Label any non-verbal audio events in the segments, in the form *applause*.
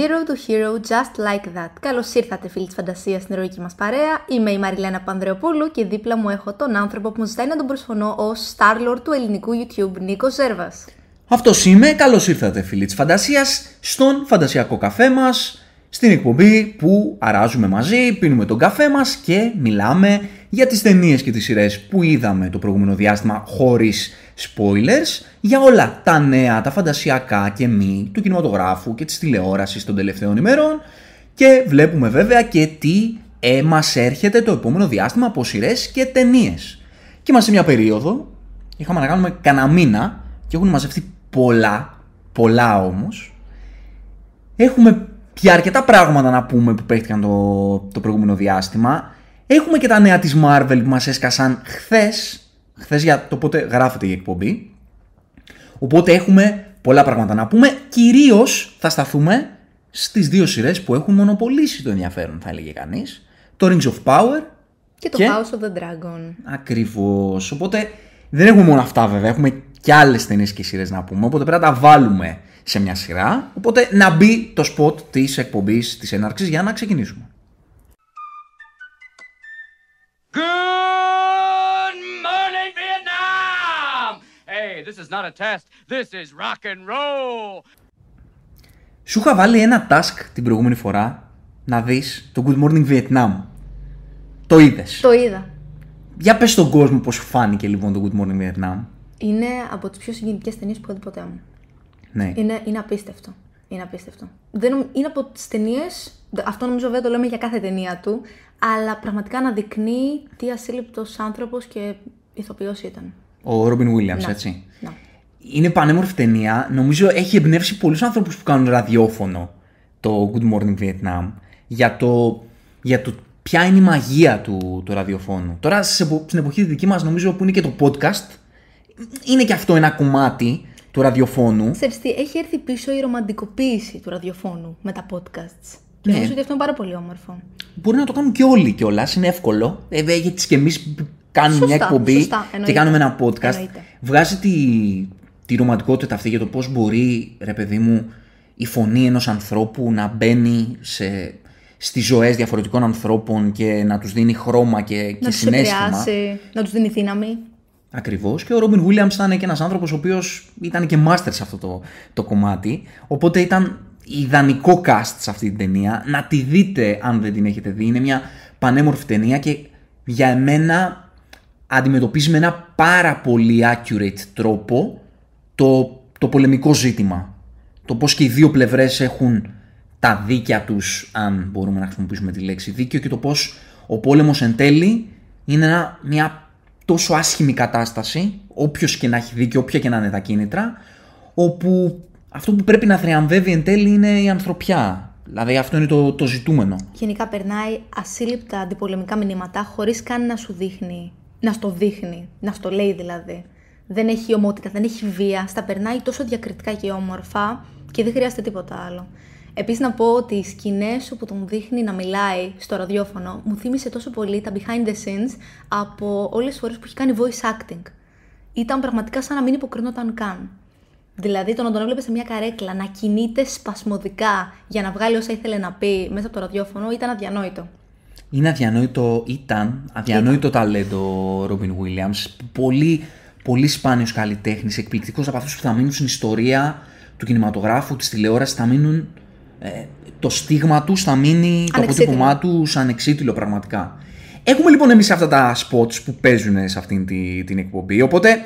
Zero to Hero Just Like That. Καλώς ήρθατε, φίλοι της φαντασίας, στην ερωική μας παρέα. Είμαι η Μαριλένα Πανδρεοπούλου και δίπλα μου έχω τον άνθρωπο που μου ζητάει να τον προσφωνώ ως Starlord του ελληνικού YouTube, Νίκο Ζέρβας. Αυτός είμαι. Καλώς ήρθατε, φίλοι της φαντασίας, στον φαντασιακό καφέ μας, στην εκπομπή που αράζουμε μαζί, πίνουμε τον καφέ μας και μιλάμε για τις ταινίες και τις σειρές που είδαμε το προηγούμενο διάστημα χωρίς spoilers για όλα τα νέα, τα φαντασιακά και μη του κινηματογράφου και της τηλεόρασης των τελευταίων ημερών και βλέπουμε βέβαια και τι ε, μας έρχεται το επόμενο διάστημα από σειρές και ταινίες. Και είμαστε σε μια περίοδο, είχαμε να κάνουμε κανένα μήνα και έχουν μαζευτεί πολλά, πολλά όμως. Έχουμε πια αρκετά πράγματα να πούμε που παίχτηκαν το, το προηγούμενο διάστημα. Έχουμε και τα νέα της Marvel που μας έσκασαν χθες χθες για το πότε γράφεται η εκπομπή. Οπότε έχουμε πολλά πράγματα να πούμε. Κυρίως θα σταθούμε στις δύο σειρές που έχουν μονοπολίσει το ενδιαφέρον, θα έλεγε κανείς. Το Rings of Power και το House of the Dragon. Ακριβώς. Οπότε δεν έχουμε μόνο αυτά βέβαια. Έχουμε και άλλες ταινίες και σειρές να πούμε. Οπότε πρέπει να τα βάλουμε σε μια σειρά. Οπότε να μπει το spot της εκπομπής της έναρξης για να ξεκινήσουμε. This is not a test. This is rock and roll. Σου είχα βάλει ένα task την προηγούμενη φορά να δεις το Good Morning Vietnam. Το είδες; Το είδα. Για πες στον κόσμο πώς σου φάνηκε λοιπόν το Good Morning Vietnam. Είναι από τις πιο συγκινητικές ταινίες που έχω δει ποτέ μου. Ναι. Είναι, είναι απίστευτο. Είναι απίστευτο. Δεν, είναι από τις ταινίες. Αυτό νομίζω βέβαια το λέμε για κάθε ταινία του. Αλλά πραγματικά αναδεικνύει τι ασύλληπτος άνθρωπος και ηθοποιός ήταν. Ο Ρόμπιν Williams, Ναι. έτσι. Να. Είναι πανέμορφη ταινία. Νομίζω έχει εμπνεύσει πολλούς άνθρωπους που κάνουν ραδιόφωνο το Good Morning Vietnam για το, για το ποια είναι η μαγεία του, του ραδιοφώνου. Τώρα σε επο- στην εποχή δική μας, νομίζω που είναι και το podcast, είναι και αυτό ένα κομμάτι του ραδιοφώνου. Ξέρεις τι, έχει έρθει πίσω η ρομαντικοποίηση του ραδιοφώνου με τα podcasts. Και Ναι. νομίζω ότι αυτό είναι πάρα πολύ όμορφο. Μπορεί να το κάνουν και όλοι κιόλας, είναι εύκολο. Βέβαια, γιατί και εμείς κάνουμε Σωστά, μια εκπομπή σωστά, και εννοείται. κάνουμε ένα podcast. Εννοείται. Βγάζει τη, τη ρομαντικότητα αυτή για το πώς μπορεί, ρε παιδί μου, η φωνή ενός ανθρώπου να μπαίνει σε, στις ζωές διαφορετικών ανθρώπων και να τους δίνει χρώμα και, και να τους συνέστημα. επηρεάσει, να τους δίνει δύναμη. Ακριβώς. Και ο Ρόμπιν Williams ήταν και ένας άνθρωπος ο οποίος ήταν και master σε αυτό το, το κομμάτι. Οπότε ήταν ιδανικό cast σε αυτή την ταινία. Να τη δείτε αν δεν την έχετε δει. Είναι μια πανέμορφη ταινία και για εμένα αντιμετωπίζει με ένα πάρα πολύ accurate τρόπο το, το πολεμικό ζήτημα. Το πώς και οι δύο πλευρές έχουν τα δίκαια τους, αν μπορούμε να χρησιμοποιήσουμε τη λέξη δίκαιο, και το πώς ο πόλεμος εν τέλει είναι ένα- μια τόσο άσχημη κατάσταση, όποιος και να έχει δίκιο, όποια και να είναι τα κίνητρα, όπου αυτό που πρέπει να θριαμβεύει εν τέλει είναι η ανθρωπιά. Δηλαδή αυτό είναι το, το ζητούμενο. Γενικά περνάει ασύλληπτα αντιπολεμικά μηνύματα χωρίς καν να σου δείχνει, να στο δείχνει, να στο λέει δηλαδή. Δεν έχει ομότητα, δεν έχει βία, στα περνάει τόσο διακριτικά και όμορφα και δεν χρειάζεται τίποτα άλλο. Επίσης να πω ότι οι σκηνές όπου τον δείχνει να μιλάει στο ραδιόφωνο μου θύμισε τόσο πολύ τα behind the scenes από όλες τις φορές που έχει κάνει voice acting. Ήταν πραγματικά σαν να μην υποκρινόταν καν. Δηλαδή το να τον έβλεπε σε μια καρέκλα να κινείται σπασμωδικά για να βγάλει όσα ήθελε να πει μέσα από το ραδιόφωνο ήταν αδιανόητο. Είναι αδιανόητο, ήταν αδιανόητο ταλέντο ο Ρόμπιν Williams. Πολύ, πολύ σπάνιος καλλιτέχνης, εκπληκτικός από αυτούς που θα μείνουν στην ιστορία του κινηματογράφου, της τηλεόρασης, θα μείνουν, ε, το στίγμα τους θα μείνει, το Ανεξίτηλο. αποτύπωμά τους ανεξίτηλο πραγματικά. Έχουμε λοιπόν εμείς αυτά τα spots που παίζουν σε αυτήν τη- την εκπομπή, οπότε ε,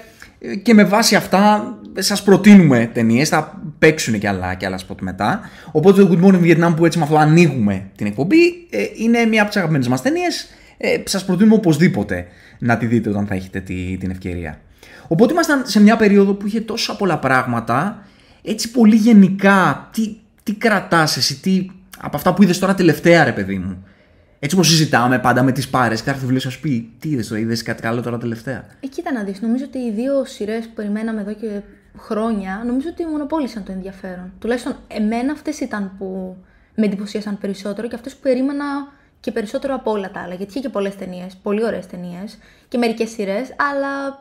και με βάση αυτά σας προτείνουμε ταινίες, θα παίξουν και άλλα, και άλλα spot μετά. Οπότε το Good Morning Vietnam που έτσι με αυτό ανοίγουμε την εκπομπή ε, είναι μια από τις αγαπημένες μας ταινίες. Ε, σας προτείνουμε οπωσδήποτε να τη δείτε όταν θα έχετε τη, την ευκαιρία. Οπότε ήμασταν σε μια περίοδο που είχε τόσα πολλά πράγματα, έτσι πολύ γενικά, τι, τι κρατάς εσύ, τι, από αυτά που είδες τώρα τελευταία ρε παιδί μου. Έτσι όπως συζητάμε πάντα με τις πάρες, κάθε βιβλίο σας πει τι είδες το είδες κάτι καλό τώρα τελευταία. Ε, κοίτα να δεις, νομίζω ότι οι δύο σειρές που περιμέναμε εδώ και χρόνια, νομίζω ότι μονοπόλησαν το ενδιαφέρον. Τουλάχιστον εμένα αυτές ήταν που με εντυπωσίασαν περισσότερο και αυτές που περίμενα και περισσότερο από όλα τα άλλα. Γιατί είχε και πολλές ταινίες, πολύ ωραίες ταινίες και μερικές σειρές, αλλά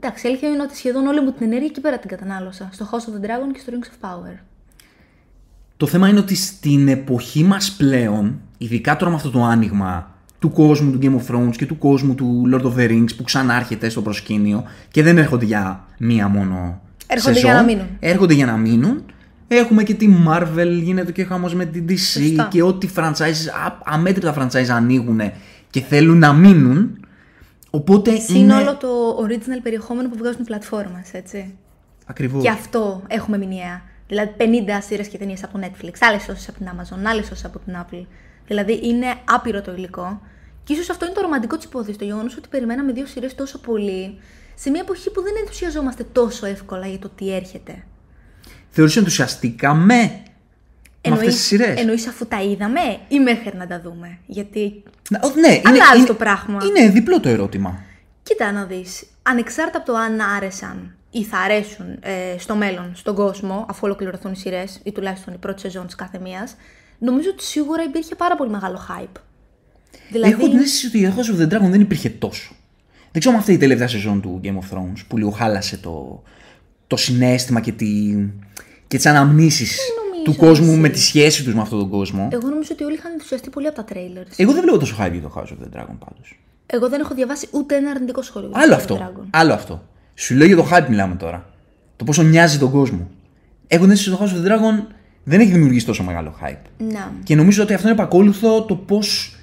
εντάξει, η αλήθεια είναι ότι σχεδόν όλη μου την ενέργεια εκεί πέρα την κατανάλωσα. Στο House of the Dragon και στο Rings of Power. Το θέμα είναι ότι στην εποχή μας πλέον, ειδικά τώρα με αυτό το άνοιγμα του κόσμου του Game of Thrones και του κόσμου του Lord of the Rings που ξανάρχεται στο προσκήνιο και δεν έρχονται για μία μόνο Έρχονται σεζόν, για να μείνουν. Έρχονται για να μείνουν. Έχουμε και τη Marvel, γίνεται και χαμός με την DC Σωστά. και ό,τι franchise, α- αμέτρητα franchise ανοίγουν και θέλουν να μείνουν. Οπότε Είναι είναι... όλο το original περιεχόμενο που βγάζουν οι πλατφόρμες, έτσι. Ακριβώς. Και αυτό έχουμε μηνιαία. Δηλαδή 50 σειρές και ταινίες από το Netflix, άλλες όσες από την Amazon, άλλες όσες από την Apple. Δηλαδή είναι άπειρο το υλικό. Και ίσως αυτό είναι το ρομαντικό της υπόθεσης. Το γεγονός ότι περιμέναμε δύο σειρές τόσο πολύ σε μια εποχή που δεν ενθουσιαζόμαστε τόσο εύκολα για το τι έρχεται. Θεωρείς ενθουσιαστικά με, με αυτές τις σειρές; εννοείς αφού τα είδαμε ή μέχρι να τα δούμε; Γιατί Να- ο- Ναι, είναι, Αλλάζει είναι, το πράγμα. είναι διπλό το ερώτημα. Κοίτα να δεις, ανεξάρτητα από το αν άρεσαν ή θα αρέσουν ε, στο μέλλον, στον κόσμο, αφού ολοκληρωθούν οι σειρές ή τουλάχιστον η πρώτη σεζόν της κάθε μίας, νομίζω ότι σίγουρα υπήρχε πάρα πολύ μεγάλο hype. Δηλαδή, Έχω την αίσθηση ότι η House of the Dragon δεν υπήρχε τόσο. Δεν ξέρω αν αυτή η τελευταία σεζόν του Game of Thrones που λίγο χάλασε το, το συνέστημα και, τη, και τις αναμνήσεις του νομίζω κόσμου εσύ. με τη σχέση τους με αυτόν τον κόσμο. εγώ νομίζω ότι όλοι είχαν ενθουσιαστεί πολύ από τα trailers. Εγώ δεν βλέπω τόσο hype για το House of the Dragon πάντως. Εγώ δεν έχω διαβάσει ούτε ένα αρνητικό σχόλιο. για Άλλο το αυτό. Dragon. Άλλο αυτό. Σου λέω για το hype μιλάμε τώρα. Το πόσο νοιάζει τον κόσμο. Έχω την αίσθηση ότι το House of the Dragon δεν έχει δημιουργήσει τόσο μεγάλο hype. Να. Και νομίζω ότι αυτό είναι επακόλουθο το πώς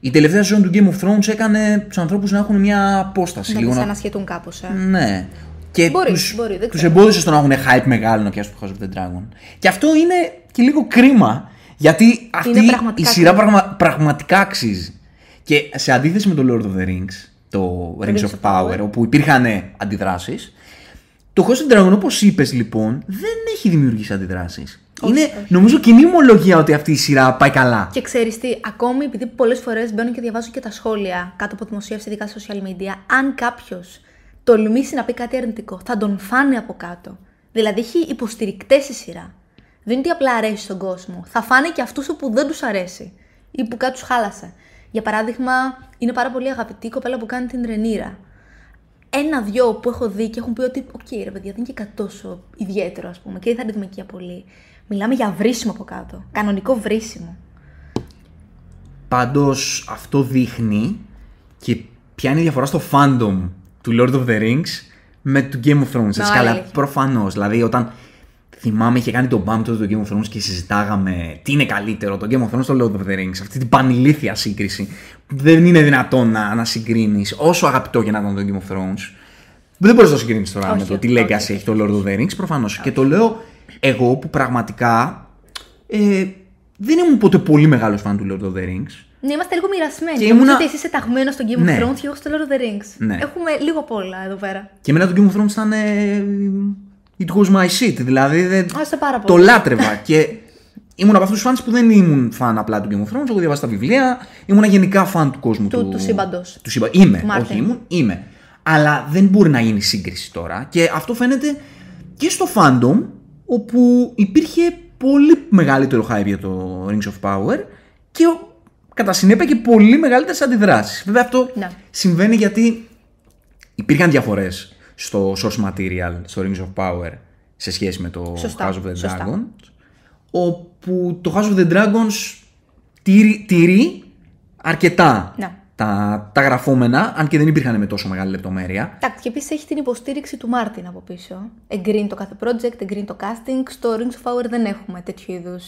η τελευταία σεζόν του Game of Thrones έκανε τους ανθρώπους να έχουν μια απόσταση. Να λίγο τις να- ανασχετούν κάπως, ε. Ναι. Και Μπορεί, τους, μπορεί, δεν τους ξέρω. εμπόδισε στο να έχουν hype μεγάλο να πιάσουν το House of the Dragon. Και αυτό είναι και λίγο κρίμα. Γιατί αυτή πραγματικά η σειρά κρίμα. πραγμα- πραγματικά αξίζει. Και σε αντίθεση με το Lord of the Rings, το Rings of Power, όπου υπήρχαν αντιδράσεις, το House of the Dragon, όπως είπες λοιπόν, δεν έχει δημιουργήσει αντιδράσεις. Είναι νομίζω κοινή ομολογία ότι αυτή η σειρά πάει καλά. Και ξέρεις τι, ακόμη επειδή πολλές φορές μπαίνω και διαβάζω και τα σχόλια κάτω από δημοσίευση, ειδικά στα social media, αν κάποιος τολμήσει να πει κάτι αρνητικό, θα τον φάνε από κάτω. Δηλαδή έχει υποστηρικτές η σειρά. Δεν είναι ότι απλά αρέσει στον κόσμο. Θα φάνε και αυτούς όπου δεν τους αρέσει ή που κάτι τους χάλασε. Για παράδειγμα, είναι πάρα πολύ αγαπητή η κοπέλα που κάνει την Ρενίρα. Ένα-δυο που έχω δει και έχουν πει ότι, οκ, ρε παιδιά, δεν είναι και κάτι τόσο ιδιαίτερο, ας πούμε, και δεν θα τη δούμε εκεί πολύ. Μιλάμε για βρίσιμο από κάτω. Κανονικό βρίσιμο. Πάντως αυτό δείχνει και ποια είναι η διαφορά στο fandom του Lord of the Rings με του Game of Thrones. Σε άλλη σκάλα αλήθεια. προφανώς. Δηλαδή όταν θυμάμαι είχε κάνει τον bump τότε το Game of Thrones και συζητάγαμε τι είναι καλύτερο, το Game of Thrones το Lord of the Rings. Αυτή την πανηλήθεια σύγκριση. που Δεν είναι δυνατόν να, να συγκρίνεις όσο αγαπητό και να ήταν το Game of Thrones. Δεν μπορείς να το συγκρίνεις τώρα Όχι, με το τι όχι, legacy όχι, έχει το Lord of the Rings, προφανώς. Και το λέω εγώ που πραγματικά ε, δεν ήμουν ποτέ πολύ μεγάλος φαν του Lord of the Rings. Ναι, είμαστε λίγο μοιρασμένοι. Και Νομίζω ήμουνα- ότι εσύ είσαι ταγμένος στο Game of Ναι. Thrones και εγώ στο Lord of the Rings. Ναι. Έχουμε λίγο απ' όλα εδώ πέρα. Και εμένα το Game of Thrones ήταν. ε, It was my shit. Δηλαδή. Δεν... Άστε πάρα Το πολύ. λάτρευα. *laughs* και ήμουν από αυτούς τους fans που δεν ήμουν φαν απλά του Game of Thrones. Έχω διαβάσει τα βιβλία. Ήμουν γενικά φαν του κόσμου Του- του. του σύμπαντος. Του σύμπα... Είμαι. Του Μάρτιν. όχι ήμουν. Είμαι. Αλλά δεν μπορεί να γίνει σύγκριση τώρα. Και αυτό φαίνεται και στο fandom όπου υπήρχε πολύ μεγαλύτερο hype για το Rings of Power και ο- κατά συνέπεια και πολύ μεγαλύτερες αντιδράσεις. Βέβαια αυτό Ναι. συμβαίνει γιατί υπήρχαν διαφορές στο source material, στο Rings of Power σε σχέση με το Σωστά, House of the σωστά. Dragons όπου το House of the Dragons τηρεί, τηρεί αρκετά Ναι. Τα, τα γραφόμενα, αν και δεν υπήρχαν με τόσο μεγάλη λεπτομέρεια. Εντάξει, και επίσης έχει την υποστήριξη του Μάρτιν από πίσω. Εγκρίνει το κάθε project, εγκρίνει το casting. Στο Rings of Power δεν έχουμε τέτοιου είδου.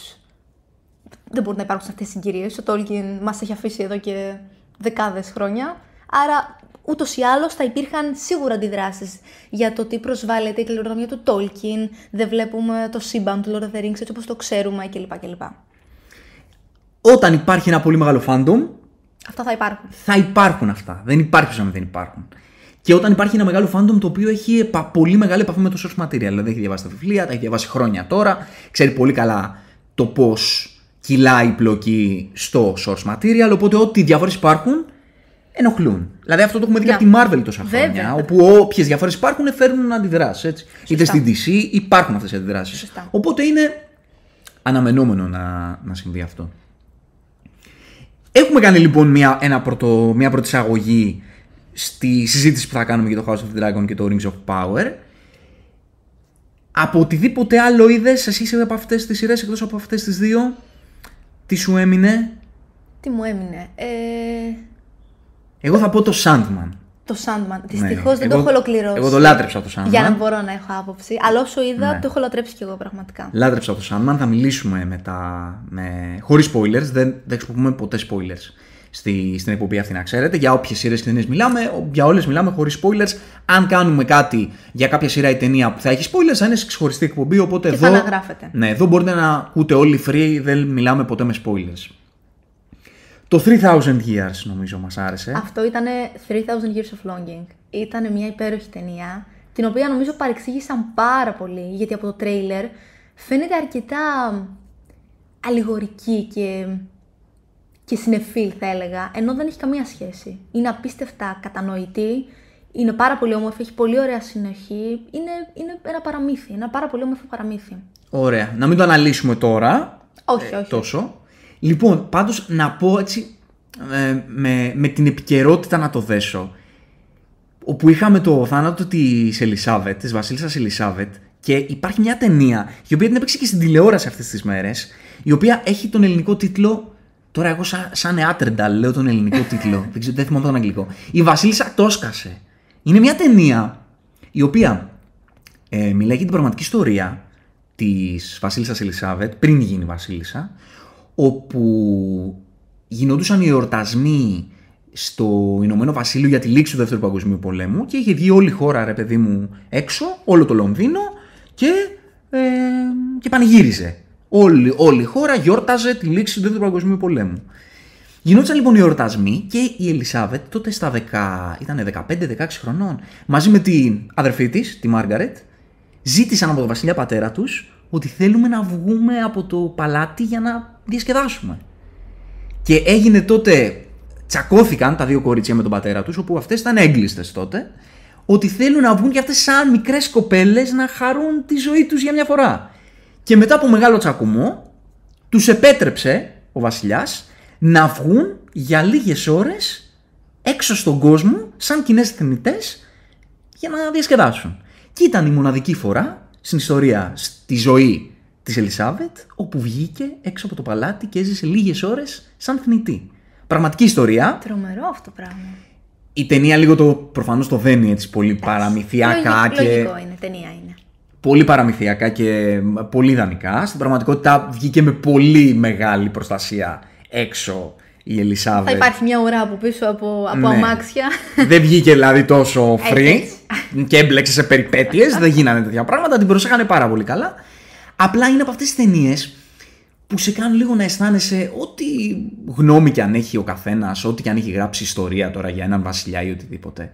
Δεν μπορούν να υπάρξουν αυτές οι συγκυρίες. Ο Tolkien μας έχει αφήσει εδώ και δεκάδες χρόνια. Άρα, ούτως ή άλλως θα υπήρχαν σίγουρα αντιδράσεις για το τι προσβάλλεται η κληρονομιά του Tolkien. Δεν βλέπουμε το σύμπαν του Lord of the Rings έτσι όπως το ξέρουμε κλπ. κλπ. Όταν υπάρχει ένα πολύ μεγάλο fandom, Αυτά θα υπάρχουν. θα υπάρχουν αυτά. Δεν υπάρχει σαν να δεν υπάρχουν. Και όταν υπάρχει ένα μεγάλο fandom το οποίο έχει επα- πολύ μεγάλη επαφή με το source material, δηλαδή έχει διαβάσει τα βιβλία, τα έχει διαβάσει χρόνια τώρα, ξέρει πολύ καλά το πώς κυλάει η πλοκή στο source material, οπότε ό,τι διαφορές υπάρχουν ενοχλούν. Δηλαδή αυτό το έχουμε δει και Ναι. από τη Marvel τόσα Βέβαια, χρόνια, βέβαια. όπου όποιες διαφορές υπάρχουν φέρνουν αντιδράσεις. Είτε στην DC υπάρχουν αυτές οι αντιδράσεις. Σωστά. Οπότε είναι αναμενόμενο να, να συμβεί αυτό. Έχουμε κάνει λοιπόν μια, ένα πρωτο, μια πρώτη εισαγωγή στη συζήτηση που θα κάνουμε για το House of the Dragon και το Rings of Power. Από οτιδήποτε άλλο είδες, εσύ από αυτές τις σειρές, εκτός από αυτές τις δύο, τι σου έμεινε; Τι μου έμεινε; Ε... Εγώ θα πω το Sandman. Το Sandman. Δυστυχώς ναι. δεν το έχω ολοκληρώσει. Εγώ το λάτρεψα το Sandman. Για να μπορώ να έχω άποψη. Αλλά όσο είδα, ναι. το έχω λατρέψει κι εγώ πραγματικά. Λάτρεψα το Sandman. Θα μιλήσουμε μετά. Με... Χωρίς spoilers. Δεν, δεν χρησιμοποιούμε ποτέ spoilers στη, στην εκπομπή αυτή, να ξέρετε. Για όποιες σειρές και ταινίες μιλάμε, για όλες μιλάμε χωρίς spoilers. Αν κάνουμε κάτι για κάποια σειρά ή ταινία που θα έχει spoilers, θα είναι σε ξεχωριστή εκπομπή. Οπότε και εδώ, θα αναγράφετε. Ναι, εδώ μπορείτε να ακούτε όλοι free, δεν μιλάμε ποτέ με spoilers. Το 3000 Years νομίζω μας άρεσε. Αυτό ήταν 3000 Years of Longing. Ήταν μια υπέροχη ταινία, την οποία νομίζω παρεξήγησαν πάρα πολύ, γιατί από το τρέιλερ φαίνεται αρκετά αλληγορική και, και συνεφίλ θα έλεγα, ενώ δεν έχει καμία σχέση. Είναι απίστευτα κατανοητή, είναι πάρα πολύ όμορφη, έχει πολύ ωραία συνοχή, είναι, είναι ένα παραμύθι, ένα πάρα πολύ όμορφο παραμύθι. Ωραία. Να μην το αναλύσουμε τώρα. Όχι, ε, όχι. Τόσο. Λοιπόν, πάντως να πω έτσι ε, με, με την επικαιρότητα να το δέσω όπου είχαμε το θάνατο της Ελισάβετ, της βασίλισσας Ελισάβετ και υπάρχει μια ταινία η οποία την έπαιξε και στην τηλεόραση αυτές τις μέρες η οποία έχει τον ελληνικό τίτλο Τώρα εγώ σαν, σαν Νεάτρενταλ λέω τον ελληνικό *laughs* τίτλο. δεν, ξέρω, δεν θυμάμαι τον αγγλικό. Η Βασίλισσα το έσκασε. Είναι μια ταινία η οποία ε, μιλάει για την πραγματική ιστορία της Βασίλισσας Ελισάβετ πριν γίνει Βασίλισσα όπου γινόντουσαν οι εορτασμοί στο Ηνωμένο Βασίλειο για τη λήξη του Δεύτερου Παγκοσμίου Πολέμου και είχε βγει όλη η χώρα, ρε παιδί μου, έξω, όλο το Λονδίνο και, ε, και πανηγύριζε. Όλη, όλη η χώρα γιόρταζε τη λήξη του Δεύτερου Παγκοσμίου Πολέμου. Γινόντουσαν λοιπόν οι εορτασμοί και η Ελισάβετ τότε στα 10, ήταν 15-16 χρονών, μαζί με την αδερφή της, τη Μάργαρετ, ζήτησαν από τον βασιλιά πατέρα τους ότι θέλουμε να βγούμε από το παλάτι για να διασκεδάσουμε. Και έγινε τότε, τσακώθηκαν τα δύο κορίτσια με τον πατέρα τους, όπου αυτές ήταν έγκλειστες τότε, ότι θέλουν να βγουν και αυτές σαν μικρές κοπέλες να χαρούν τη ζωή τους για μια φορά. Και μετά από μεγάλο τσακωμό, τους επέτρεψε ο βασιλιάς να βγουν για λίγες ώρες έξω στον κόσμο σαν κοινές θνητές για να διασκεδάσουν. Και ήταν η μοναδική φορά στην ιστορία, στη ζωή της Ελισάβετ, όπου βγήκε έξω από το παλάτι και έζησε λίγες ώρες σαν θνητή. Πραγματική ιστορία. Τρομερό αυτό το πράγμα. Η ταινία λίγο το προφανώς το δένει έτσι πολύ παραμυθιακά Λογικό, και... Λογικό είναι, ταινία είναι. Πολύ παραμυθιακά και πολύ ιδανικά. Στην πραγματικότητα βγήκε με πολύ μεγάλη προστασία έξω η Ελισάβετ. Θα υπάρχει μια ουρά από πίσω από, από Ναι. αμάξια. Δεν βγήκε δηλαδή τόσο free Έτσι, και έμπλεξε σε περιπέτειες, δεν γίνανε τέτοια πράγματα, την προσέχανε πάρα πολύ καλά. Απλά είναι από αυτές τις ταινίες που σε κάνουν λίγο να αισθάνεσαι ό,τι γνώμη και αν έχει ο καθένας, ό,τι και αν έχει γράψει ιστορία τώρα για έναν βασιλιά ή οτιδήποτε.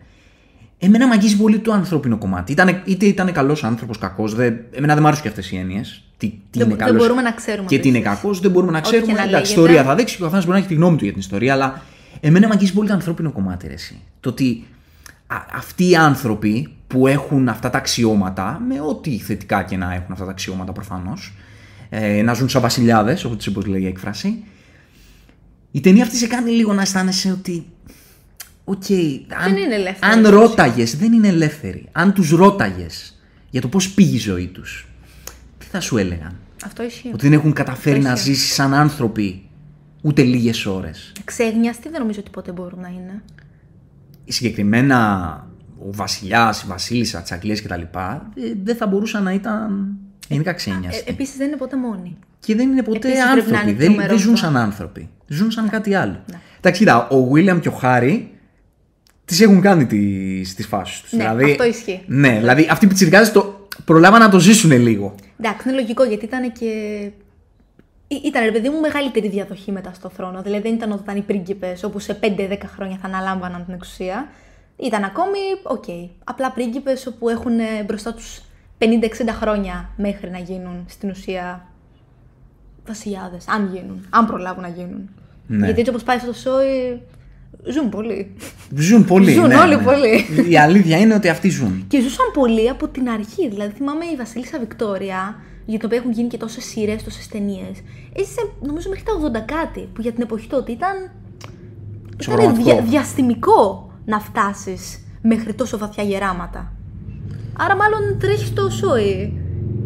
Εμένα με αγγίζει πολύ το ανθρώπινο κομμάτι. Ήτανε, είτε ήταν καλός άνθρωπος, κακός. Εμένα δεν μ' άρεσαν και αυτές οι έννοιες. Τι, τι Δεν- είναι δεν καλός μπορούμε να ξέρουμε Και τι είναι επίσης. κακός, δεν μπορούμε να Ό,τι ξέρουμε. και να Εντάξει, η λέγεται. ιστορία θα δείξει και ο καθένα μπορεί να έχει τη γνώμη του για την ιστορία. Αλλά εμένα με αγγίζει πολύ το ανθρώπινο κομμάτι. Ρε, εσύ. Το ότι α, αυτοί οι άνθρωποι που έχουν αυτά τα αξιώματα, με ό,τι θετικά και να έχουν αυτά τα αξιώματα προφανώς, ε, να ζουν σαν βασιλιάδες, όπως λέγει η έκφραση, η ταινία αυτή σε κάνει λίγο να αισθάνεσαι ότι. Οκ, αν, είναι ελεύθεροι, αν έτσι. ρώταγες, δεν είναι ελεύθεροι. Αν τους ρώταγες για το πώς πήγε η ζωή τους, τι θα σου έλεγαν. Αυτό ισχύει. Ότι δεν έχουν καταφέρει να ισχύει. ζήσει σαν άνθρωποι ούτε λίγες ώρες. Ξέγνιαστοι δεν νομίζω ότι ποτέ μπορούν να είναι. Συγκεκριμένα ο βασιλιάς, η βασίλισσα της Αγγλίας κτλ. ε, δεν θα μπορούσαν να ήταν γενικά ξέγνιαστοι. Ε, Επίσης δεν είναι ποτέ μόνοι. Και δεν είναι ποτέ Επίσης πρέπει να άνθρωποι. είναι Δεν, τρομερός δεν ζουν αυτό. σαν άνθρωποι. Ζουν σαν κάτι άλλο. Ναι. Εντάξει, κοίτα, ο Βίλιαμ και ο Χάρη τις έχουν κάνει τις φάσεις τους. Ναι, αυτό ισχύει. Ναι, δηλαδή αυτοί οι πιτσιρικάδες το προλάβαν να το ζήσουν λίγο. Εντάξει, είναι λογικό γιατί ήταν και. Ή- Ήταν ρε παιδί μου μεγαλύτερη διαδοχή μετά στο θρόνο. Δηλαδή δεν ήταν ότι ήταν οι πρίγκιπες όπου σε 5-10 χρόνια θα αναλάμβαναν την εξουσία. Ήταν ακόμη, οκ. Απλά πρίγκιπες όπου έχουν ε, μπροστά τους 50-60 χρόνια μέχρι να γίνουν στην ουσία βασιλιάδες. Αν γίνουν. Αν προλάβουν να γίνουν. Ναι. Γιατί έτσι όπως πάει στο σόι. Ζουν πολύ. Ζουν πολύ. Ζουν ναι, όλοι ναι. πολύ. Η αλήθεια είναι ότι αυτοί ζουν. Και ζούσαν πολύ από την αρχή. Δηλαδή, θυμάμαι η Βασίλισσα Βικτόρια, για την οποία έχουν γίνει και τόσες σειρές, τόσες ταινίες. Έζησε, νομίζω, μέχρι τα 80 κάτι, που για την εποχή τότε ήταν. ήταν Σοβαρματικό. δια, διαστημικό να φτάσεις μέχρι τόσο βαθιά γεράματα. Άρα, μάλλον τρέχεις το σόι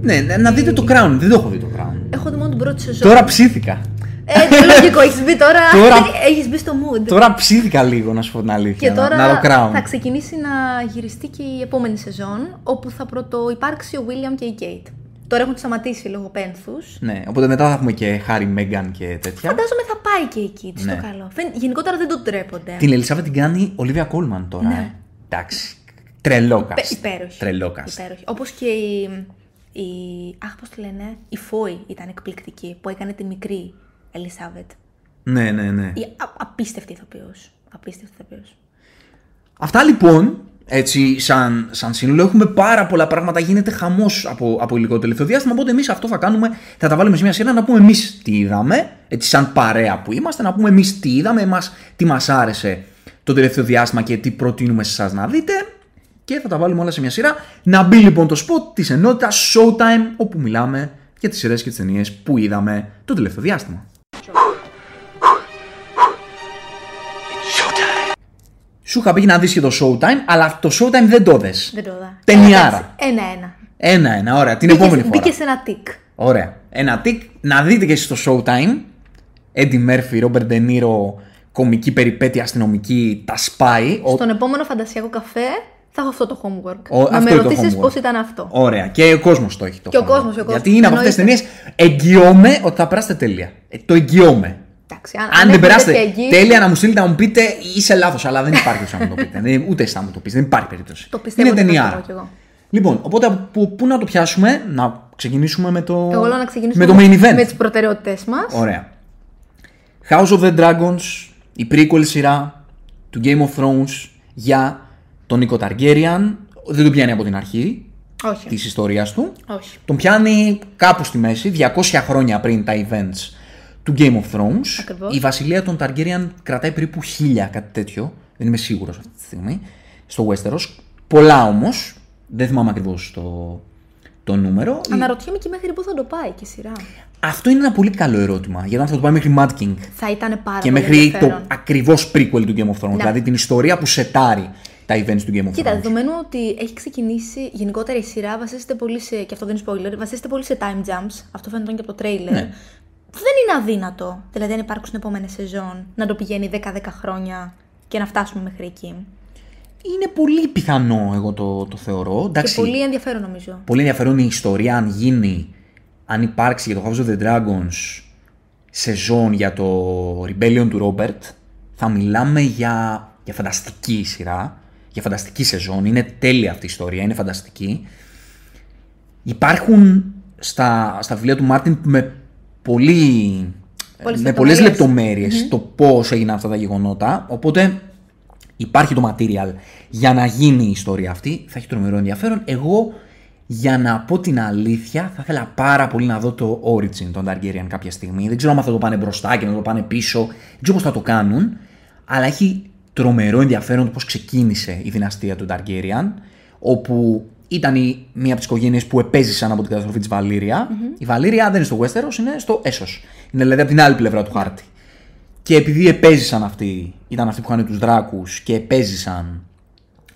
Ναι, ναι, να δείτε το Crown. Δεν το έχω δει το Crown. Έχω δει μόνο την πρώτη σεζόν. Τώρα ψήθηκα. Ε, το λογικό, έχεις μπει τώρα. Τώρα- Έχεις μπει στο mood. Τώρα ψήθηκα λίγο, να σου πω την αλήθεια. Και να- τώρα να δω Crown. θα ξεκινήσει να γυριστεί και η επόμενη σεζόν, όπου θα πρωτοϋπάρξει ο William και η Kate. Τώρα έχουν σταματήσει λόγω πένθους. Ναι, οπότε μετά θα έχουμε και Χάρι, Μέγκαν και τέτοια. Φαντάζομαι θα πάει και εκεί, τι Ναι. το καλό. Φαίν- Γενικότερα δεν το τρέπονται. Την Ελισάβετ την κάνει Ολίβια Κόλμαν τώρα. Ναι. Ε. Εντάξει. Τρελό Υπέ- cast. Υπέροχη. Τρελό cast. Υπέροχη. Όπως και η, η... Αχ, πώς τη λένε. Η Φόη ήταν εκπληκτική, που έκανε τη μικρή Ελισάβετ. Ναι, ναι, ναι. Η α- απίστευτη ηθοποιός. Απίστευτη ηθοποιός. Αυτά λοιπόν, έτσι, σαν, σαν σύνολο, έχουμε πάρα πολλά πράγματα. Γίνεται χαμός από, από υλικό τελευταίο διάστημα. Οπότε εμείς αυτό θα κάνουμε. Θα τα βάλουμε σε μια σειρά να πούμε εμείς τι είδαμε. Έτσι, σαν παρέα που είμαστε, να πούμε εμείς τι είδαμε, εμάς τι μας άρεσε το τελευταίο διάστημα και τι προτείνουμε σε εσάς να δείτε. Και θα τα βάλουμε όλα σε μια σειρά. Να μπει λοιπόν το spot της ενότητας Showtime, όπου μιλάμε για τις σειρές και τις ταινίες που είδαμε το τελευταίο διάστημα. Σου είχα πει να δεις και το Showtime, αλλά το Showtime δεν το δες. Δεν το είδα. Ταινιάρα. Ένα-ένα. Ένα-ένα, ωραία. Την επόμενη φορά. Μπήκε σε ένα τικ. Ωραία. Ένα τικ. Να δείτε και εσείς το Showtime. Eddie Murphy, Robert De Niro, κομική περιπέτεια αστυνομική, τα spy. Ο- Στον επόμενο φαντασιακό καφέ θα έχω αυτό το homework. Ο- να αυτό με είναι το ρωτήσεις homework. πώς ήταν αυτό. Ωραία. Και ο κόσμος το έχει το Και ο homework. κόσμος, και ο κόσμος. Γιατί είναι από αυτές τις ταινίες. Εννοείται. Εγγυώμαι ότι θα περάσετε τέλεια. Ε, το εγγυώμαι. Εντάξει, αν, Αν δεν έχετε περάσετε τέτοια εγγύηση, τέλεια να μου στείλετε να μου πείτε είσαι λάθος, αλλά δεν υπάρχει περίπτωση να μου το πείτε. Δεν- Ούτε εσύ θα μου το πεις, δεν υπάρχει περίπτωση. Το πιστεύω Είναι ότι θα ταινιάρα. το πω κι εγώ. Λοιπόν, οπότε από πού να το πιάσουμε, να ξεκινήσουμε με το. Εγώ λέω να ξεκινήσουμε με το main event. με τις προτεραιότητέ μας. Ωραία. House of the Dragons, η prequel σειρά του Game of Thrones για τον Νίκο Targaryen. Δεν τον πιάνει από την αρχή Όχι. της ιστορίας του. Όχι. Τον πιάνει κάπου στη μέση, 200 χρόνια πριν τα events του Game of Thrones. Ακριβώς. Η βασιλεία των Targaryen κρατάει περίπου χίλια, κάτι τέτοιο. Δεν είμαι σίγουρος αυτή τη στιγμή. Στο Westeros. Πολλά όμως. Δεν θυμάμαι ακριβώς το, το νούμερο. Αναρωτιέμαι και μέχρι πού θα το πάει και η σειρά. Αυτό είναι ένα πολύ καλό ερώτημα. Γιατί αν θα το πάει μέχρι Mad King Θα ήταν πάρα και πολύ μέχρι το ενδιαφέρον. ακριβώς prequel του Game of Thrones. Δηλαδή την ιστορία που σετάρει τα events του Game of Κοίτα, Thrones. δεδομένου ότι έχει ξεκινήσει γενικότερα η σειρά, βασίζεται πολύ σε. και αυτό δεν είναι spoiler, βασίζεται πολύ σε time jumps. Αυτό φαίνεται και από το trailer. Ναι. Δεν είναι αδύνατο. Δηλαδή, αν υπάρξουν επόμενες σεζόν, να το πηγαίνει 10-10 χρόνια και να φτάσουμε μέχρι εκεί. Είναι πολύ πιθανό, εγώ το, το θεωρώ. Εντάξει, Και πολύ ενδιαφέρον νομίζω. πολύ ενδιαφέρον η ιστορία αν γίνει, αν υπάρξει για το House of the Dragons σεζόν για το Rebellion του Robert, θα μιλάμε για, για φανταστική σειρά, για φανταστική σεζόν. Είναι τέλεια αυτή η ιστορία, είναι φανταστική. Υπάρχουν στα, στα βιβλία του Μάρτιν με πολύ... Πολλές με πολλές λεπτομέρειες. λεπτομέρειες το πώς έγιναν αυτά τα γεγονότα. Οπότε υπάρχει το material για να γίνει η ιστορία αυτή. Θα έχει τρομερό ενδιαφέρον. Εγώ, για να πω την αλήθεια, θα ήθελα πάρα πολύ να δω το Origin των Targaryen κάποια στιγμή. Δεν ξέρω αν θα το πάνε μπροστά και να το πάνε πίσω. Δεν ξέρω πώς θα το κάνουν. Αλλά έχει τρομερό ενδιαφέρον το πώς ξεκίνησε η δυναστεία του Targaryen. Όπου ήταν η, μία από τις οικογένειες που επέζησαν από την καταστροφή της βαληρια Η Βαλήρια δεν είναι στο Westeros, είναι στο Έσος. Είναι δηλαδή από την άλλη πλευρά του χάρτη. Και επειδή επέζησαν αυτοί, ήταν αυτοί που είχαν τους δράκους και επέζησαν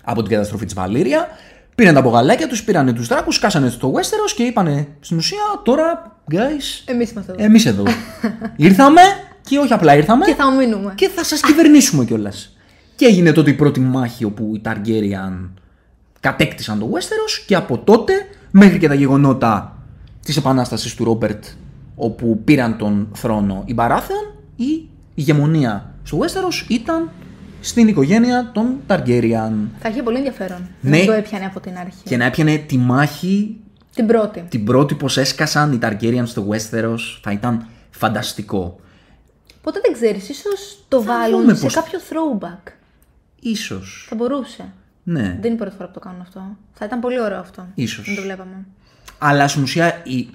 από την καταστροφή της Βαλήρια, πήραν τα μπογαλάκια τους, πήραν τους δράκους, κάσανε στο Westeros και είπανε στην ουσία τώρα, guys, Εμείς είμαστε εδώ. εμείς εδώ. *laughs* ήρθαμε και όχι απλά ήρθαμε Και θα μείνουμε. και θα σας κυβερνήσουμε κιόλας. Και έγινε τότε η πρώτη μάχη όπου οι Targaryen κατέκτησαν το Westeros και από τότε μέχρι και τα γεγονότα της επανάστασης του Ρόμπερτ όπου πήραν τον θρόνο οι Μπαράθεων η ηγεμονία στο Westeros ήταν στην οικογένεια των Targaryen Θα είχε πολύ ενδιαφέρον. Ναι. Να το έπιανε από την αρχή. και να έπιανε τη μάχη Την πρώτη. την πρώτη πως έσκασαν οι Targaryen στο Westeros θα ήταν φανταστικό. Ποτέ δεν ξέρεις, ίσως το βάλουν δούμε σε πώς- κάποιο throwback. Ίσως. Θα μπορούσε. Ναι. Δεν είναι η πρώτη φορά που το κάνουν αυτό. Θα ήταν πολύ ωραίο αυτό. Ίσως. Να το βλέπαμε. Αλλά στην ουσία η, η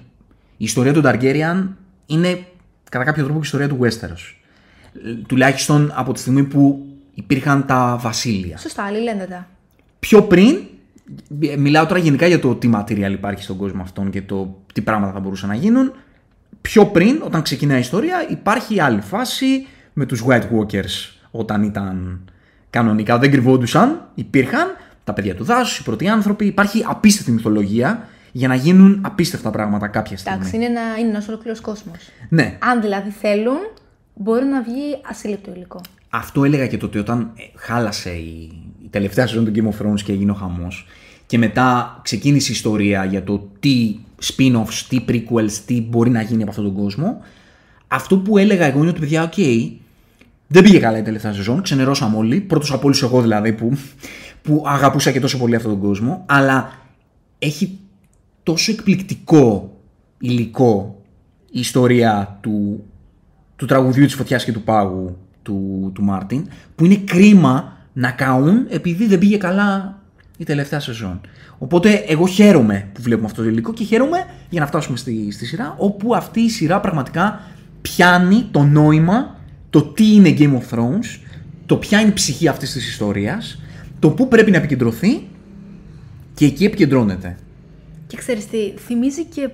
ιστορία του Targaryen είναι κατά κάποιο τρόπο και η ιστορία του Westeros. Ε, Τουλάχιστον από τη στιγμή που υπήρχαν τα βασίλεια. Σωστά, άλλοι λένε τα. Πιο πριν, ε, μιλάω τώρα γενικά για το τι material υπάρχει στον κόσμο αυτόν και το τι πράγματα θα μπορούσαν να γίνουν. Πιο πριν, όταν ξεκινάει η ιστορία, υπάρχει άλλη φάση με τους White Walkers όταν ήταν κανονικά. Δεν κρυβόντουσαν, υπήρχαν τα παιδιά του δάσους, οι πρώτοι άνθρωποι. Υπάρχει απίστευτη μυθολογία. για να γίνουν απίστευτα πράγματα κάποια στιγμή. Εντάξει, είναι, ένα, είναι ένας ολόκληρος κόσμος. Ναι, Αν δηλαδή θέλουν, μπορεί να βγει ασύλληπτο υλικό. αυτό έλεγα και τότε όταν ε, χάλασε η, η τελευταία σεζόν του Game of Thrones και έγινε ο χαμός και μετά ξεκίνησε η ιστορία για το τι spin-offs, τι prequels, τι μπορεί να γίνει από αυτόν τον κόσμο αυτό που έλεγα εγώ είναι ότι παιδιά, οκ, δεν πήγε καλά η τελευταία σεζόν, ξενερώσαμε όλοι, πρώτος από όλους εγώ δηλαδή που, που αγαπούσα και τόσο πολύ αυτόν τον κόσμο, αλλά έχει τόσο εκπληκτικό υλικό η ιστορία του, του τραγουδιού της φωτιάς και του πάγου του, του Μάρτιν, που είναι κρίμα να καούν επειδή δεν πήγε καλά η τελευταία σεζόν. Οπότε εγώ χαίρομαι που βλέπουμε αυτό το υλικό και χαίρομαι για να φτάσουμε στη, στη σειρά, όπου αυτή η σειρά πραγματικά πιάνει το νόημα, το τι είναι Game of Thrones, το ποια είναι η ψυχή αυτής της ιστορίας, το πού πρέπει να επικεντρωθεί και εκεί επικεντρώνεται. Και ξέρεις τι, θυμίζει και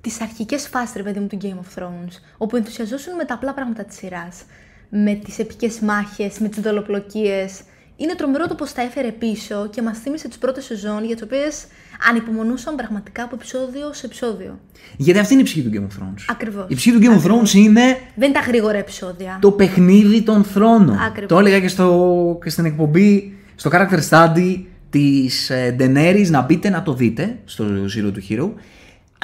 τις αρχικές φάσεις, ρε παιδί μου, του Game of Thrones, όπου ενθουσιαζόσουν με τα απλά πράγματα της σειράς. Με τις επικές μάχες, με τις δολοπλοκίες. Είναι τρομερό το πώς τα έφερε πίσω και μας θύμισε τις πρώτες σεζόν για τις οποίες ανυπομονούσαν πραγματικά από επεισόδιο σε επεισόδιο. Γιατί αυτή είναι η ψυχή του Game of Thrones. Ακριβώς. Η ψυχή του Game of Thrones είναι Δεν είναι τα γρήγορα επεισόδια. το παιχνίδι των θρόνων. Ακριβώς. Το έλεγα και, στο, και στην εκπομπή, στο character study της ε, Daenerys, να μπείτε να το δείτε στο Zero του Hero.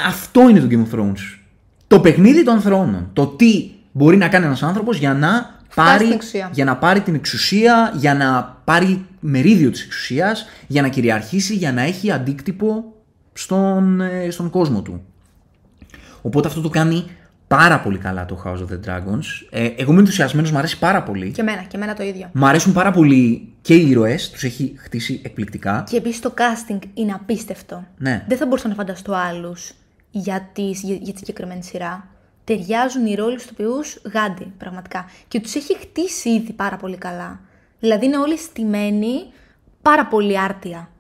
Αυτό είναι το Game of Thrones. Το παιχνίδι των θρόνων. Το τι μπορεί να κάνει ένας άνθρωπος για να πάρει, στην εξουσία. για να πάρει την εξουσία, για να πάρει μερίδιο της εξουσίας, για να κυριαρχήσει, για να έχει αντίκτυπο στον, ε, στον κόσμο του. Οπότε αυτό το κάνει πάρα πολύ καλά το House of the Dragons. Ε, εγώ είμαι ενθουσιασμένος, μου αρέσει πάρα πολύ. Και εμένα, και εμένα το ίδιο. Μ' αρέσουν πάρα πολύ και οι ήρωες, τους έχει χτίσει εκπληκτικά. Και επίσης το casting είναι απίστευτο. Ναι. Δεν θα μπορούσα να φανταστώ άλλους για, τις- για, για τη συγκεκριμένη σειρά. Ταιριάζουν οι ρόλοι στους οποίους γάντι, πραγματικά. Και τους έχει χτίσει ήδη πάρα πολύ καλά. Δηλαδή είναι όλοι στημένοι πάρα πολύ άρτια.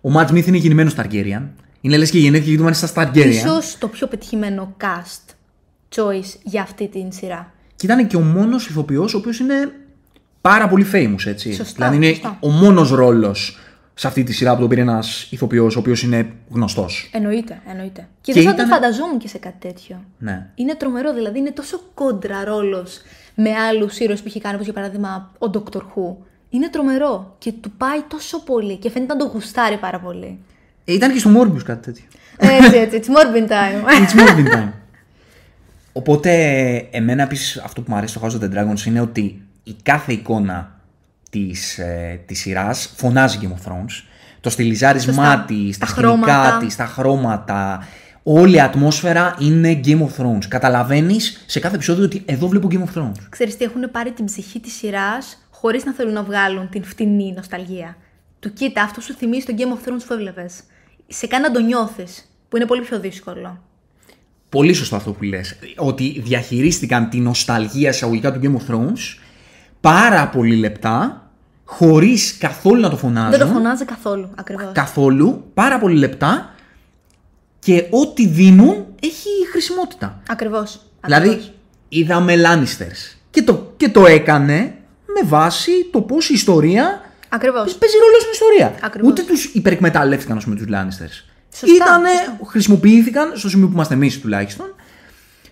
Ο Matt Smith είναι γεννημένος Targaryen. Είναι λες και γεννήθηκε γιατί του άρεσε στα Targaryen. Ίσως το πιο πετυχημένο cast choice για αυτή την σειρά. Και ήταν και ο μόνος ηθοποιός ο οποίος είναι πάρα πολύ famous, έτσι. Σωστά, δηλαδή είναι σωστά. ο μόνος ρόλος σε αυτή τη σειρά που τον πήρε ένας ηθοποιός ο οποίος είναι γνωστός. Εννοείται, εννοείται. Και, Και δεν θα ήταν- το φανταζόμουν και σε κάτι τέτοιο. Ναι. Είναι τρομερό, δηλαδή είναι τόσο κόντρα ρόλος με άλλους ήρωες που έχει κάνει, όπω για παράδειγμα ο Dr. Who. Είναι τρομερό και του πάει τόσο πολύ και φαίνεται να το γουστάρει πάρα πολύ. Ε, ήταν και στο Morbius κάτι τέτοιο. Έτσι, έτσι. It's Morbin time. *laughs* It's Morbin time. Οπότε, εμένα επίσης αυτό που μου αρέσει στο House of the Dragons είναι ότι η κάθε εικόνα της, ε, της σειράς φωνάζει Game of Thrones. Το στυλιζάρισμά Σωστά. της, τα Τα σκηνικά χρώματα. της, τα χρώματα. Όλη η ατμόσφαιρα είναι Game of Thrones. Καταλαβαίνεις σε κάθε επεισόδιο ότι εδώ βλέπω Game of Thrones. Ξέρεις τι, έχουν πάρει την ψυχή της σειράς χωρίς να θέλουν να βγάλουν την φτηνή νοσταλγία. Του κοίτα, αυτό σου θυμίζει το Game of Thrones που έβλεπες. Σε κάνει να το νιώθεις, που είναι πολύ πιο δύσκολο. Πολύ σωστό αυτό που λες. Ότι διαχειρίστηκαν τη νοσταλγία εισαγωγικά του Game of Thrones πάρα πολύ λεπτά, χωρίς καθόλου να το φωνάζουν. Δεν το φωνάζει καθόλου, ακριβώς. καθόλου, πάρα πολύ λεπτά και ό,τι δίνουν έχει χρησιμότητα. Ακριβώς. Δηλαδή, ακριβώς. είδαμε Lannisters και το, και το έκανε με βάση το πώς η ιστορία Ακριβώς. παίζει ρόλο στην ιστορία. Ακριβώς. Ούτε τους υπερεκμεταλλεύτηκαν, ας πούμε, τους Lannisters. Σωστά, Ήτανε, σωστά. χρησιμοποιήθηκαν, στο σημείο που είμαστε εμείς τουλάχιστον,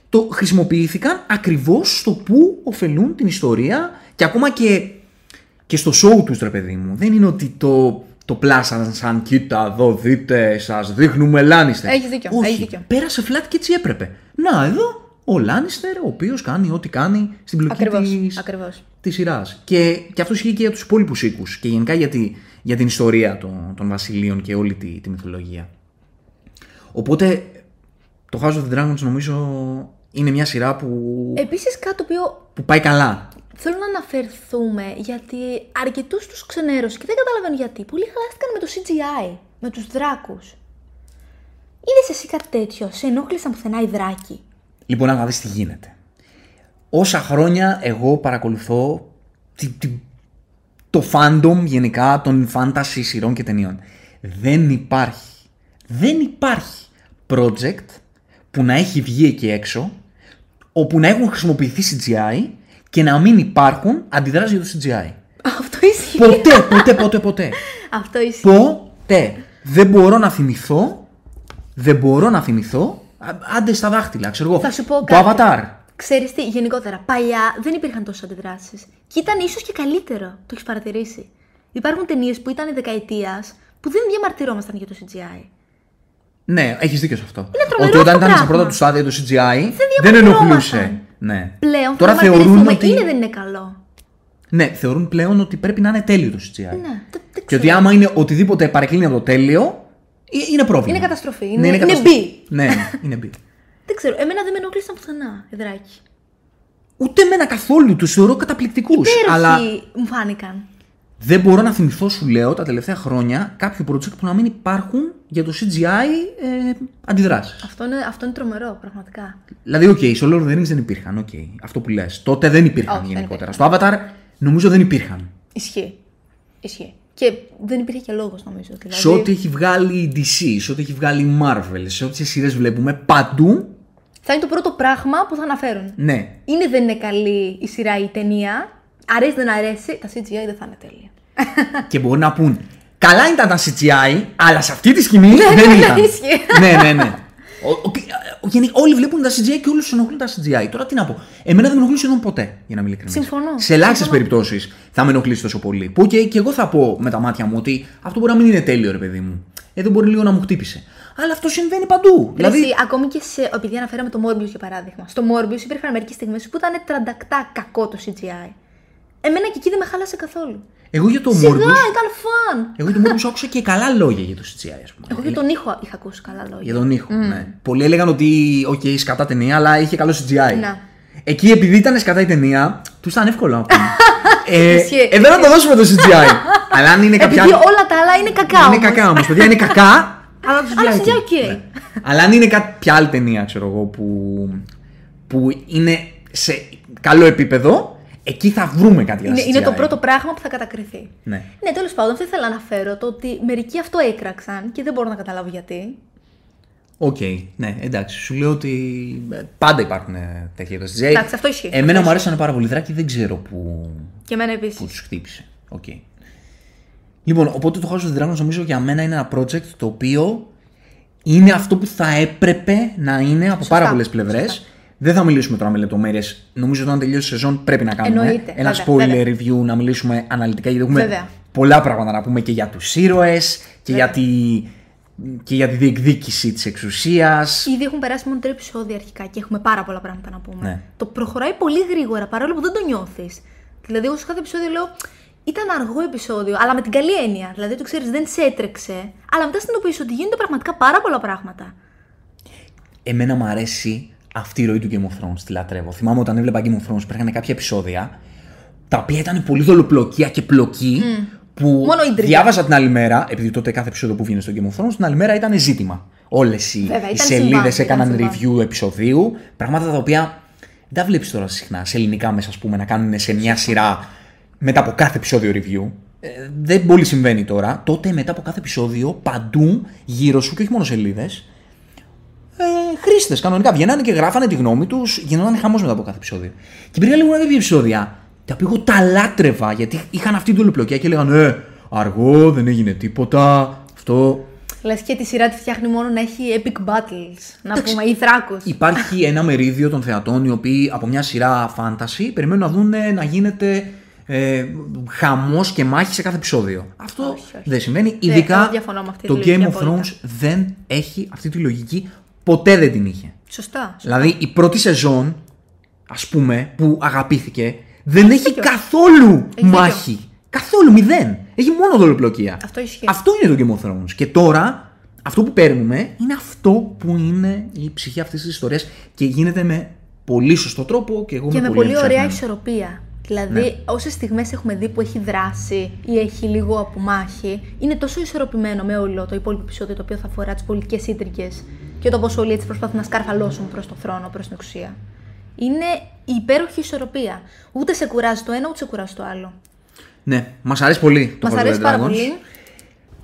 το χρησιμοποιήθηκαν ακριβώς στο που ωφελούν την ιστορία και ακόμα και, και στο show τους, ρε παιδί μου. Δεν είναι ότι το, το πλάσαν σαν κοίτα εδώ δείτε, σας δείχνουμε Λάνιστερ. Έχεις δίκιο, Όχι, έχεις δίκιο. πέρασε flat και έτσι έπρεπε. Να, εδώ ο Λάνιστερ, ο οποίος κάνει ό,τι κάνει στην πλοκή Ακριβώς, της, ακριβώς. της σειράς. Και, και αυτός ισχύει και για τους υπόλοιπους οίκους και γενικά για, τη- για την ιστορία των, των βασιλείων και όλη τη, τη μυθολογία. Οπότε το House of the Dragons νομίζω είναι μια σειρά που, Επίσης κάτι το οποίο που πάει καλά. Θέλω να αναφερθούμε γιατί αρκετούς τους ξενέρωσε και δεν καταλαβαίνω γιατί. Πολλοί χαλάστηκαν με το CGI, με τους δράκους. Είδες εσύ κάτι τέτοιο, σε ενόχλησαν πουθενά οι δράκοι. Λοιπόν, να δεις τι γίνεται. Όσα χρόνια εγώ παρακολουθώ τη- τη- το fandom γενικά των fantasy σειρών και ταινιών. Δεν υπάρχει, δεν υπάρχει project που να έχει βγει εκεί έξω όπου να έχουν χρησιμοποιηθεί CGI και να μην υπάρχουν αντιδράσεις για το CGI. Αυτό ισχύει. Ποτέ, ποτέ, ποτέ, ποτέ. Αυτό ισχύει. Ποτέ. Δεν μπορώ να θυμηθώ δεν μπορώ να θυμηθώ. α, Άντε στα δάχτυλα, ξέρω εγώ. Θα σου πω το κάτι. Avatar. Ξέρεις τι, γενικότερα, παλιά δεν υπήρχαν τόσες αντιδράσεις. Και ήταν ίσως και καλύτερο. Το έχεις παρατηρήσει. Υπάρχουν ταινίες που ήταν δεκαετίας που δεν διαμαρτυρόμασταν για το CGI. Ναι, έχεις δίκιο σε αυτό. Είναι τρομερό Ότι όταν αυτό ήταν στα πράγμα. πρώτα τους στάδια το CGI δεν, διαμαρτυρόμασταν. ενοχλούσε. Ναι. Πλέον Τώρα θα θεωρούν διαμαρτυρηθούμε. ότι. Είναι δεν είναι καλό. Ναι, θεωρούν πλέον ότι πρέπει να είναι τέλειο το CGI. Ναι, δεν, δεν Και ξέρω. ότι άμα είναι οτιδήποτε παρεκκλίνει από το τέλειο, ε, είναι πρόβλημα. Είναι καταστροφή. Ναι, Είναι- είναι καταστροφή. B. Ναι, είναι B. *laughs* Δεν ξέρω, εμένα δεν με ενοχλήσαν πουθενά, οι δράκοι. Ούτε εμένα καθόλου, τους θεωρώ καταπληκτικούς. Υπέροχοι Αλλά μου φάνηκαν. Δεν μπορώ να θυμηθώ, σου λέω, τα τελευταία χρόνια κάποιο project που να μην υπάρχουν για το CGI ε, αντιδράσεις. Αυτό είναι, αυτό είναι τρομερό, πραγματικά. Δηλαδή, οκ, στο Lord of the Rings δεν υπήρχαν, οκ. αυτό που λες. Τότε δεν υπήρχαν Όχι, δεν γενικότερα. Στο Avatar νομίζω δεν υπήρχαν. Ισχύει. Ισχύει. Και δεν υπήρχε και λόγος, νομίζω. Δηλαδή, Σε ό,τι έχει βγάλει η DC, σε ό,τι έχει βγάλει η Marvel, σε ό,τι σειρές βλέπουμε, παντού, Θα είναι το πρώτο πράγμα που θα αναφέρουν. ναι. Είναι δεν είναι καλή η σειρά ή η ταινία. Αρέσει δεν αρέσει, τα CGI δεν θα είναι τέλεια. Και μπορεί να πούν Καλά ήταν τα CGI, αλλά σε αυτή τη σκηνή δεν ναι, ήταν. ισχύει. ναι, ναι, ναι. Ο, ο, ο- γενι- όλοι βλέπουν τα CGI και όλους τους ενοχλούν τα CGI. Τώρα τι να πω. Εμένα δεν με ενοχλεί σχεδόν ποτέ, για να μην ειλικρινής. Συμφωνώ. Σε ελάχιστες Συμφωνώ. περιπτώσεις θα με ενοχλήσει τόσο πολύ. Που και, και εγώ θα πω με τα μάτια μου ότι αυτό μπορεί να μην είναι τέλειο, ρε παιδί μου. Εδώ μπορεί λίγο να μου χτύπησε. Αλλά αυτό συμβαίνει παντού. Δηλαδή... Δηλαδή, ακόμη και σε. Επειδή αναφέραμε το Morbius για παράδειγμα. Στο Morbius υπήρχαν μερικές στιγμές που ήταν τρανταχτά κακό το CGI. Εμένα και εκεί δεν με χάλασε καθόλου. Εγώ για το Σιγά, Morbius. ήταν fun. Εγώ για το Morbius άκουσα και καλά λόγια για το CGI, ας πούμε. Εγώ για τον ήχο είχα ακούσει καλά λόγια. Για τον ήχο, ναι. Πολλοί έλεγαν ότι, οκ, σκατά ταινία, αλλά είχε καλό CGI. Να. Εκεί, επειδή ήταν σκατά η ταινία, του ήταν εύκολο να πούνε. *laughs* ε, Ισχύει. ε, δεν θα το δώσουμε το CGI. *laughs* αλλά αν είναι κάποια. Επειδή όλα τα άλλα είναι κακά. είναι όμως. κακά όμως, παιδιά, είναι κακά. Αλλά το *laughs* Αλλά CGI. CGI εκεί. οκ. Ναι. αλλά αν είναι κάποια άλλη ταινία, ξέρω εγώ, που, που είναι σε καλό επίπεδο, εκεί θα βρούμε κάτι για Είναι, CGI. είναι το πρώτο πράγμα που θα κατακριθεί. Ναι. Ναι, τέλος πάντων, θα ήθελα να αναφέρω το ότι μερικοί αυτό έκραξαν και δεν μπορώ να καταλάβω γιατί. Οκ, ναι, εντάξει. Σου λέω ότι ε, πάντα υπάρχουν ε, τέτοια είδος CGI. Εντάξει, αυτό ισχύει. Εμένα Αυτό μου αρέσανε πάρα πολύ οι δράκοι, δεν ξέρω που, Και εμένα που επίσης. τους χτύπησε. Οκ. Λοιπόν, οπότε το House of the Dragons νομίζω για μένα είναι ένα project το οποίο είναι αυτό που θα έπρεπε να είναι από Σωστά, πάρα πολλές πλευρές. Δεν θα μιλήσουμε τώρα με λεπτομέρειες. Νομίζω ότι όταν τελειώσει η σεζόν πρέπει να κάνουμε Εννοείται, ένα βέβαια, spoiler βέβαια. review, να μιλήσουμε αναλυτικά γιατί έχουμε Βέβαια. πολλά πράγματα να πούμε και για τους ήρωες και, για τη, και για τη διεκδίκηση της εξουσίας. Ήδη έχουν περάσει μόνο τρία επεισόδια αρχικά και έχουμε πάρα πολλά πράγματα να πούμε. Ναι. Το προχωράει πολύ γρήγορα παρόλο που δεν το νιώθεις. Δηλαδή, εγώ σε κάθε επεισόδιο λέω ήταν αργό επεισόδιο, αλλά με την καλή έννοια. Δηλαδή, το ξέρεις, δεν σε έτρεξε, αλλά μετά συνειδητοποιείς ότι γίνονται πραγματικά πάρα πολλά πράγματα. Εμένα μου αρέσει αυτή η ροή του Game of Thrones, τη λατρεύω. Θυμάμαι όταν έβλεπα Game of Thrones, υπήρχαν κάποια επεισόδια τα οποία ήταν πολύ δολοπλοκία και πλοκή που Μόνο ίντριγκα. διάβαζα την άλλη μέρα, επειδή τότε κάθε επεισόδιο που βγαίνει στο Game of Thrones, την άλλη μέρα ήταν ζήτημα. Όλες οι, Βέβαια, οι ήταν σελίδες συμβάν, έκαναν ήταν review επεισοδίου. Πράγματα τα οποία δεν τα βλέπεις τώρα συχνά σε ελληνικά μέσα, ας πούμε, να κάνουν σε μια σειρά μετά από κάθε επεισόδιο review. Ε, δεν πολύ συμβαίνει τώρα. Τότε μετά από κάθε επεισόδιο, παντού γύρω σου και όχι μόνο σελίδες, ε, χρήστες κανονικά βγαίνανε και γράφανε τη γνώμη τους, γινόταν χαμός μετά από κάθε επεισόδιο. Και υπήρχαν λίγο κάποια επεισόδια τα οποία εγώ τα λάτρευα γιατί είχαν αυτή την ολοπλοκία και έλεγαν Ε, αργό, δεν έγινε τίποτα. Αυτό. Λες και τη σειρά τη φτιάχνει μόνο να έχει epic battles. Να πούμε, ή θράκου. Υπάρχει ένα μερίδιο των θεατών οι οποίοι από μια σειρά fantasy περιμένουν να δουν να γίνεται ε, χαμός και μάχη σε κάθε επεισόδιο. Αυτό Όχι, όχι. δεν σημαίνει. Δεν, Ειδικά εγώ διαφωνώ με αυτή το τη Game λογική of απόλυτα. Thrones δεν έχει αυτή τη λογική. Ποτέ δεν την είχε. Σωστά. Δηλαδή η πρώτη σεζόν, ας πούμε, που αγαπήθηκε, δεν έχεις δίκιο. καθόλου δίκιο. μάχη. Καθόλου, μηδέν. Έχει μόνο δολοπλοκία. Αυτό ισχύει. Αυτό είναι το Game of Thrones. Και τώρα, αυτό που παίρνουμε είναι αυτό που είναι η ψυχή αυτής της ιστορίας και γίνεται με πολύ σωστό τρόπο και εγώ Και είμαι με πολύ πολύ ωραία ενθουσιασμένος. ισορροπία. Δηλαδή, Ναι. όσες στιγμές έχουμε δει που έχει δράση ή έχει λίγο απομάχη, είναι τόσο ισορροπημένο με όλο το υπόλοιπο επεισόδιο το οποίο θα αφορά τις πολιτικές ίντρικες και το πώ όλοι έτσι προσπαθούν να σκαρφαλώσουν προς το θρόνο, προς την εξουσία. Είναι η υπέροχη ισορροπία. Ούτε σε κουράζει το ένα, ούτε σε κουράζει το άλλο. Ναι, μας αρέσει πολύ το Μας House of αρέσει the πάρα Dragons. πολύ.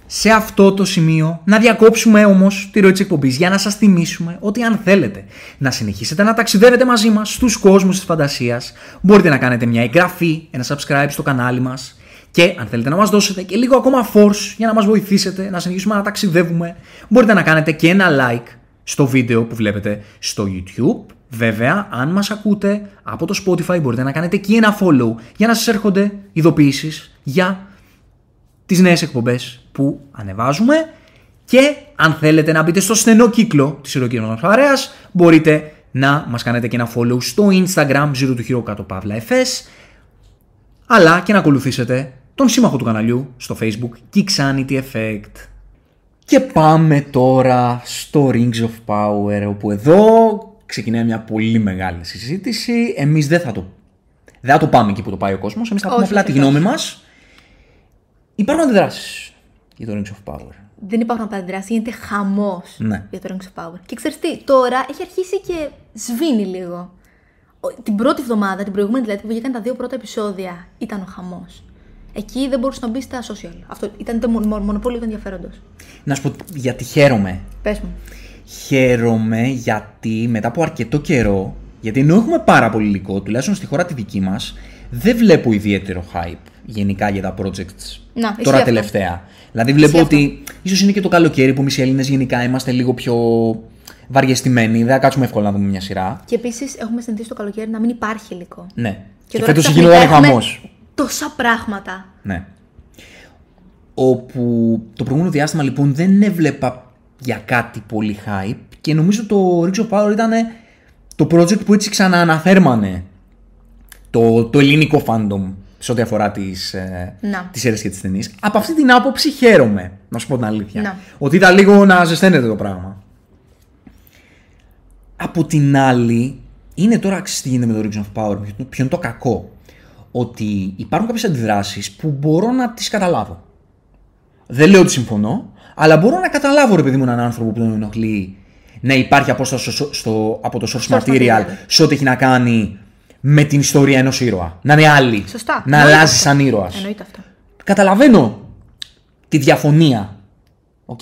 Σε αυτό το σημείο να διακόψουμε όμως τη ροή της εκπομπής για να σας θυμίσουμε ότι αν θέλετε να συνεχίσετε να ταξιδεύετε μαζί μας στους κόσμους της φαντασίας μπορείτε να κάνετε μια εγγραφή, ένα subscribe στο κανάλι μας Και αν θέλετε να μας δώσετε και λίγο ακόμα force για να μας βοηθήσετε να συνεχίσουμε να ταξιδεύουμε, μπορείτε να κάνετε και ένα like στο βίντεο που βλέπετε στο YouTube. Βέβαια, αν μας ακούτε από το Spotify μπορείτε να κάνετε και ένα follow για να σας έρχονται ειδοποιήσεις για τις νέες εκπομπές που ανεβάζουμε και αν θέλετε να μπείτε στο στενό κύκλο της ηρωικής μας παρέας μπορείτε να μας κάνετε και ένα follow στο Instagram Zero του Hero κάτω παύλα FS αλλά και να ακολουθήσετε τον σύμμαχο του καναλιού στο Facebook Kixanity Effect. Και πάμε τώρα στο Rings of Power όπου εδώ ξεκινάει μια πολύ μεγάλη συζήτηση. Εμείς δεν θα το, δεν θα το πάμε εκεί που το πάει ο κόσμος, εμείς θα πούμε Όχι, απλά τη όχι, γνώμη μας. Υπάρχουν αντιδράσεις για το Rings of Power. Δεν υπάρχουν απαντήσει, γίνεται χαμός Ναι. για το Rings of Power. Και ξέρεις τι, τώρα έχει αρχίσει και σβήνει λίγο. Ο- Την πρώτη εβδομάδα, την προηγούμενη δηλαδή, που βγήκαν τα δύο πρώτα επεισόδια, ήταν ο χαμός. Εκεί δεν μπορούσε να μπει στα social. Αυτό ήταν το μο- μο- μονοπόλιο του ενδιαφέροντος. Να σου πω γιατί χαίρομαι. Πες μου. Χαίρομαι γιατί μετά από αρκετό καιρό, γιατί ενώ έχουμε πάρα πολύ υλικό, τουλάχιστον στη χώρα τη δική μας, δεν βλέπω ιδιαίτερο hype γενικά για τα projects Να, ισχύει τώρα αυτό. τελευταία. Δηλαδή βλέπω Ισχύει ότι ίσως είναι και το καλοκαίρι που εμείς οι Έλληνες γενικά είμαστε λίγο πιο βαριεστημένοι, δεν θα κάτσουμε εύκολα να δούμε μια σειρά. Και επίσης έχουμε συνηθίσει το καλοκαίρι να μην υπάρχει υλικό. Ναι. Και, τώρα φέτος ξαφνικά γινόταν έχουμε χαμός. Τόσα πράγματα. Ναι. Όπου το προηγούμενο διάστημα λοιπόν δεν έβλεπα για κάτι πολύ hype και νομίζω το Rings of Power ήταν το project που έτσι ξανααναθέρμανε το, το ελληνικό fandom σε ό,τι αφορά τις, ε, Να. τις σειρές και τις ταινίες. Από αυτή την άποψη χαίρομαι, να σου πω την αλήθεια. Να. Ότι ήταν λίγο να ζεσταίνεται το πράγμα. Από την άλλη, είναι τώρα ξέρεις τι γίνεται με το Rings of Power, ποιο ποιο είναι το κακό. Ότι υπάρχουν κάποιες αντιδράσεις που μπορώ να τις καταλάβω. Δεν λέω ότι συμφωνώ, αλλά μπορώ να καταλάβω ρε παιδί μου έναν άνθρωπο που τον ενοχλεί να υπάρχει απόσταση στο, στο- από το source Source material material. σε ό,τι έχει να κάνει με την ιστορία ενός ήρωα. Να είναι άλλη. Σωστά. Να Εννοείται αλλάζει αυτό. σαν ήρωας. Εννοείται αυτό. Καταλαβαίνω τη διαφωνία. Οκ.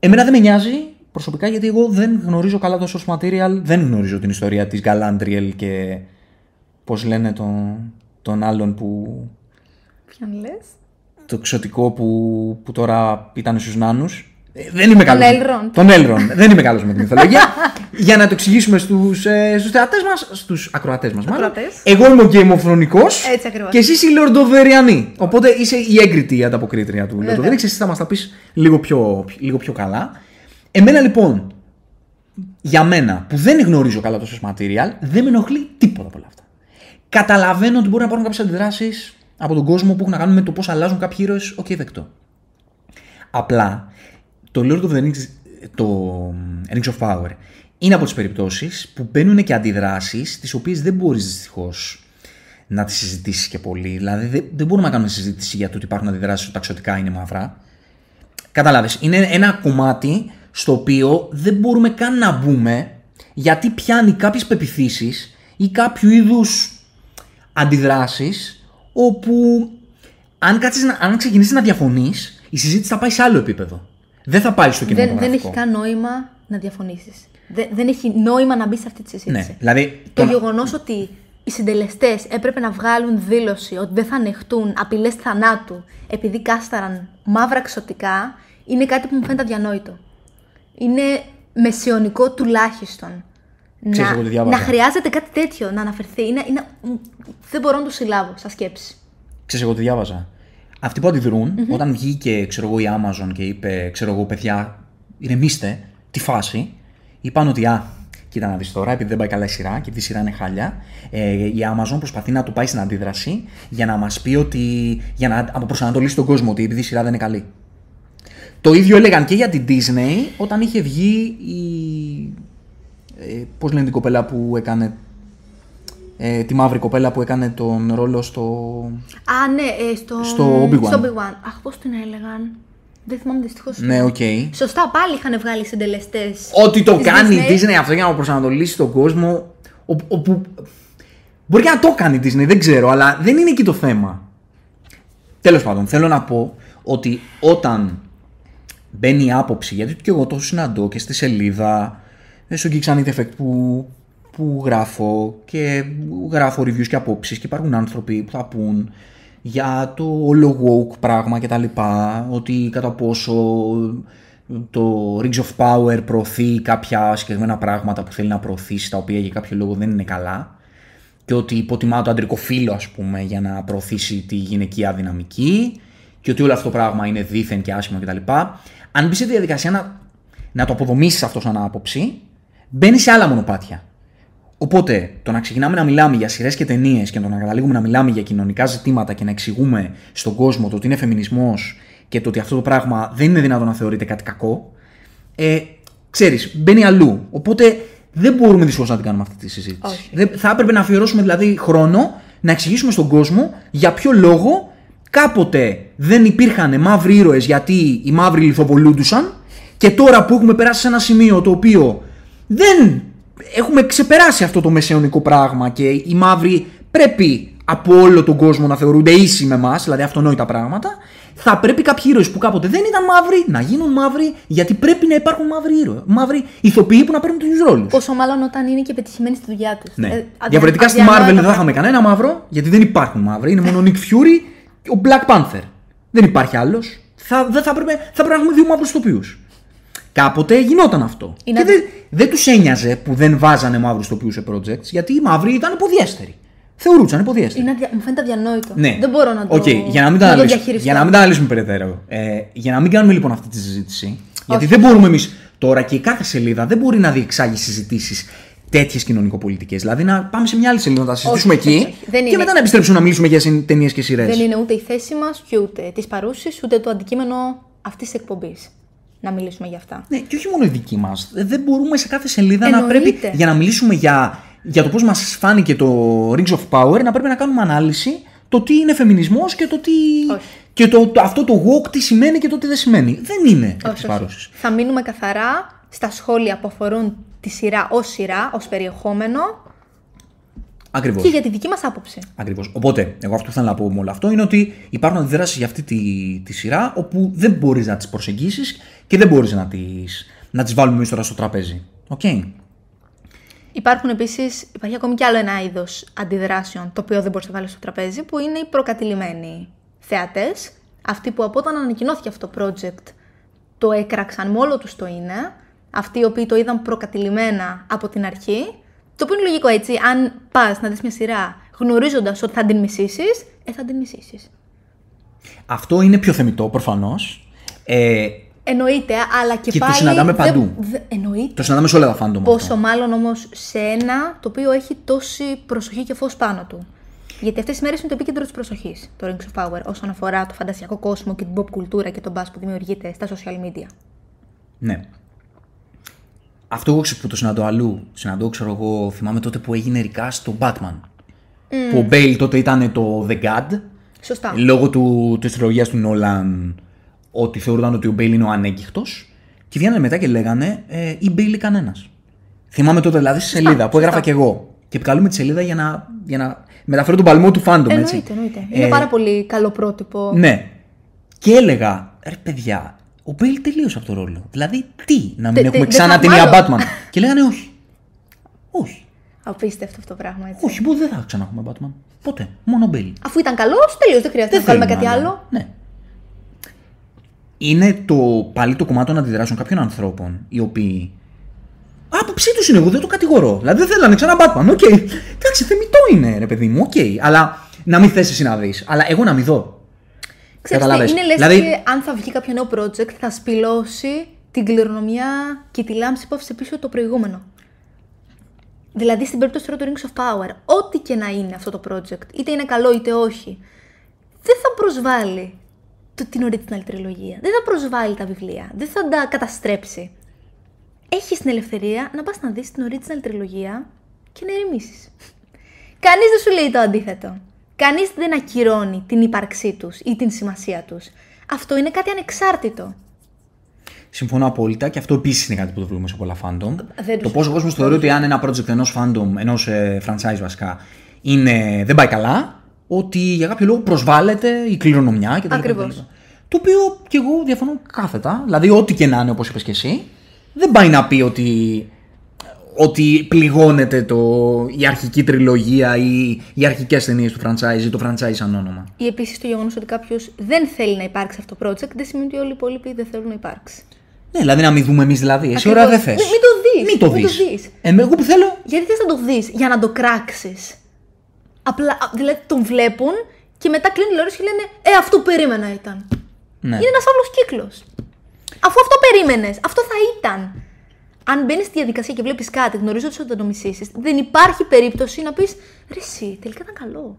Εμένα δεν με νοιάζει προσωπικά γιατί εγώ δεν γνωρίζω καλά το source material, δεν γνωρίζω την ιστορία της Galadriel και πώς λένε τον, τον άλλον που... Ποιον λες; το ξωτικό που, που τώρα ήταν στους νάνους. Ε, Δεν είμαι καλός. Elrond. Τον Elrond. δεν είμαι καλός με τη μυθολογία. *laughs* Για να το εξηγήσουμε στους, ε, στους θεατές μας, στους ακροατές μας μάλλον. Ακροατές. Εγώ είμαι ο Game of Thrones Έτσι ακριβώς. και εσύ είσαι η Λορντοβεριανή. Οπότε είσαι η έγκριτη ανταποκρίτρια του Βέβαια. Λορντοβερή. Εσύ θα μας τα πεις λίγο πιο, λίγο πιο καλά. Εμένα λοιπόν, για μένα που δεν γνωρίζω καλά το source material, δεν με ενοχλεί τίποτα από όλα αυτά. Καταλαβαίνω ότι μπορεί να υπάρχουν κάποιες αντιδράσεις από τον κόσμο που έχουν να κάνουν με το πώς αλλάζουν κάποιοι ήρωες. Οκ, δεκτό. Απλά το Lord of the Rings, το Rings of Power είναι από τις περιπτώσεις που μπαίνουν και αντιδράσεις τις οποίες δεν μπορείς δυστυχώς να τις συζητήσεις και πολύ. Δηλαδή δεν, δεν μπορούμε να κάνουμε συζήτηση για το ότι υπάρχουν αντιδράσεις ότι τα ξωτικά είναι μαύρα. Κατάλαβες, είναι ένα κομμάτι στο οποίο δεν μπορούμε καν να μπούμε γιατί πιάνει κάποιες πεπιθήσεις ή κάποιου είδους αντιδράσεις όπου αν, κάτσεις, να- αν ξεκινήσεις να διαφωνείς η συζήτηση θα πάει σε άλλο επίπεδο. Δεν θα πάει στο Δεν, κινηματογραφικό. δεν έχει καν νόημα να διαφωνήσεις. Δεν, δεν έχει νόημα να μπεις σε αυτή τη συζήτηση. Ναι, δηλαδή Το το- γεγονός ότι οι συντελεστές έπρεπε να βγάλουν δήλωση ότι δεν θα ανεχτούν απειλές θανάτου επειδή κάσταραν μαύρα ξωτικά είναι κάτι που μου φαίνεται αδιανόητο. Είναι μεσαιωνικό τουλάχιστον. Ξέρεις, εγώ να, το διάβαζα. να χρειάζεται κάτι τέτοιο να αναφερθεί. Είναι, είναι, δεν μπορώ να το συλλάβω σαν σκέψη. Ξέρεις εγώ τι διάβαζα. Αυτοί που αντιδρουν όταν βγήκε ξέρω εγώ, η Amazon και είπε, ξέρω εγώ, παιδιά, ηρεμήστε, τη φάση, είπαν ότι, α, κοίτα να δεις τώρα, επειδή δεν πάει καλά η σειρά και η σειρά είναι χάλια, ε, η Amazon προσπαθεί να το πάει στην αντίδραση για να μας πει ότι, για να αποπροσανατολίσει τον κόσμο ότι επειδή η σειρά δεν είναι καλή. Το ίδιο έλεγαν και για την Disney όταν είχε βγει η... Ε, πώς λένε την κοπέλα που έκανε... Ε, τη μαύρη κοπέλα που έκανε τον ρόλο στο... Α, ναι, ε, στο, Στο Obi-Wan. στο Obi-Wan. Αχ, πώς την έλεγαν. Δεν θυμάμαι δυστυχώς. Ναι, οκ. Σωστά, πάλι είχαν βγάλει συντελεστές. Ότι το κάνει η Disney αυτό για να προσανατολίσει τον κόσμο. ο- Όπου. Μπορεί και να το κάνει η Disney, δεν ξέρω, αλλά δεν είναι εκεί το θέμα. Τέλος πάντων, θέλω να πω ότι όταν μπαίνει η άποψη, γιατί και εγώ το συναντώ και στη σελίδα, ε, στο Geeks Anit Effect που, που γράφω και γράφω reviews και απόψεις και υπάρχουν άνθρωποι που θα πούν για το όλο woke πράγμα και τα λοιπά, ότι κατά πόσο το Rings of Power προωθεί κάποια συγκεκριμένα πράγματα που θέλει να προωθήσει, τα οποία για κάποιο λόγο δεν είναι καλά και ότι υποτιμά το αντρικό φύλλο, ας πούμε, για να προωθήσει τη γυναικεία δυναμική και ότι όλο αυτό το πράγμα είναι δίθεν και άσχημο κτλ. Αν μπει σε διαδικασία να, να το αποδομήσεις αυτό σαν άποψη, μπαίνει σε άλλα μονοπάτια. Οπότε, το να ξεκινάμε να μιλάμε για σειρές και ταινίες και το να καταλήγουμε να μιλάμε για κοινωνικά ζητήματα και να εξηγούμε στον κόσμο το ότι είναι φεμινισμός και το ότι αυτό το πράγμα δεν είναι δυνατόν να θεωρείται κάτι κακό, ε, ξέρεις, μπαίνει αλλού. Οπότε δεν μπορούμε δυστυχώς να την κάνουμε αυτή τη συζήτηση. Δεν, θα έπρεπε να αφιερώσουμε δηλαδή χρόνο να εξηγήσουμε στον κόσμο για ποιο λόγο κάποτε δεν υπήρχαν μαύροι ήρωες γιατί οι μαύροι λιθοβολούντουσαν και τώρα που έχουμε περάσει σε ένα σημείο το οποίο δεν έχουμε ξεπεράσει αυτό το μεσαιωνικό πράγμα και οι μαύροι πρέπει από όλο τον κόσμο να θεωρούνται ίσοι με εμάς, δηλαδή αυτονόητα πράγματα, θα πρέπει κάποιοι ήρωες που κάποτε δεν ήταν μαύροι να γίνουν μαύροι, γιατί πρέπει να υπάρχουν μαύροι ήρωες. Μαύροι ηθοποιοί που να παίρνουν τους ρόλους. Πόσο μάλλον όταν είναι και πετυχημένοι στη δουλειά τους. Ναι. Ε, Διαφορετικά στη Marvel δεν θα είχαμε κανένα μαύρο, γιατί δεν υπάρχουν μαύροι. Είναι μόνο ο Nick Fury και ο Black Panther. Δεν υπάρχει άλλος. Θα, θα, πρέπει, θα πρέπει να έχουμε δύο μαύρους ηθοποιούς. Κάποτε γινόταν αυτό. Είναι... Και δεν, δεν τους ένοιαζε που δεν βάζανε μαύρους τοπίου σε projects, γιατί οι μαύροι ήταν υποδιέστεροι. Θεωρούσαν υποδιέστεροι. Είναι, μου φαίνεται αδιανόητο. Ναι. Δεν μπορώ να το, okay, για να μην τα Για να μην τα αναλύσουμε περαιτέρω. Ε, για να μην κάνουμε λοιπόν αυτή τη συζήτηση. Γιατί δεν μπορούμε εμείς τώρα και η κάθε σελίδα δεν μπορεί να διεξάγει συζητήσεις τέτοιες κοινωνικοπολιτικές. Δηλαδή να πάμε σε μια άλλη σελίδα να τα συζητήσουμε εκεί όχι, όχι. και μετά να επιστρέψουμε να μιλήσουμε για ταινίες και σειρές. Δεν είναι ούτε η θέση μας και ούτε τη παρούση ούτε το αντικείμενο αυτής της εκπομπής να μιλήσουμε για αυτά. Ναι, και όχι μόνο η δική μας. Δεν μπορούμε σε κάθε σελίδα να πρέπει. Για να μιλήσουμε για, για το πώς μας φάνηκε το Rings of Power, να πρέπει να κάνουμε ανάλυση το τι είναι φεμινισμός και το τι. Και το, αυτό το walk τι σημαίνει και το τι δεν σημαίνει. Δεν είναι όχι, όχι. Θα μείνουμε καθαρά στα σχόλια που αφορούν τη σειρά ως σειρά, ως περιεχόμενο Ακριβώς. Και για τη δική μας άποψη. Ακριβώς. Οπότε, εγώ αυτό που θέλω να πω με όλο αυτό είναι ότι υπάρχουν αντιδράσεις για αυτή τη, τη σειρά όπου δεν μπορείς να τις προσεγγίσεις και δεν μπορείς να τις να τις βάλουμε εμείς τώρα στο τραπέζι. Οκ. Okay. Υπάρχουν επίσης, υπάρχει ακόμη κι άλλο ένα είδος αντιδράσεων το οποίο δεν μπορείς να βάλεις στο τραπέζι που είναι οι προκατειλημμένοι θεατές. Αυτοί που από όταν ανακοινώθηκε αυτό το project το έκραξαν με όλο τους το είναι. Αυτοί οι οποίοι το είδαν προκατηλημένα από την αρχή το οποίο είναι λογικό έτσι. Αν πας να δεις μια σειρά γνωρίζοντας ότι θα την μισήσεις, ε, θα την μισήσεις. Αυτό είναι πιο θεμητό προφανώς. Ε, Εννοείται, αλλά και, και πάλι. το συναντάμε παντού. Δε, εννοείται. Το συναντάμε σε όλα τα φάντομα. Πόσο αυτό. μάλλον όμως σε ένα το οποίο έχει τόση προσοχή και φως πάνω του. Γιατί αυτές τι μέρες είναι το επίκεντρο της προσοχής, το Rings of Power, όσον αφορά το φαντασιακό κόσμο και την pop κουλτούρα και τον μπα που δημιουργείται στα social media. Ναι. Αυτό εγώ που το συναντώ αλλού. Συναντώ, ξέρω εγώ, θυμάμαι τότε που έγινε ρικά στο Batman. Mm. Που ο Bale τότε ήταν το The God. Σωστά. Λόγω του, της τριλογίας του Νόλαν ότι θεωρούνταν ότι ο Bale είναι ο ανέγκυχτος. Και βγαίνανε μετά και λέγανε ε, ή Bale ή κανένας. Θυμάμαι τότε δηλαδή στη σελίδα που έγραφα κι εγώ. Και επικαλούμε τη σελίδα για να, για να μεταφέρω τον παλμό του fandom. Εννοείται, έτσι. εννοείται. Είναι ε, πάρα πολύ καλό πρότυπο. Ναι. Και έλεγα, ρε παιδιά, ο Μπέιλ τελείωσε αυτό το ρόλο. Δηλαδή, τι, να μην έχουμε ξανά ταινία Batman; *laughs* και λέγανε όχι. Όχι. Απίστευτο αυτό το πράγμα έτσι. Όχι, που δεν θα ξανά έχουμε Batman. Ποτέ. Μόνο Μπέιλ. Αφού ήταν καλός, τελείω. Δεν χρειάζεται να κάνουμε κάτι άλλο. Ναι. Είναι το, πάλι το κομμάτι των αντιδράσεων κάποιων ανθρώπων οι οποίοι. Άποψή τους είναι, εγώ δεν το κατηγορώ. Δηλαδή δεν θέλανε ξανά Batman. Οκ. Okay. Εντάξει, θεμητό είναι, ρε παιδί μου, οκ. Okay. Αλλά να μην θες εσύ να δεις. Αλλά εγώ να μην δω. Ξέρετε, είναι λες δηλαδή... και αν θα βγει κάποιο νέο project θα σπιλώσει την κληρονομιά και τη λάμψη που άφησε πίσω το προηγούμενο. Δηλαδή στην περίπτωση τώρα του Rings of Power, ό,τι και να είναι αυτό το project, είτε είναι καλό είτε όχι, δεν θα προσβάλλει το, την original τριλογία. Δεν θα προσβάλλει τα βιβλία. Δεν θα τα καταστρέψει. Έχεις την ελευθερία να πας να δεις την original τριλογία και να ηρεμήσεις. Κανείς δεν σου λέει το αντίθετο. Κανείς δεν ακυρώνει την ύπαρξή τους ή την σημασία τους. Αυτό είναι κάτι ανεξάρτητο. Συμφωνώ απόλυτα και αυτό επίσης είναι κάτι που το βλέπουμε σε πολλά fandom. το πόσο κόσμος θεωρεί ότι αν ένα project ενός fandom, ενός ε, franchise βασικά, είναι, δεν πάει καλά, ότι για κάποιο λόγο προσβάλλεται η κληρονομιά κτλ. Ακριβώς. Το οποίο και εγώ διαφωνώ κάθετα. Δηλαδή, ό,τι και να είναι, όπως είπες και εσύ, δεν πάει να πει ότι ότι πληγώνεται το, η αρχική τριλογία ή οι αρχικές ταινίες του franchise ή το franchise σαν όνομα. Ή επίσης το γεγονός ότι κάποιος δεν θέλει να υπάρξει αυτό το project δεν σημαίνει ότι όλοι οι υπόλοιποι δεν θέλουν να υπάρξει. Ναι, δηλαδή να μην δούμε εμείς δηλαδή. Εσύ Ακριβώς. ώρα δεν θες. Μην- μην το δεις. Μην το Μην το δεις. δεις. Ε, εγώ που θέλω. Γιατί θες να το δεις, για να το κράξεις. Απλά, α, δηλαδή τον βλέπουν και μετά κλείνουν τηλεόραση και λένε Ε, αυτό περίμενα ήταν. Ναι. Είναι ένας άλλος κύκλος. Αφού αυτό περίμενες, αυτό θα ήταν. Αν μπαίνεις στη διαδικασία και βλέπεις κάτι, γνωρίζοντας ότι θα το μισήσεις, δεν υπάρχει περίπτωση να πεις Ρε εσύ, τελικά ήταν καλό.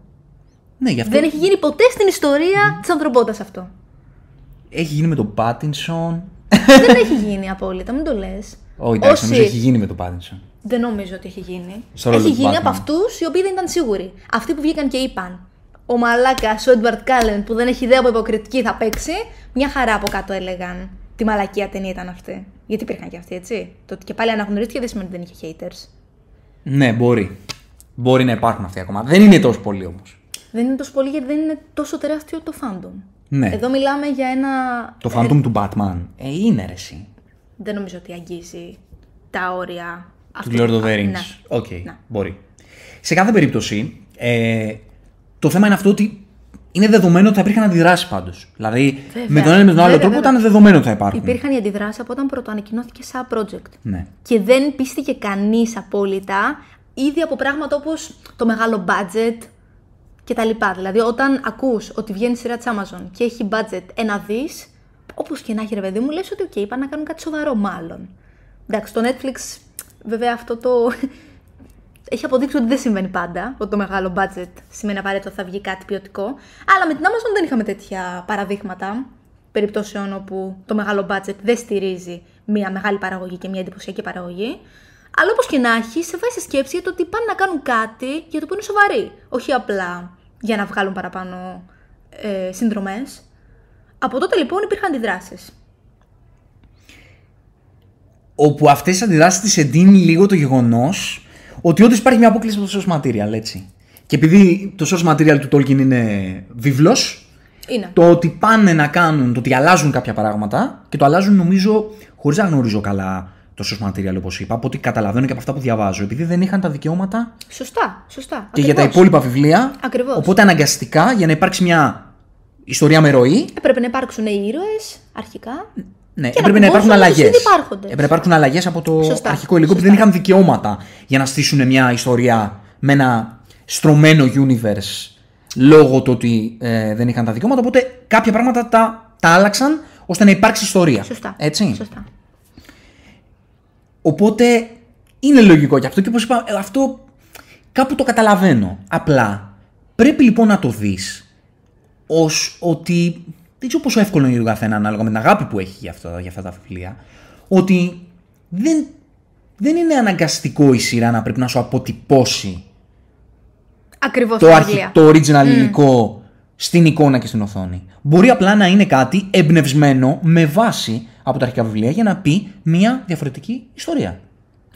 Ναι, γι' αυτό. Δεν έχει γίνει ποτέ στην ιστορία της ανθρωπότητας αυτό. Έχει γίνει με τον Πάτινσον. δεν έχει γίνει απόλυτα, μην το λες. Όχι, εντάξει, Όσοι- νομίζω έχει γίνει με τον Πάτινσον. Δεν νομίζω ότι έχει γίνει. Στο ρόλο έχει του γίνει Batman. από αυτούς οι οποίοι δεν ήταν σίγουροι. Αυτοί που βγήκαν και είπαν. Ο μαλάκας, ο Έντουαρτ Κάλεν που δεν έχει ιδέα από υποκριτική θα παίξει. Μια χαρά από κάτω έλεγαν. Τι μαλακία ταινία ήταν αυτή. Γιατί υπήρχαν και αυτοί, έτσι; Το ότι και πάλι αναγνωρίστηκε δεν σημαίνει ότι δεν είχε haters. Ναι, μπορεί. Μπορεί να υπάρχουν αυτοί ακόμα. Δεν είναι τόσο πολύ όμως. Δεν είναι τόσο πολύ γιατί δεν είναι τόσο τεράστιο το fandom. Ναι. Εδώ μιλάμε για ένα. Το fandom του Batman. Ε, είναι ρε εσύ. Δεν νομίζω ότι αγγίζει τα όρια Του αυτού. Lord of the Α, Rings. ναι. Οκ, Ναι. μπορεί. Σε κάθε περίπτωση, ε, το θέμα είναι αυτό ότι είναι δεδομένο ότι θα υπήρχαν αντιδράσεις πάντως. Δηλαδή, Βέβαια. με τον ένα ή με τον άλλο Βέβαια, τρόπο βέβαια. ήταν δεδομένο ότι θα υπάρχουν. Υπήρχαν οι αντιδράσεις από όταν πρωτοανακοινώθηκε σαν project. Ναι. Και δεν πείστηκε κανείς απόλυτα ήδη από πράγματα όπως το μεγάλο budget και τα λοιπά. Δηλαδή, όταν ακούς ότι βγαίνει σειρά της Amazon και έχει budget ένα δις, όπως και να έχει ρε παιδί μου, λες ότι, OK, είπαν να κάνουν κάτι σοβαρό, μάλλον. Εντάξει, το Netflix, βέβαια αυτό το. Έχει αποδείξει ότι δεν συμβαίνει πάντα. Ότι το μεγάλο budget σημαίνει απαραίτητο ότι θα βγει κάτι ποιοτικό. Αλλά με την Amazon δεν είχαμε τέτοια παραδείγματα περιπτώσεων όπου το μεγάλο budget δεν στηρίζει μια μεγάλη παραγωγή και μια εντυπωσιακή παραγωγή. Αλλά όπως και να έχει, σε βάζει σε σκέψη για το ότι πάνε να κάνουν κάτι για το που είναι σοβαροί. Όχι απλά για να βγάλουν παραπάνω ε, συνδρομές. Από τότε λοιπόν υπήρχαν αντιδράσεις. Όπου αυτές τι αντιδράσεις τις εντείνει λίγο το γεγονός ότι όντως υπάρχει μια απόκληση από το source material, έτσι. Και επειδή το source material του Tolkien είναι βίβλος, Είναι. το ότι πάνε να κάνουν, το ότι αλλάζουν κάποια πράγματα και το αλλάζουν νομίζω χωρίς να γνωρίζω καλά το source material όπως είπα, από ό,τι καταλαβαίνω και από αυτά που διαβάζω, επειδή δεν είχαν τα δικαιώματα Σωστά, σωστά. και για τα Ακριβώς. υπόλοιπα βιβλία. Ακριβώς. Οπότε αναγκαστικά για να υπάρξει μια ιστορία με ροή, Έπρεπε να υπάρξουν οι ήρωες αρχικά. Ναι, Και έπρεπε να να υπάρχουν κουμπώσουν αλλαγές. τους ήδη υπάρχοντες. Έπρεπε να υπάρχουν αλλαγές από το Σωστά, αρχικό υλικό που σωστά. δεν είχαν δικαιώματα για να στήσουν μια ιστορία με ένα στρωμένο universe λόγω του ότι ε, δεν είχαν τα δικαιώματα. Οπότε κάποια πράγματα τα, τα άλλαξαν ώστε να υπάρξει ιστορία. Σωστά. Έτσι. Σωστά. Οπότε είναι λογικό και αυτό και όπως είπα, ε, αυτό κάπου το καταλαβαίνω. Απλά πρέπει λοιπόν να το δεις ως ότι, δεν ξέρω πόσο εύκολο είναι για τον καθένα ανάλογα με την αγάπη που έχει για, αυτό, για αυτά τα βιβλία, ότι δεν, δεν είναι αναγκαστικό η σειρά να πρέπει να σου αποτυπώσει Ακριβώς το, αρχι, το original υλικό στην εικόνα και στην οθόνη. Μπορεί απλά να είναι κάτι εμπνευσμένο με βάση από τα αρχικά βιβλία για να πει μια διαφορετική ιστορία.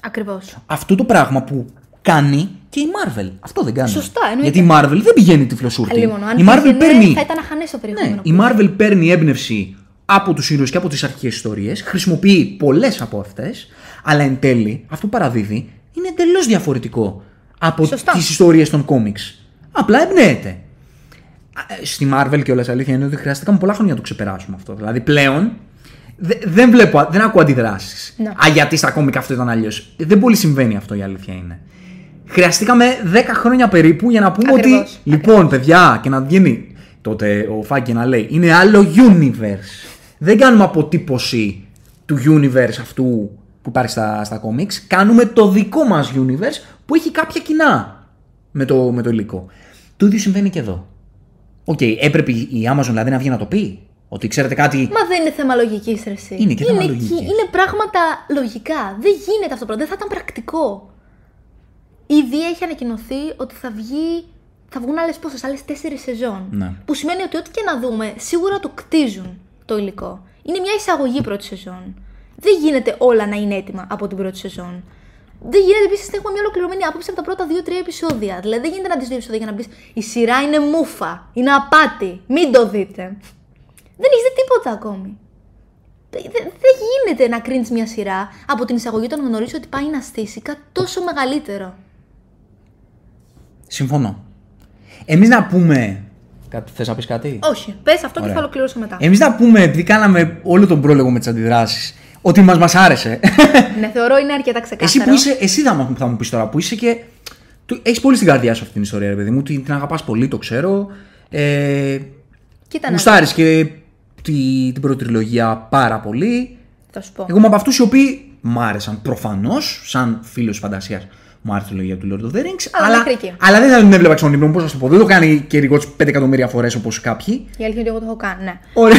Ακριβώς. Αυτό το πράγμα που κάνει και η Marvel. Αυτό δεν κάνει. Σωστά, εννοείται. Γιατί η Marvel δεν πηγαίνει τυφλοσούρτη. Λίγο, αν η Marvel πήγαινε, παίρνει. θα ήταν αχανές το περιεχόμενο. Ναι, η Marvel παίρνει έμπνευση από τους ήρωες και από τις αρχικέ ιστορίες, χρησιμοποιεί πολλές από αυτές, αλλά εν τέλει αυτό που παραδίδει είναι εντελώς διαφορετικό από Σωστά. τις ιστορίες των κόμιξ. Απλά εμπνέεται. Α, ε, Στη Marvel και όλα αλήθεια είναι ότι χρειάστηκαν πολλά χρόνια να το ξεπεράσουμε αυτό. Δηλαδή πλέον δε- δεν βλέπω, δεν ακούω αντιδράσεις. Ναι. Α, γιατί στα κόμικα αυτό ήταν αλλιώς. Δεν πολύ συμβαίνει αυτό η αλήθεια είναι. Χρειαστήκαμε 10 χρόνια περίπου για να πούμε Ακριβώς. ότι λοιπόν, παιδιά, και να βγαίνει τότε ο Φάγκη να λέει είναι άλλο universe. Δεν κάνουμε αποτύπωση του universe αυτού που υπάρχει στα, στα comics. Κάνουμε το δικό μας universe που έχει κάποια κοινά με το, με το υλικό. Το ίδιο συμβαίνει και εδώ. Οκ, έπρεπε η Amazon δηλαδή να βγει να το πει. Ότι ξέρετε κάτι. Μα δεν είναι θέμα λογικής, ρε. εσύ. Είναι και θέμα εκεί, λογικής. Είναι πράγματα λογικά. Δεν γίνεται αυτό το πράγμα. Δεν θα ήταν πρακτικό. Ήδη έχει ανακοινωθεί ότι θα βγει. Θα βγουν άλλες πόσες, άλλες τέσσερις σεζόν. Ναι. Που σημαίνει ότι ό,τι και να δούμε, σίγουρα το κτίζουν το υλικό. Είναι μια εισαγωγή πρώτη σεζόν. Δεν γίνεται όλα να είναι έτοιμα από την πρώτη σεζόν. Δεν γίνεται επίσης να έχουμε μια ολοκληρωμένη άποψη από τα πρώτα δύο-τρία επεισόδια. Δηλαδή δεν γίνεται να δει δύο επεισόδια για να πει Η σειρά είναι μούφα, είναι απάτη, μην το δείτε. Δεν έχεις δει τίποτα ακόμη. Δεν δεν γίνεται να κρίνεις μια σειρά από την εισαγωγή όταν γνωρίζεις ότι πάει να στήσει κάτι τόσο μεγαλύτερο. Συμφωνώ. Εμείς να πούμε. Κάτι, θες να πεις κάτι; Όχι, πες αυτό και Ωραία. θα ολοκληρώσω μετά. Εμείς να πούμε, επειδή κάναμε όλο τον πρόλογο με τις αντιδράσεις, ότι μα μας άρεσε. *laughs* ναι, θεωρώ είναι αρκετά ξεκάθαρο. Εσύ που είσαι, εσύ θα, μου- θα μου πεις τώρα, που είσαι και. Έχεις πολύ στην καρδιά σου αυτή την ιστορία, ρε παιδί μου. Την, την αγαπάς πολύ, το ξέρω. Ε, Κοίτα να Γουστάρεις και τη, την πρώτη τριλογία πάρα πολύ. θα σου πω. Εγώ είμαι από αυτούς οι οποίοι μ' άρεσαν προφανώς, σαν φίλος φαντασίας. Μου άρεσε η τριλογία του Lord of the Rings. Αλλά αλλά, μέχρι εκεί. αλλά δεν θα την έβλεπα στον ύπνο μου, πώ να σου το πω. Δεν το κάνει και ρηγό 5 εκατομμύρια φορές όπως κάποιοι. Η αλήθεια είναι ότι εγώ το έχω κάνει, ναι. Ωραία.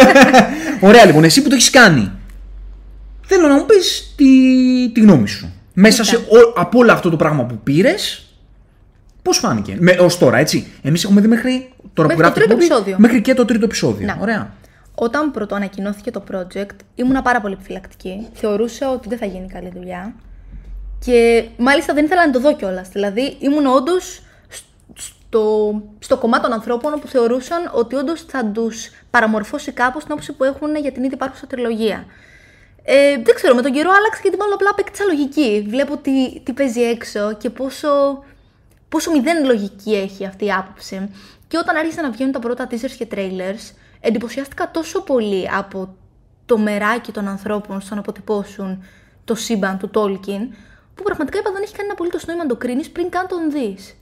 *laughs* Ωραία λοιπόν, εσύ που το έχεις κάνει. Θέλω να μου πεις τη, τη γνώμη σου. Μέσα σε, ό- από όλο αυτό το πράγμα που πήρες, πώς φάνηκε. Με, ως τώρα, έτσι. Εμείς έχουμε δει μέχρι. Τώρα Μέχρι που το γράφει τρίτο εκπομπή, επεισόδιο. Μέχρι και το τρίτο επεισόδιο. Να. Ωραία. Όταν πρώτο ανακοινώθηκε το project, ήμουνα πάρα πολύ επιφυλακτική. Θεωρούσα ότι δεν θα γίνει καλή δουλειά. Και μάλιστα δεν ήθελα να το δω κιόλας. Δηλαδή, ήμουν όντως στο, στο κομμάτι των ανθρώπων που θεωρούσαν ότι όντως θα τους παραμορφώσει κάπως την άποψη που έχουν για την ήδη υπάρχουσα τριλογία. Ε, δεν ξέρω, με τον καιρό άλλαξε γιατί μάλλον απλά απέκτησα λογική. Βλέπω τι, τι παίζει έξω και πόσο, πόσο μηδέν λογική έχει αυτή η άποψη. Και όταν άρχισαν να βγαίνουν τα πρώτα teasers και trailers, εντυπωσιάστηκα τόσο πολύ από το μεράκι των ανθρώπων στο να αποτυπώσουν το σύμπαν του Tolkien, που πραγματικά είπα δεν έχει κανένα απολύτως νόημα να το κρίνεις πριν καν τον δεις.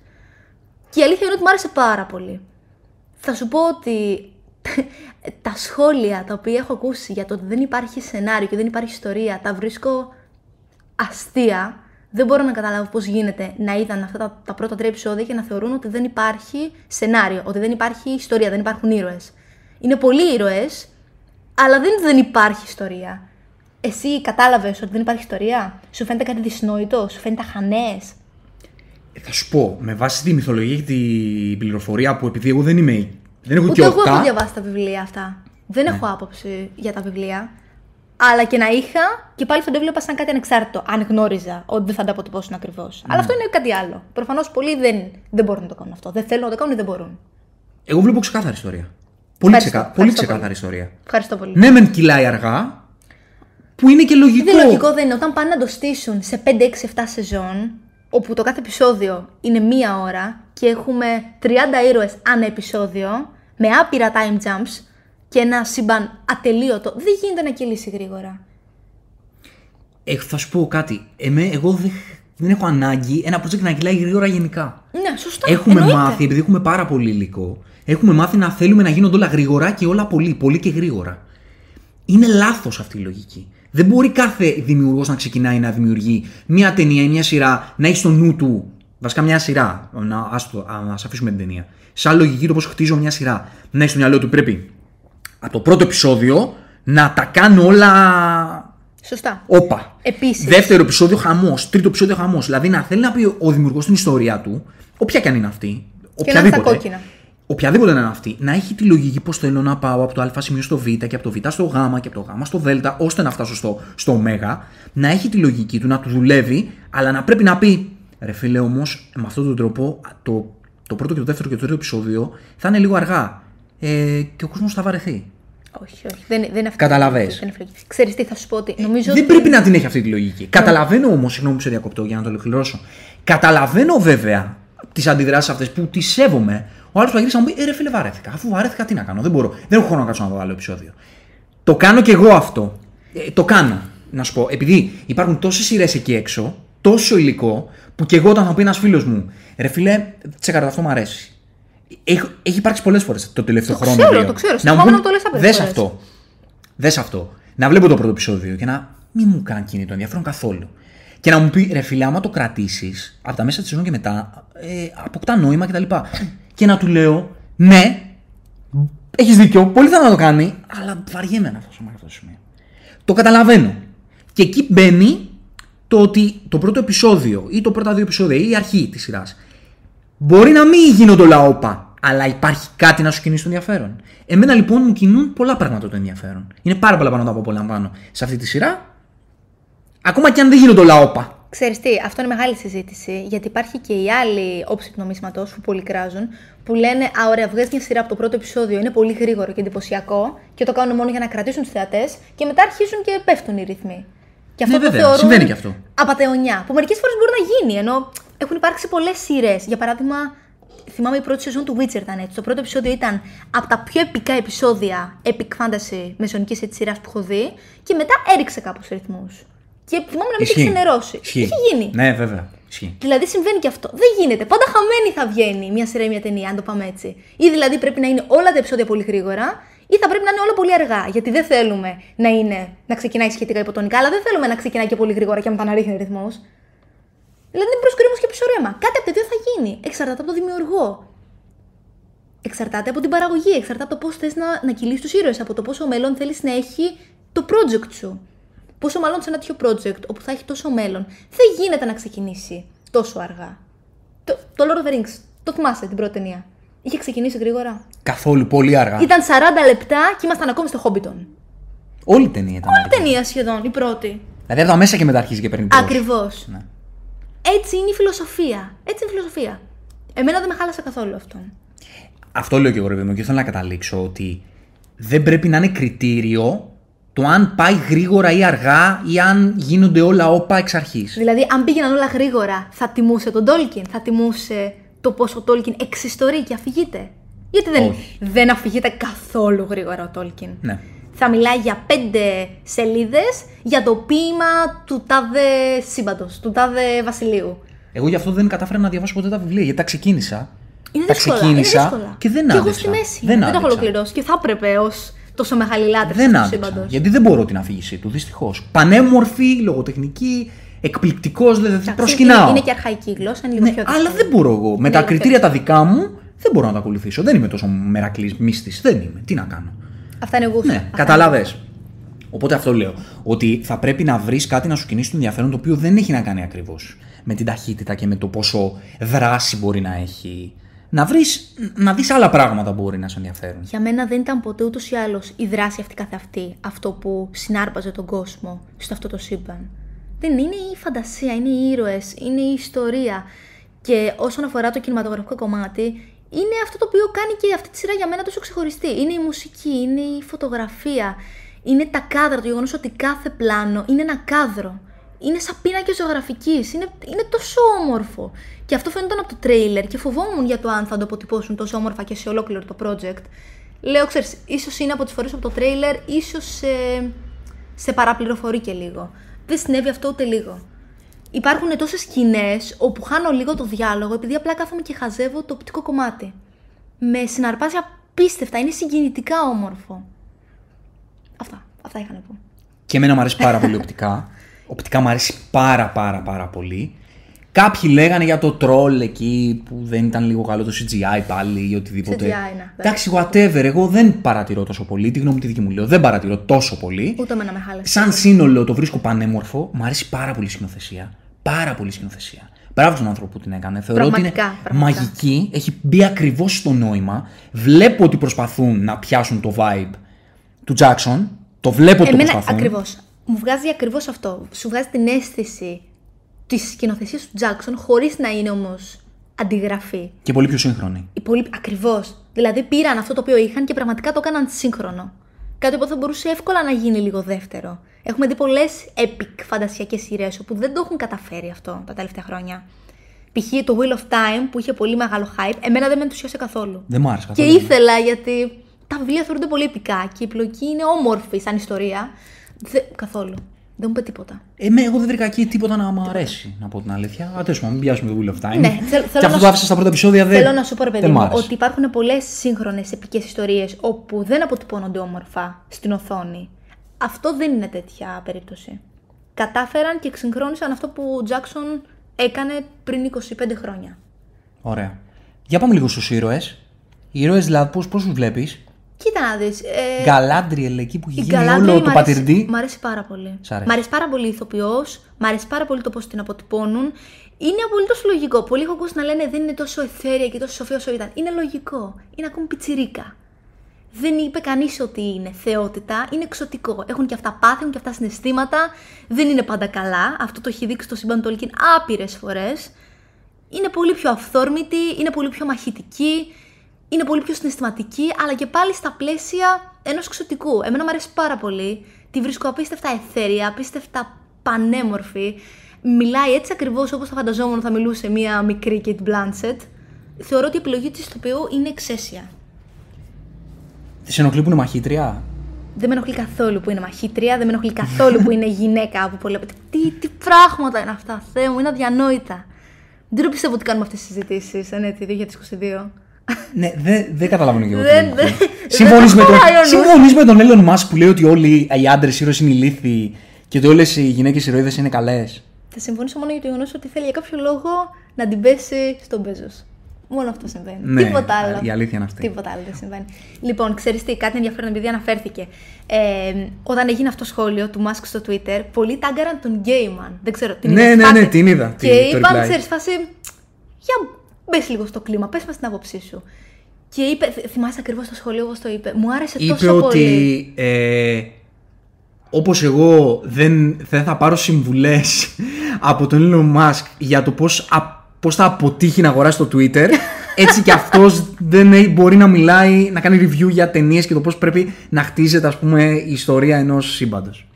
Και η αλήθεια είναι ότι μου άρεσε πάρα πολύ. Θα σου πω ότι *laughs* τα σχόλια τα οποία έχω ακούσει για το ότι δεν υπάρχει σενάριο και δεν υπάρχει ιστορία, τα βρίσκω αστεία. Δεν μπορώ να καταλάβω πώς γίνεται να είδαν αυτά τα, τα πρώτα τρία επεισόδια και να θεωρούν ότι δεν υπάρχει σενάριο, ότι δεν υπάρχει ιστορία, δεν υπάρχουν ήρωες. Είναι πολλοί ήρωες, αλλά δεν, δεν υπάρχει ιστορία. Εσύ κατάλαβες ότι δεν υπάρχει ιστορία, σου φαίνεται κάτι δυσνόητο, σου φαίνεται αχανές; Ε, Θα σου πω, με βάση τη μυθολογία και την πληροφορία που επειδή εγώ δεν είμαι. Δεν έχω Ούτε και εγώ έχω οτά. διαβάσει τα βιβλία αυτά. Δεν Ναι. έχω άποψη για τα βιβλία. Αλλά και να είχα, και πάλι θα το έβλεπα σαν κάτι ανεξάρτητο, αν γνώριζα ότι δεν θα τα αποτυπώσουν ακριβώς. Ναι. Αλλά αυτό είναι κάτι άλλο. Προφανώς πολλοί δεν, δεν μπορούν να το κάνουν αυτό. Δεν θέλουν να το κάνουν ή δεν μπορούν. Εγώ βλέπω ξεκάθαρη ιστορία. Πολύ, Ευχαριστώ, ξεκα... πολύ ευχαριστώ ξεκάθαρη πολύ. ιστορία. Ευχαριστώ πολύ. Ναι, μεν κυλάει αργά, που είναι και λογικό. Δεν λογικό δεν είναι. Όταν πάνε να το στήσουν σε 5, 6, 7 σεζόν, όπου το κάθε επεισόδιο είναι μία ώρα και έχουμε 30 ήρωες ανά επεισόδιο, με άπειρα time jumps και ένα σύμπαν ατελείωτο, δεν γίνεται να κυλήσει γρήγορα. Ε, θα σου πω κάτι. Εμέ, εγώ δεν, δεν έχω ανάγκη ένα project να κυλάει γρήγορα γενικά. Ναι, σωστά. Έχουμε εννοείται. μάθει, επειδή έχουμε πάρα πολύ υλικό, έχουμε μάθει να θέλουμε να γίνονται όλα γρήγορα και όλα πολύ, πολύ και γρήγορα. Είναι λάθος αυτή η λογική. Δεν μπορεί κάθε δημιουργός να ξεκινάει να δημιουργεί μια ταινία ή μια σειρά, να έχει στο νου του. Βασικά μια σειρά. Να ας, το, α, ας αφήσουμε την ταινία. Σαν λογική το πώς χτίζω μια σειρά. Να έχει στο μυαλό του πρέπει από το πρώτο επεισόδιο να τα κάνω όλα Σωστά. όπα. Επίσης. Δεύτερο επεισόδιο χαμός. Τρίτο επεισόδιο χαμός. Δηλαδή να θέλει να πει ο δημιουργός την ιστορία του, όποια και αν είναι αυτή. Και να είναι στα οποιαδήποτε, κόκκινα. Οποιαδήποτε να είναι αυτή, να έχει τη λογική πώ θέλω να πάω από το Α σημείο στο Β και από το Β στο Γ και από το Γ στο Δ, ώστε να φτάσω στο, στο Ω. Να έχει τη λογική του, να του δουλεύει, αλλά να πρέπει να πει, ρε φίλε όμως, με αυτόν τον τρόπο το, το πρώτο και το δεύτερο και το τρίτο επεισόδιο θα είναι λίγο αργά. Ε, και ο κόσμος θα βαρεθεί. Όχι, όχι. Δεν, δεν είναι αυτή. Καταλαβες. Δεν είναι αυτή. Ξέρεις τι θα σου πω ότι νομίζω Δεν ότι... πρέπει να την έχει αυτή τη λογική. Καταλαβαίνω όμως, συγγνώμη που σε διακοπτώ για να το ολοκληρώσω. Καταλαβαίνω βέβαια τις αντιδράσεις αυτές που τις σέβομαι. Ο άλλος θα γυρίσει να μου πει: Ε, ρε φίλε, βαρέθηκα. Αφού βαρέθηκα, τι να κάνω. Δεν μπορώ. Δεν έχω χρόνο να κάτσω να δω άλλο επεισόδιο. Το κάνω κι εγώ αυτό. Ε, το κάνω. Να σου πω, επειδή υπάρχουν τόσες σειρές εκεί έξω, τόσο υλικό, που κι εγώ όταν θα πει ένας φίλος μου: Ρε φίλε, τσέκαρα αυτό μου αρέσει. Έχει, έχει υπάρξει πολλές φορές το τελευταίο Το χρόνο. ξέρω, δύο. το ξέρω. Να Στο μου επόμενο πούν, το λες άπειρες Δες φορές». αυτό. Δες αυτό. Να βλέπω το πρώτο επεισόδιο και να μην μου κάνει κινητό ενδιαφέρον καθόλου. Και να μου πει ρε φίλε, άμα το κρατήσεις από τα μέσα της σεζόν και μετά, ε, αποκτά νόημα κτλ. Και να του λέω, ναι, έχεις δίκιο, πολύ θα να το κάνει, αλλά βαριέμαι να φτάσω μέχρι αυτό το σημείο. Το καταλαβαίνω. Και εκεί μπαίνει το ότι το πρώτο επεισόδιο ή το πρώτα δύο επεισόδια ή η αρχή της σειράς Μπορεί να μην γίνονται όλα όπα, αλλά υπάρχει κάτι να σου κινήσει το ενδιαφέρον. Εμένα λοιπόν μου κινούν πολλά πράγματα το ενδιαφέρον. Είναι πάρα πολλά πράγματα που απολαμβάνω σε αυτή τη σειρά. Ακόμα και αν δεν γίνονται όλα όπα. Ξέρεις τι, αυτό είναι μεγάλη συζήτηση, γιατί υπάρχει και η άλλη όψη του νομίσματος που πολλοί κράζουν, που λένε «Α, ωραία, βγάζει μια σειρά από το πρώτο επεισόδιο, είναι πολύ γρήγορο και εντυπωσιακό και το κάνουν μόνο για να κρατήσουν τους θεατές και μετά αρχίζουν και πέφτουν οι ρυθμοί». Και αυτό Ναι, το βέβαια, θεωρούν συμβαίνει και αυτό. απαταιωνιά, που μερικές φορές μπορεί να γίνει, ενώ έχουν υπάρξει πολλές σειρές. Για παράδειγμα, θυμάμαι η πρώτη σεζόν του Witcher ήταν έτσι. Το πρώτο επεισόδιο ήταν από τα πιο επικά επεισόδια epic fantasy μεσονικής έτσι σειράς που έχω δει και μετά έριξε κάπως ρυθμούς. Και θυμάμαι να μην είχε ξενερώσει. Ισχύει. Είχε γίνει. Ναι, βέβαια. Ισχύει. Δηλαδή συμβαίνει και αυτό. Δεν γίνεται. Πάντα χαμένη θα βγαίνει μια σειρά ή μια ταινία, αν το πάμε έτσι. Ή δηλαδή πρέπει να είναι όλα τα επεισόδια πολύ γρήγορα, ή θα πρέπει να είναι όλα πολύ αργά. Γιατί δεν θέλουμε να, είναι, να ξεκινάει σχετικά υποτονικά, αλλά δεν θέλουμε να ξεκινάει και πολύ γρήγορα και μετά να ρίχνει ρυθμό. Δηλαδή είναι προσκρίμο και πισωρέμα. Κάτι από τα δύο θα γίνει. Εξαρτάται από το δημιουργό. Εξαρτάται από την παραγωγή. Εξαρτάται από το πώς θες να, να κυλήσεις τους ήρωες. Από το πόσο μέλλον θέλεις να έχει το project σου. Πόσο μάλλον σε ένα τέτοιο project όπου θα έχει τόσο μέλλον, δεν γίνεται να ξεκινήσει τόσο αργά. Το, το Lord of the Rings, το θυμάσαι την πρώτη ταινία; Είχε ξεκινήσει γρήγορα; Καθόλου, πολύ αργά. Ήταν 40 λεπτά και ήμασταν ακόμη στο Hobbiton. Όλη η ταινία ήταν Όλη αργή. ταινία σχεδόν, η πρώτη. Δηλαδή από τα μέσα και μετά αρχίζει και παίρνει πόσο. Ακριβώς. Ναι. Έτσι είναι η φιλοσοφία. Έτσι είναι η φιλοσοφία. Εμένα δεν με χάλασε καθόλου αυτό. Αυτό λέω και εγώ, ρε παιδί μου, και θέλω να καταλήξω ότι δεν πρέπει να είναι κριτήριο το αν πάει γρήγορα ή αργά ή αν γίνονται όλα όπα εξ αρχής. Δηλαδή, αν πήγαιναν όλα γρήγορα, θα τιμούσε τον Τόλκιν, θα τιμούσε το πόσο ο Τόλκιν εξιστορεί και αφηγείται; Γιατί δεν, Όχι. δεν αφηγείται καθόλου γρήγορα ο Τόλκιν; Ναι. Θα μιλάει για πέντε σελίδες για το ποίημα του τάδε σύμπαντος, του τάδε βασιλείου. Εγώ γι' αυτό δεν κατάφερα να διαβάσω ποτέ τα βιβλία γιατί τα ξεκίνησα. Είναι τα δύσκολα. ξεκίνησα είναι δύσκολα. και δεν Και εγώ άντεξα. στη μέση. Δεν Δεν, το έχω άντεξα. ολοκληρώσει και θα έπρεπε ως τόσο μεγάλη λάτρευση Δεν του άντεξα. σύμπαντος. Γιατί δεν μπορώ την αφήγησή του, δυστυχώς. Πανέμορφη, λογοτεχνική, εκπληκτικός, δεν προσκυνάω. Είναι και αρχαϊκή γλώσσα, είναι λίγο Ναι, πιο αλλά δύσκολο. δεν μπορώ εγώ. Με Είναι τα λίγο κριτήρια τα δικά μου δεν μπορώ να τα ακολουθήσω. Δεν είμαι τόσο μερακλής μίστη. Δεν είμαι. Τι να κάνω. Αυτά είναι γούστα. Ναι, Αυτά καταλαβέ. Οπότε αυτό λέω. Ότι θα πρέπει να βρεις κάτι να σου κινήσει το ενδιαφέρον το οποίο δεν έχει να κάνει ακριβώς με την ταχύτητα και με το πόσο δράση μπορεί να έχει. Να βρεις να δεις άλλα πράγματα που μπορεί να σε ενδιαφέρουν. Για μένα δεν ήταν ποτέ ούτως ή άλλως η δράση αυτή καθ' αυτή αυτό που συνάρπαζε τον κόσμο στο αυτό το σύμπαν. Δεν είναι η φαντασία, είναι οι ήρωες, είναι η ιστορία. Και όσον αφορά το κινηματογραφικό κομμάτι, είναι αυτό το οποίο κάνει και αυτή τη σειρά για μένα τόσο ξεχωριστή. Είναι η μουσική, είναι η φωτογραφία, είναι τα κάδρα, το γεγονός ότι κάθε πλάνο είναι ένα κάδρο. Είναι σαν πίνακε ζωγραφικής. Είναι, είναι τόσο όμορφο. Και αυτό φαίνονταν από το τρέιλερ και φοβόμουν για το αν θα το αποτυπώσουν τόσο όμορφα και σε ολόκληρο το project. Λέω, ξέρεις, ίσως είναι από τις φορές από το τρέιλερ, ίσως σε, σε παραπληροφορεί και λίγο. Δεν συνέβη αυτό ούτε λίγο. Υπάρχουν τόσες σκηνές όπου χάνω λίγο το διάλογο επειδή απλά κάθομαι και χαζεύω το οπτικό κομμάτι. Με συναρπάζει απίστευτα, είναι συγκινητικά όμορφο. Αυτά, αυτά είχα να πω. Και εμένα μου αρέσει πάρα πολύ οπτικά. *laughs* Οπτικά μου αρέσει πάρα πάρα πάρα πολύ. Κάποιοι λέγανε για το τρόλ εκεί που δεν ήταν λίγο καλό το CGI πάλι ή οτιδήποτε. CGI, ναι, Εντάξει, whatever. Εγώ δεν παρατηρώ τόσο πολύ. Τη γνώμη τη δική μου λέω. Δεν παρατηρώ τόσο πολύ. Ούτε εμένα με χάλασε. Σαν σύνολο το βρίσκω πανέμορφο. Μου αρέσει πάρα πολύ η σκηνοθεσία. Πάρα πολύ η σκηνοθεσία. Μπράβο στον άνθρωπο που την έκανε. Θεωρώ ότι είναι Πραγματικά, πραγματικά. μαγική. Έχει μπει ακριβώς στο νόημα. Βλέπω ότι προσπαθούν να πιάσουν το vibe του Jackson. Το βλέπω ότι το Εμένα προσπαθούν. ακριβώς. Μου βγάζει ακριβώς αυτό. Σου βγάζει την αίσθηση της σκηνοθεσίας του Jackson χωρίς να είναι όμως αντιγραφή. Και πολύ πιο σύγχρονη. Πολύ... Ακριβώς. Δηλαδή πήραν αυτό το οποίο είχαν και πραγματικά το έκαναν σύγχρονο. Κάτι που θα μπορούσε εύκολα να γίνει λίγο δεύτερο. Έχουμε δει πολλές epic φαντασιακές σειρές όπου δεν το έχουν καταφέρει αυτό τα τελευταία χρόνια. Π.χ. το Wheel of Time που είχε πολύ μεγάλο hype, εμένα δεν με ενθουσίασε καθόλου. Δεν μου άρεσε Και καθόλου. ήθελα γιατί τα βιβλία θεωρούνται πολύ επικά και η πλοκή είναι όμορφη σαν ιστορία. Δε... Καθόλου. Δεν μου είπε τίποτα. Εμέ, εγώ δεν βρήκα εκεί τίποτα να μου αρέσει, να πω την αλήθεια. Α, τέλος πάντων, μην πιάσουμε το Wheel of Time. Ναι, θέλ- και θέλω αυτό να το σου- άφησα στα πρώτα επεισόδια δεν. Θέλω να σου πω, ρε παιδί δεν μ' μου, άρεσε. ότι υπάρχουν πολλές σύγχρονες επικές ιστορίες όπου δεν αποτυπώνονται όμορφα στην οθόνη. Αυτό δεν είναι τέτοια περίπτωση. Κατάφεραν και εξυγχρόνισαν αυτό που ο Τζάξον έκανε πριν 25 χρόνια. Ωραία. Για πάμε λίγο στους ήρωες. Οι ήρωες δηλαδή, πώς τους βλέπεις; Κοίτα να δεις, ε, Γκαλάντριελ εκεί που έχει η γίνει Γκαλάντρια όλο το μ' αρέσει- πατυρντή. Μ' αρέσει πάρα πολύ. Σ' αρέσει. Μ' αρέσει πάρα πολύ η ηθοποιός, μ' αρέσει πάρα πολύ το πώς την αποτυπώνουν. Είναι απολύτως λογικό. Πολλοί έχω ακούσει να λένε δεν είναι τόσο εθέρια και τόσο σοφία όσο ήταν. Είναι λογικό. Είναι ακόμη πιτσιρίκα. Δεν είπε κανείς ότι είναι θεότητα, είναι εξωτικό. Έχουν και αυτά πάθη, έχουν και αυτά συναισθήματα. Δεν είναι πάντα καλά. Αυτό το έχει δείξει το σύμπαν Τόλκιν άπειρες φορές. Είναι πολύ πιο αυθόρμητη, είναι πολύ πιο μαχητική, είναι πολύ πιο συναισθηματική, αλλά και πάλι στα πλαίσια ενός εξωτικού. Εμένα μου αρέσει πάρα πολύ. Τη βρίσκω απίστευτα εθέρια, απίστευτα πανέμορφη. Μιλάει έτσι ακριβώς όπως θα φανταζόμουν θα μιλούσε μια μικρή Kate Blanchett. Θεωρώ ότι η επιλογή της ηθοποιού είναι εξαίσια. Της ενοχλεί που είναι μαχήτρια; Δεν με ενοχλεί καθόλου που είναι μαχήτρια, δεν με ενοχλεί καθόλου που είναι γυναίκα από πολλά. Τι, τι πράγματα είναι αυτά, Θεέ μου, είναι αδιανόητα. Δεν το πιστεύω ότι κάνουμε αυτές τις συζητήσεις, ναι, τη 2022. Ναι, δεν δε καταλαβαίνω και εγώ. Δεν- δεν- Συμφωνείς δεν με, τον, χωράει ο νους. συμφωνείς με τον Elon Musk που λέει ότι όλοι οι άντρες ήρωες είναι ηλίθιοι και ότι όλες οι γυναίκες ηρωίδες είναι καλές. Θα συμφωνήσω μόνο για το γεγονός ότι θέλει για κάποιο λόγο να την πέσει στον Μπέζο. Μόνο αυτό συμβαίνει. Ναι, Τίποτα άλλο. η αλήθεια είναι αυτή. Τίποτα άλλο δεν συμβαίνει. Λοιπόν, ξέρεις τι, κάτι ενδιαφέρον επειδή αναφέρθηκε. Ε, όταν έγινε αυτό το σχόλιο του Musk στο Twitter, πολλοί τάγκαραν τον Gayman. Δεν ξέρω. Την Ναι, είδες, ναι, πάτε. ναι, την είδα, Και τη- το είπαν, reply. ξέρεις, φάση. Για μπε λίγο στο κλίμα, πες μας την άποψή σου. Και είπε, θ- θυμάσαι ακριβώς το σχόλιο όπω το είπε. Μου άρεσε Είπε τόσο πολύ. ότι ε, όπως εγώ δεν, δεν θα πάρω συμβουλές από τον Elon Musk για το πώς, α, πώς θα αποτύχει να αγοράσει το Twitter *laughs* έτσι και αυτός δεν έχει- μπορεί να μιλάει, να κάνει review για ταινίες και το πώς πρέπει να χτίζεται ας πούμε η ιστορία ενός σύμπαντος.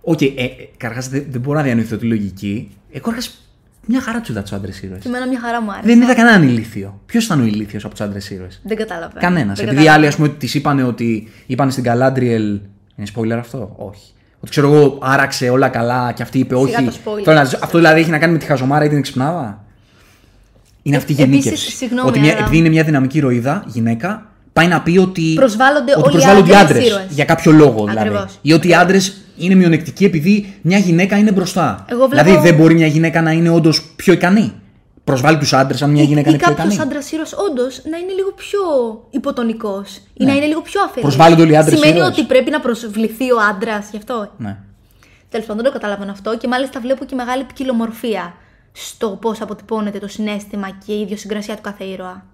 Οκ, ε, ε, καταρχάς δεν, δεν μπορώ να διανοηθώ τη λογική. Εγώ καταρχάς μια χαρά τους είδα τους άντρες ήρωες. Και εμένα μια χαρά μου άρεσε. Δεν είδα κανέναν ηλίθιο. Ποιος ήταν ο ηλίθιος από τους άντρες ήρωες; Δεν καταλαβαίνω. Κανένας. Δεν Επειδή οι άλλοι, καταλαβαίνω. ας πούμε, τη είπαν ότι είπαν στην Γκαλάντριελ. Είναι spoiler αυτό, όχι. Ότι ξέρω εγώ, άραξε όλα καλά και αυτή είπε Σιγά όχι. το spoiler. Θέλω να ζω- αυτό δηλαδή έχει να κάνει με τη χαζομάρα ή την εξυπνάδα. Είναι αυτή η Ε, επίσης, γενίκευση. συγγνώμη, ότι μια, αλλά- επειδή είναι μια δυναμική ροίδα, γυναίκα, πάει να πει ότι. Προσβάλλονται ότι όλοι οι προσβάλλονται οι άντρες άντρες. ήρωες. Για κάποιο λόγο δηλαδή. Ακριβώς. Ή ότι οι άντρες είναι μειονεκτικοί επειδή μια γυναίκα είναι μπροστά. Εγώ βλέπω- Δηλαδή δεν μπορεί μια γυναίκα να είναι όντως πιο ικανή. Προσβάλλει τους άντρες αν μια γυναίκα ή είναι πιο κάποιος ικανή. άντρας ήρωας όντως να είναι λίγο πιο υποτονικός ή να είναι λίγο πιο αφελής. Ναι. Προσβάλλονται όλοι οι άντρες Σημαίνει ήρωες. ότι πρέπει να προσβληθεί ο άντρας γι' αυτό. Ναι. Τέλος πάντων, δεν το καταλαβαίνω αυτό και μάλιστα βλέπω και μεγάλη ποικιλομορφία στο πώς αποτυπώνεται το συνέστημα και η ιδιοσυγκρασία του κάθε ήρωα.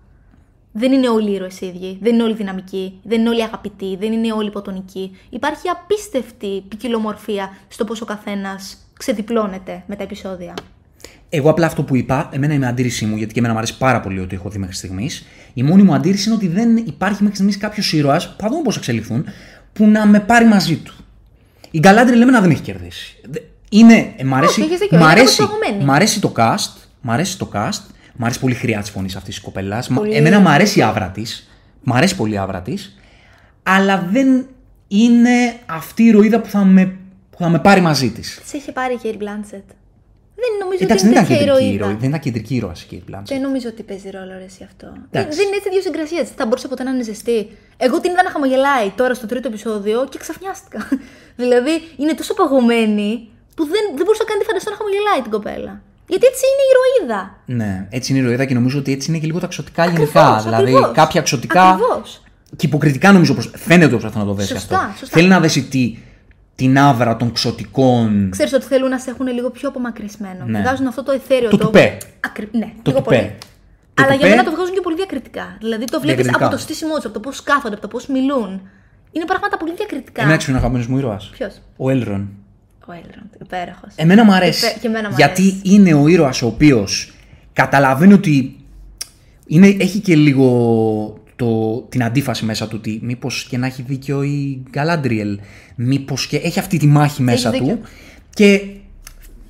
Δεν είναι όλοι οι ήρωες ίδιοι, δεν είναι όλοι δυναμικοί, δεν είναι όλοι αγαπητοί, δεν είναι όλοι υποτονικοί. Υπάρχει απίστευτη ποικιλομορφία στο πώ ο καθένας ξεδιπλώνεται με τα επεισόδια. Εγώ απλά αυτό που είπα, εμένα είναι η αντίρρησή μου, γιατί και εμένα μου αρέσει πάρα πολύ ότι έχω δει μέχρι στιγμής. Η μόνη μου αντίρρηση είναι ότι δεν υπάρχει μέχρι στιγμής κάποιος ήρωας, που θα δούμε πώς εξελιχθούν, που να με πάρει μαζί του. Η Γκαλάντρι λέμε να δεν έχει κερδίσει. Δε- Είναι, ε, μ' αρέσει, Όχι, έχεις δίκιο, μ' είναι αρέσει, αποσπαγμένη. μ' αρέσει το cast, μ' αρέσει το cast, μ' αρέσει πολύ χρειά της φωνής αυτής της κοπελά. Πολύ. Εμένα μ' αρέσει η άβρα της. Μ' αρέσει πολύ η άβρα της. Αλλά δεν είναι αυτή η ηρωίδα που θα με, που θα με πάρει μαζί της. Τι είχε πάρει η Κέιτ Μπλάντσετ. Δεν νομίζω Εντάξει, ότι δεν είναι ήταν τέτοια κεντρική ηρωίδα. ήρωα. Δεν ήταν κεντρική ήρωα η Kate Blanchett. Δεν νομίζω ότι παίζει ρόλο ρε εσύ αυτό. Εντάξει. Δεν είναι έτσι ιδιοσυγκρασία. έτσι. Θα μπορούσε ποτέ να είναι ζεστή. Εγώ την είδα να χαμογελάει τώρα στο τρίτο επεισόδιο και ξαφνιάστηκα. *laughs* δηλαδή είναι τόσο παγωμένη που δεν, δεν μπορούσα καν να τη φανταστώ να χαμογελάει την κοπέλα. Γιατί έτσι είναι η ηρωίδα. Ναι, έτσι είναι η ηρωίδα και νομίζω ότι έτσι είναι και λίγο τα ξωτικά Ακριβώς, γενικά. Δηλαδή ακριβώς. κάποια ξωτικά. Ακριβώς. Και υποκριτικά νομίζω πως φαίνεται ότι προσπαθεί να το δέσει Σωστά, αυτό. σωστά. Θέλει να δέσει τι, την άβρα των ξωτικών. Ξέρεις ότι θέλουν να σε έχουν λίγο πιο απομακρυσμένο. Ναι. Βγάζουν αυτό το εθέριο. Το τουπέ. Ακρι... Ναι, Το λίγο τουπέ. πολύ. Το Αλλά τουπέ- για μένα το βγάζουν και πολύ διακριτικά. Δηλαδή το βλέπεις Διακριτικά. από το στήσιμό τους, από το πώς κάθονται, από το πώς μιλούν. Είναι πράγματα πολύ διακριτικά. Εμένα ξέρεις ο αγαπημένος μου ήρωας; Ποιος; Ο Έλρον. Ο Έλροντ, υπέροχος. Εμένα μου αρέσει. Υπέ- και εμένα μου γιατί αρέσει. είναι ο ήρωας ο οποίος καταλαβαίνει ότι είναι, έχει και λίγο το, την αντίφαση μέσα του ότι μήπως και να έχει δίκιο η Γκαλάντριελ. Μήπως και έχει αυτή τη μάχη μέσα δίκιο. του. Και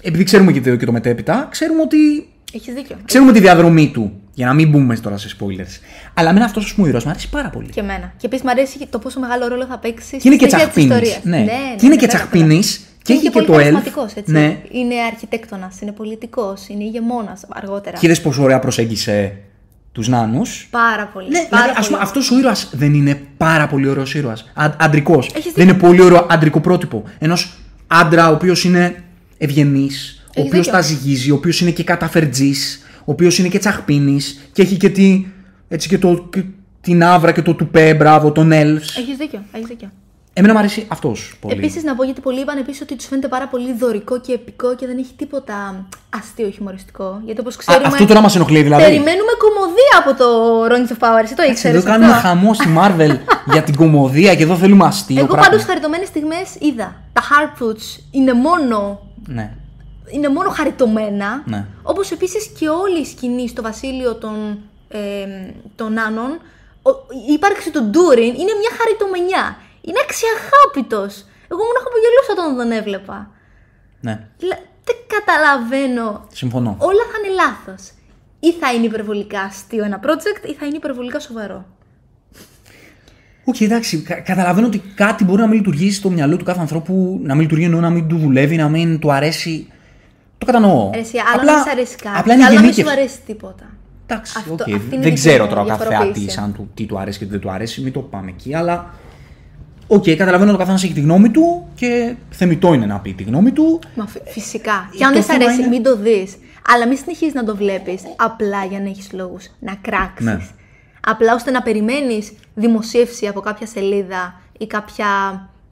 επειδή ξέρουμε και το, και το μετέπειτα, ξέρουμε ότι Έχεις δίκιο. Ξέρουμε τη διαδρομή του. Για να μην μπούμε τώρα σε spoilers. Αλλά εμένα αυτός ο ήρωας μου αρέσει πάρα πολύ. Και εμένα. Και επίσης μου αρέσει το πόσο μεγάλο ρόλο θα παίξει Και είναι και στη συνέχεια της τσαχπίνης. ιστορίας. Ναι. ναι, Και είναι και βέβαια, τσαχπίνης. Βέβαια. Και είναι έχει και πολύ το elf. χαρισματικός, έτσι. Ναι. Είναι αρχιτέκτονας, είναι πολιτικός, είναι ηγεμόνας αργότερα. Και είδε πόσο ωραία προσέγγισε τους νάνους. Πάρα πολύ. Ναι, πάρα δηλαδή, ας πούμε, πολύ. αυτός ο ήρωας δεν είναι πάρα πολύ ωραίος ήρωας. Αντρικός. δίκιο. Δεν είναι πολύ ωραίο αντρικό πρότυπο. Ενός άντρα ο οποίος είναι ευγενής, ο Έχεις οποίος δίκιο. τα ζυγίζει, ο οποίος είναι και καταφερτζής, ο οποίος είναι και τσαχπίνης και έχει και, τη, έτσι, και το, και την άβρα και το τουπέ, μπράβο, τον elves. Έχεις δίκιο. Έχεις δίκιο. Εμένα μου αρέσει αυτός πολύ. Επίσης, να πω γιατί πολλοί είπαν επίσης ότι τους φαίνεται πάρα πολύ δωρικό και επικό και δεν έχει τίποτα αστείο χιουμοριστικό. Γιατί όπως Α, ξέρουμε. αυτό τώρα μας ενοχλεί δηλαδή. Περιμένουμε κομμωδία από το Rings of Power. Εσύ το ήξερες. Εδώ κάνουμε χαμός στη Marvel *laughs* για την κομμωδία και εδώ θέλουμε αστείο. Εγώ πράγμα. πάντως χαριτωμένες στιγμές είδα. Τα Harpoots είναι μόνο Ναι. είναι μόνο χαριτωμένα. Ναι. Όπως επίσης και όλη η σκηνή στο βασίλειο των, ε, των Άνων, ο- η ύπαρξη του Ντούριν είναι μια χαριτομενιά. Είναι αξιαχάπητος. Εγώ ήμουν χαπογελούσα όταν τον έβλεπα. ναι. Δηλα- Δεν καταλαβαίνω. Συμφωνώ. Όλα θα είναι λάθος. Ή θα είναι υπερβολικά αστείο ένα project, ή θα είναι υπερβολικά σοβαρό. Οκ, εντάξει, κα- καταλαβαίνω ότι κάτι μπορεί να μην λειτουργήσει στο μυαλό του κάθε ανθρώπου, να μην λειτουργεί εννοώ να μην του δουλεύει, να μην του αρέσει. Το κατανοώ. Ρε, Εσύ, άλλο να σ' αρέσει κάτι, απλά είναι άλλο να μην σου γενίκευση. αρέσει τίποτα. Εντάξει, Αυτό- οκ. αυτή είναι Δεν δική ξέρω μου τώρα ο κάθε διαφοροποίηση. θεατή αν του, τι του αρέσει και τι δεν του αρέσει, μην το πάμε εκεί, αλλά. Οκ, καταλαβαίνω ότι ο καθένας έχει τη γνώμη του και θεμητό είναι να πει τη γνώμη του. Μα φυ- φυσικά. Ε, Και αν το δεν σ' θέμα αρέσει, είναι- μην το δεις. Αλλά μην συνεχίζεις να το βλέπεις απλά για να έχεις λόγους να κράξεις. Ναι. Απλά ώστε να περιμένεις δημοσίευση από κάποια σελίδα ή, κάποια...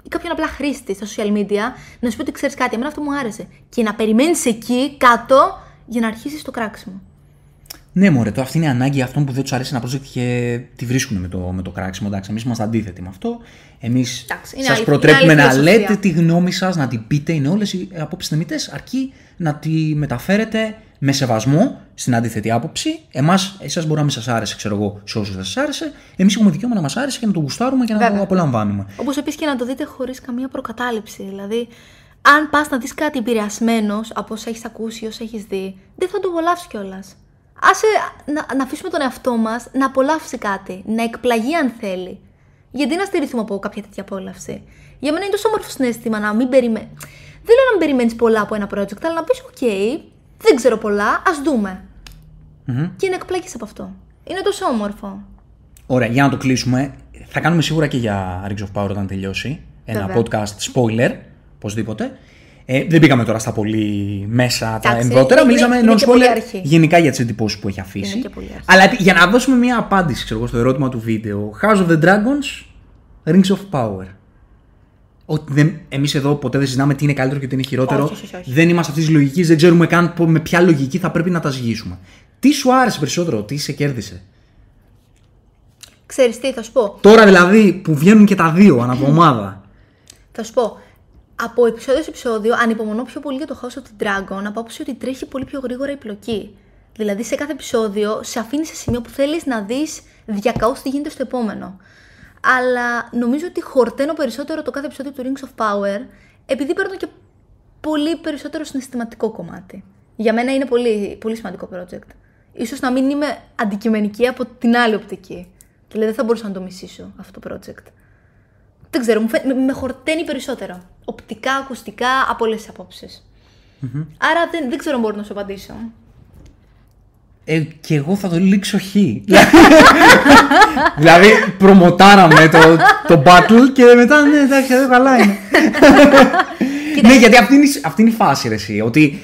ή κάποιον απλά χρήστη στα social media να σου πει ότι ξέρεις κάτι. Εμένα αυτό μου άρεσε. Και να περιμένεις εκεί κάτω για να αρχίσεις το κράξιμο. Ναι, μωρέ, το αυτή είναι η ανάγκη αυτών που δεν τους αρέσει ένα project και τη βρίσκουν με το, με το κράξιμο. Εντάξει, εμείς είμαστε αντίθετοι με αυτό. Εμείς Εντάξει, είναι σας άλλη- προτρέπουμε είναι άλλη να φιλοσοφία. λέτε τη γνώμη σας, να την πείτε. Είναι όλες οι απόψεις θεμητές, αρκεί να τη μεταφέρετε με σεβασμό στην αντίθετη άποψη. Εμάς, εσάς μπορεί να μην σας άρεσε, ξέρω εγώ, σε όσους δεν σας άρεσε. Εμείς έχουμε δικαίωμα να μας άρεσε και να το γουστάρουμε και να Βέβαια. το απολαμβάνουμε. Όπως επίσης και να το δείτε χωρίς καμία προκατάληψη. Δηλαδή, αν πας να δεις κάτι επηρεασμένος από όσα έχεις ακούσει ή όσα έχεις δει, δεν θα το απολαύσεις κιόλας. Άσε να, να αφήσουμε τον εαυτό μας να απολαύσει κάτι, να εκπλαγεί αν θέλει. Γιατί να στηριχθούμε από κάποια τέτοια απόλαυση; Για μένα είναι τόσο όμορφο συνέστημα να μην περιμένει. Δεν λέω να μην περιμένεις πολλά από ένα project, αλλά να πεις: OK, δεν ξέρω πολλά, ας δούμε. Μμμ. Και να εκπλαγείς από αυτό. Είναι τόσο όμορφο. Ωραία, για να το κλείσουμε, θα κάνουμε σίγουρα και για Rings of Power όταν τελειώσει. Ένα Βέβαια. podcast spoiler, οπωσδήποτε. Ε, δεν πήγαμε τώρα στα πολύ μέσα τα Εντάξει, εμβρότερα. είναι- Μιλήσαμε είναι και πολύ non-spoiler αρχή. γενικά για τις εντυπώσεις που έχει αφήσει. Είναι και πολύ αρχή. Αλλά επί- για να δώσουμε μια απάντηση ξέρω, εγώ, στο ερώτημα του βίντεο. House of the Dragons, Rings of Power. Ότι δεν, εμείς εδώ ποτέ δεν συζητάμε τι είναι καλύτερο και τι είναι χειρότερο. Όχι, όχι, όχι. Δεν είμαστε αυτής της λογικής, δεν ξέρουμε καν πο- με ποια λογική θα πρέπει να τα ζυγίσουμε. Τι σου άρεσε περισσότερο, τι σε κέρδισε; Ξέρεις τι, θα σου πω. Τώρα δηλαδή που βγαίνουν και τα δύο αναβδομάδα. Θα σου πω. Από επεισόδιο σε επεισόδιο ανυπομονώ πιο πολύ για το House of the Dragon από άποψη ότι τρέχει πολύ πιο γρήγορα η πλοκή. Δηλαδή σε κάθε επεισόδιο σε αφήνεις σε σημείο που θέλεις να δεις διακαώς τι γίνεται στο επόμενο. Αλλά νομίζω ότι χορταίνω περισσότερο το κάθε επεισόδιο του Rings of Power επειδή παίρνω και πολύ περισσότερο συναισθηματικό κομμάτι. Για μένα είναι πολύ, πολύ σημαντικό project. Ίσως να μην είμαι αντικειμενική από την άλλη οπτική. Δηλαδή δεν θα μπορούσα να το μισήσω αυτό το project. Δεν ξέρω, μου φαι... με, με χορταίνει περισσότερο. Οπτικά, ακουστικά, από όλες τις απόψεις. Άρα δεν, δεν ξέρω αν μπορώ να σου απαντήσω. Ε, και εγώ θα το λήξω χ. δηλαδή προμοτάραμε το, το battle και μετά ναι εντάξει εδώ καλά είναι. ναι γιατί αυτή είναι, η- αυτή είναι η φάση ρε εσύ, ότι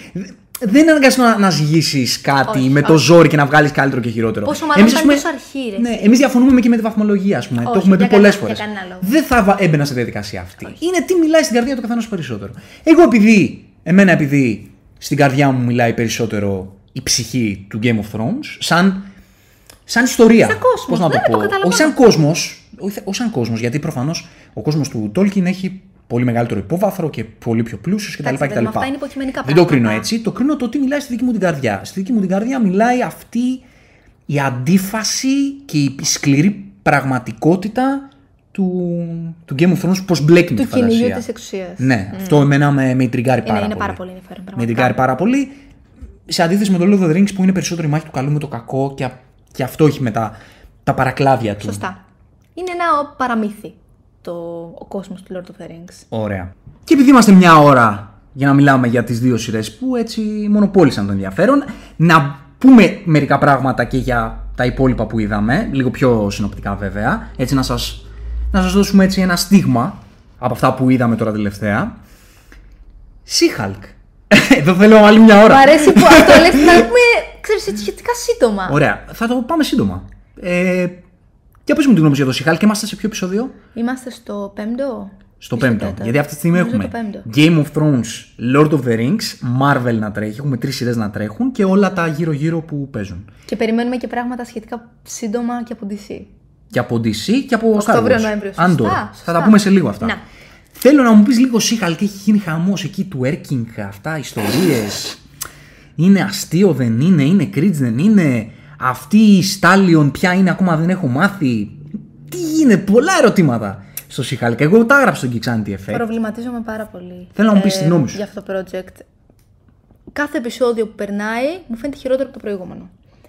δεν είναι αναγκαστικό να, να ζυγίσεις κάτι Όχι, με το όχι. ζόρι και να βγάλεις καλύτερο και χειρότερο. Πόσο μάλλον Εμείς, ήταν ας πούμε, τόσο αρχή, ρε. Ναι, εμείς διαφωνούμε και με τη βαθμολογία, ας πούμε. το Όχι, έχουμε πει για πολλές κανένα- φορές. για κανένα λόγο. Δεν θα βα- έμπαινα στη διαδικασία αυτή. Είναι τι μιλάει στην καρδιά του καθενό περισσότερο. Εγώ επειδή, εμένα επειδή στην καρδιά μου μιλάει περισσότερο η ψυχή του Game of Thrones, σαν, σαν ιστορία. Σαν κόσμος, Πώς να ναι, το το πω. καταλαβαίνω. όχι σαν κόσμος, όχι, όχι σαν κόσμος, γιατί προφανώς ο κόσμος του Tolkien έχει πολύ μεγαλύτερο υπόβαθρο και πολύ πιο πλούσιος κτλ. Εντάξει, κτλ. μα αυτά είναι υποκειμενικά Δεν το πράγματα. κρίνω έτσι. Το κρίνω το ότι μιλάει στη δική μου την καρδιά. Στη δική μου την καρδιά μιλάει αυτή η αντίφαση και η σκληρή πραγματικότητα του, του Game of Thrones, πώς μπλέκει με Του τη φαντασία. κυνηγιού της εξουσίας. Ναι, αυτό εμένα με, με ιντριγκάρει Είναι- πάρα είναι πολύ. πάρα πολύ ενδιαφέρον, Με πραγματικά. ιντριγκάρει πάρα πολύ. Σε αντίθεση με το Lord of the Rings που είναι περισσότερο η μάχη του καλού με το κακό και, α- και αυτό έχει με τα, τα παρακλάδια του. Σωστά. Είναι ένα παραμύθι το, ο κόσμος του Lord of the Rings. Ωραία. Και επειδή είμαστε μια ώρα για να μιλάμε για τις δύο σειρές που έτσι μονοπόλησαν το ενδιαφέρον, να πούμε μερικά πράγματα και για τα υπόλοιπα που είδαμε, λίγο πιο συνοπτικά βέβαια, έτσι να σας, να σας δώσουμε έτσι ένα στίγμα από αυτά που είδαμε τώρα τελευταία. Sea-Hulk. *laughs* Εδώ θέλω άλλη μια ώρα. Μ' αρέσει που αυτό λες να πούμε, ξέρεις, έτσι σχετικά σύντομα. Ωραία, θα το πάμε σύντομα. Ε, για πες μου τη γνώμη σου για το Sea-Hulk και είμαστε σε ποιο επεισόδιο; Είμαστε στο πέμπτο. Στο πέμπτο. τέταρτο. Γιατί αυτή τη στιγμή Νομίζω έχουμε το πέμπτο. Game of Thrones, Lord of the Rings, Marvel να τρέχει. Έχουμε τρεις σειρές να τρέχουν και όλα τα γύρω-γύρω που παίζουν. Και περιμένουμε και πράγματα σχετικά σύντομα και από DC. Και από DC και από Star Οκτώβριο, Wars. Νοέμβριο. Σωστά, Andor. σωστά. Θα τα πούμε σε λίγο αυτά. Να. Θέλω να μου πεις λίγο Σίχαλ και έχει γίνει χαμός εκεί, twerking, αυτά, ιστορίες. είναι αστείο, δεν είναι, είναι cringe, δεν είναι. Αυτή η Stallion ποια είναι, ακόμα δεν έχω μάθει; Τι γίνεται, πολλά ερωτήματα στο Σίχαλ. Και εγώ τα έγραψα στον Kixanti Effect. Προβληματίζομαι πάρα πολύ. Θέλω να μου πεις τη γνώμη σου. Για αυτό το project. Κάθε επεισόδιο που περνάει μου φαίνεται χειρότερο από το προηγούμενο.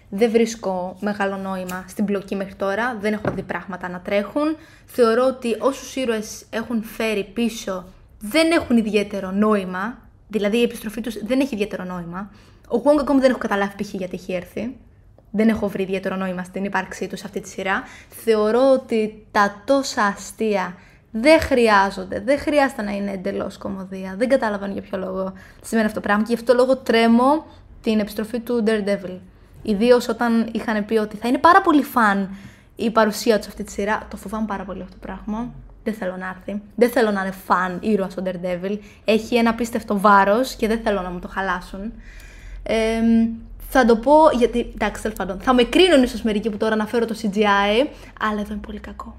Δεν βρίσκω μεγάλο νόημα στην μπλοκή μέχρι τώρα. Δεν έχω δει πράγματα να τρέχουν. Θεωρώ ότι όσους ήρωες έχουν φέρει πίσω δεν έχουν ιδιαίτερο νόημα. Δηλαδή η επιστροφή τους δεν έχει ιδιαίτερο νόημα. Ο Wong ακόμη δεν έχω καταλάβει π.χ. γιατί έχει έρθει. Δεν έχω βρει ιδιαίτερο νόημα στην ύπαρξή τους σε αυτή τη σειρά. Θεωρώ ότι τα τόσα αστεία δεν χρειάζονται. Δεν χρειάζεται να είναι εντελώς κομμωδία. Δεν καταλαβαίνω για ποιο λόγο σημαίνει αυτό το πράγμα και γι' αυτό λόγο τρέμω την επιστροφή του Daredevil. Ιδίως όταν είχαν πει ότι θα είναι πάρα πολύ φαν η παρουσία τους σε αυτή τη σειρά. Το φοβάμαι πάρα πολύ αυτό το πράγμα. Δεν θέλω να έρθει. Δεν θέλω να είναι φαν ήρωας ο Daredevil. Έχει ένα απίστευτο βάρος και δεν θέλω να μου το χαλάσουν. Ε, θα το πω γιατί. Εντάξει, τέλος πάντων. Θα με κρίνουν ίσως μερικοί που τώρα αναφέρω το CGI, αλλά εδώ είναι πολύ κακό.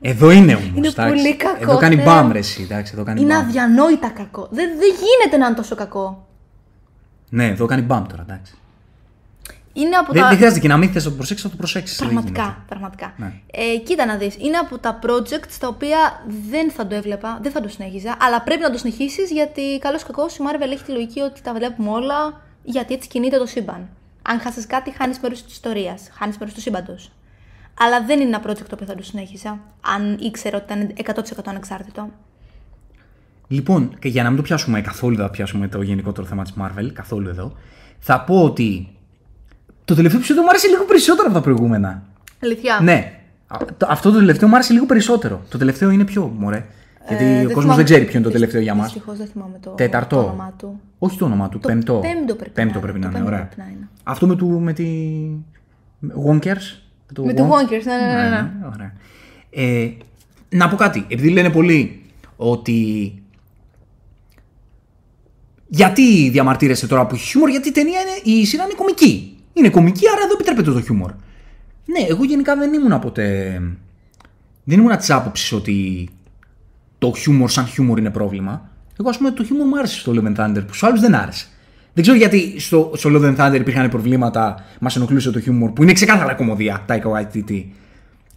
Εδώ είναι όμως. Είναι πολύ κακό, Εδώ κάνει Θεέ. μπαμ ρε εσύ, εντάξει, εδώ κάνει Είναι μπαμ. αδιανόητα κακό. Δεν, δεν γίνεται να είναι τόσο κακό. Ναι, εδώ κάνει μπαμ τώρα, εντάξει. Είναι από Δεν, τα. δεν χρειάζεται και να μην θες να το προσέξεις, θα το προσέξεις. Πραγματικά, πραγματικά. Ναι. Ε, κοίτα να δεις, είναι από τα projects τα οποία δεν θα το έβλεπα, δεν θα το συνέχιζα, αλλά πρέπει να το συνεχίσεις γιατί καλώς κακός η Marvel έχει τη λογική ότι τα βλέπουμε όλα γιατί έτσι κινείται το σύμπαν. Αν χάσεις κάτι, χάνεις μέρος της ιστορίας, χάνεις μέρος του σύμπαντος. Αλλά δεν είναι ένα project το οποίο θα το συνέχιζα, αν ήξερα ότι ήταν 100% ανεξάρτητο. Λοιπόν, και για να μην το πιάσουμε καθόλου, δεν θα πιάσουμε το γενικότερο θέμα της Marvel, καθόλου εδώ, θα πω ότι το τελευταίο επεισόδιο μου άρεσε λίγο περισσότερο από τα προηγούμενα. Αλήθεια. Ναι. Α, το- Αυτό το τελευταίο μου άρεσε λίγο περισσότερο. Το τελευταίο είναι πιο μωρέ. Γιατί Ε, ο κόσμος θυμάμαι- δεν ξέρει ποιο είναι το τελευταίο για μας. Δυστυχώς δεν θυμάμαι το, Τέταρτο. το όνομά του. Όχι το όνομά του, Το πέμπτο. πέμπτο πρέπει πέμπτο να πρέπει είναι. να Το είναι, πέμπτο ωραία. πρέπει να είναι. Αυτό με, του, με τη. Wonkers; το Με του Wonk- Wonkers, ναι, ναι, ναι. ναι. Ωραία. Ε, να πω κάτι. Επειδή λένε πολλοί ότι. Γιατί διαμαρτύρεσαι τώρα από χιούμορ, γιατί η ταινία είναι, η σειρά είναι κομική. Είναι κομική, άρα εδώ επιτρέπεται το χιούμορ. Ναι, εγώ γενικά δεν ήμουν ποτέ. Δεν ήμουν της άποψης ότι το χιούμορ σαν χιούμορ είναι πρόβλημα. Εγώ, ας πούμε, το χιούμορ μου άρεσε στο Love and Thunder που στους άλλους δεν άρεσε. Δεν ξέρω γιατί στο, στο Love and Thunder υπήρχαν προβλήματα, μας ενοχλούσε το χιούμορ που είναι ξεκάθαρα κομμωδία, Taika Waititi.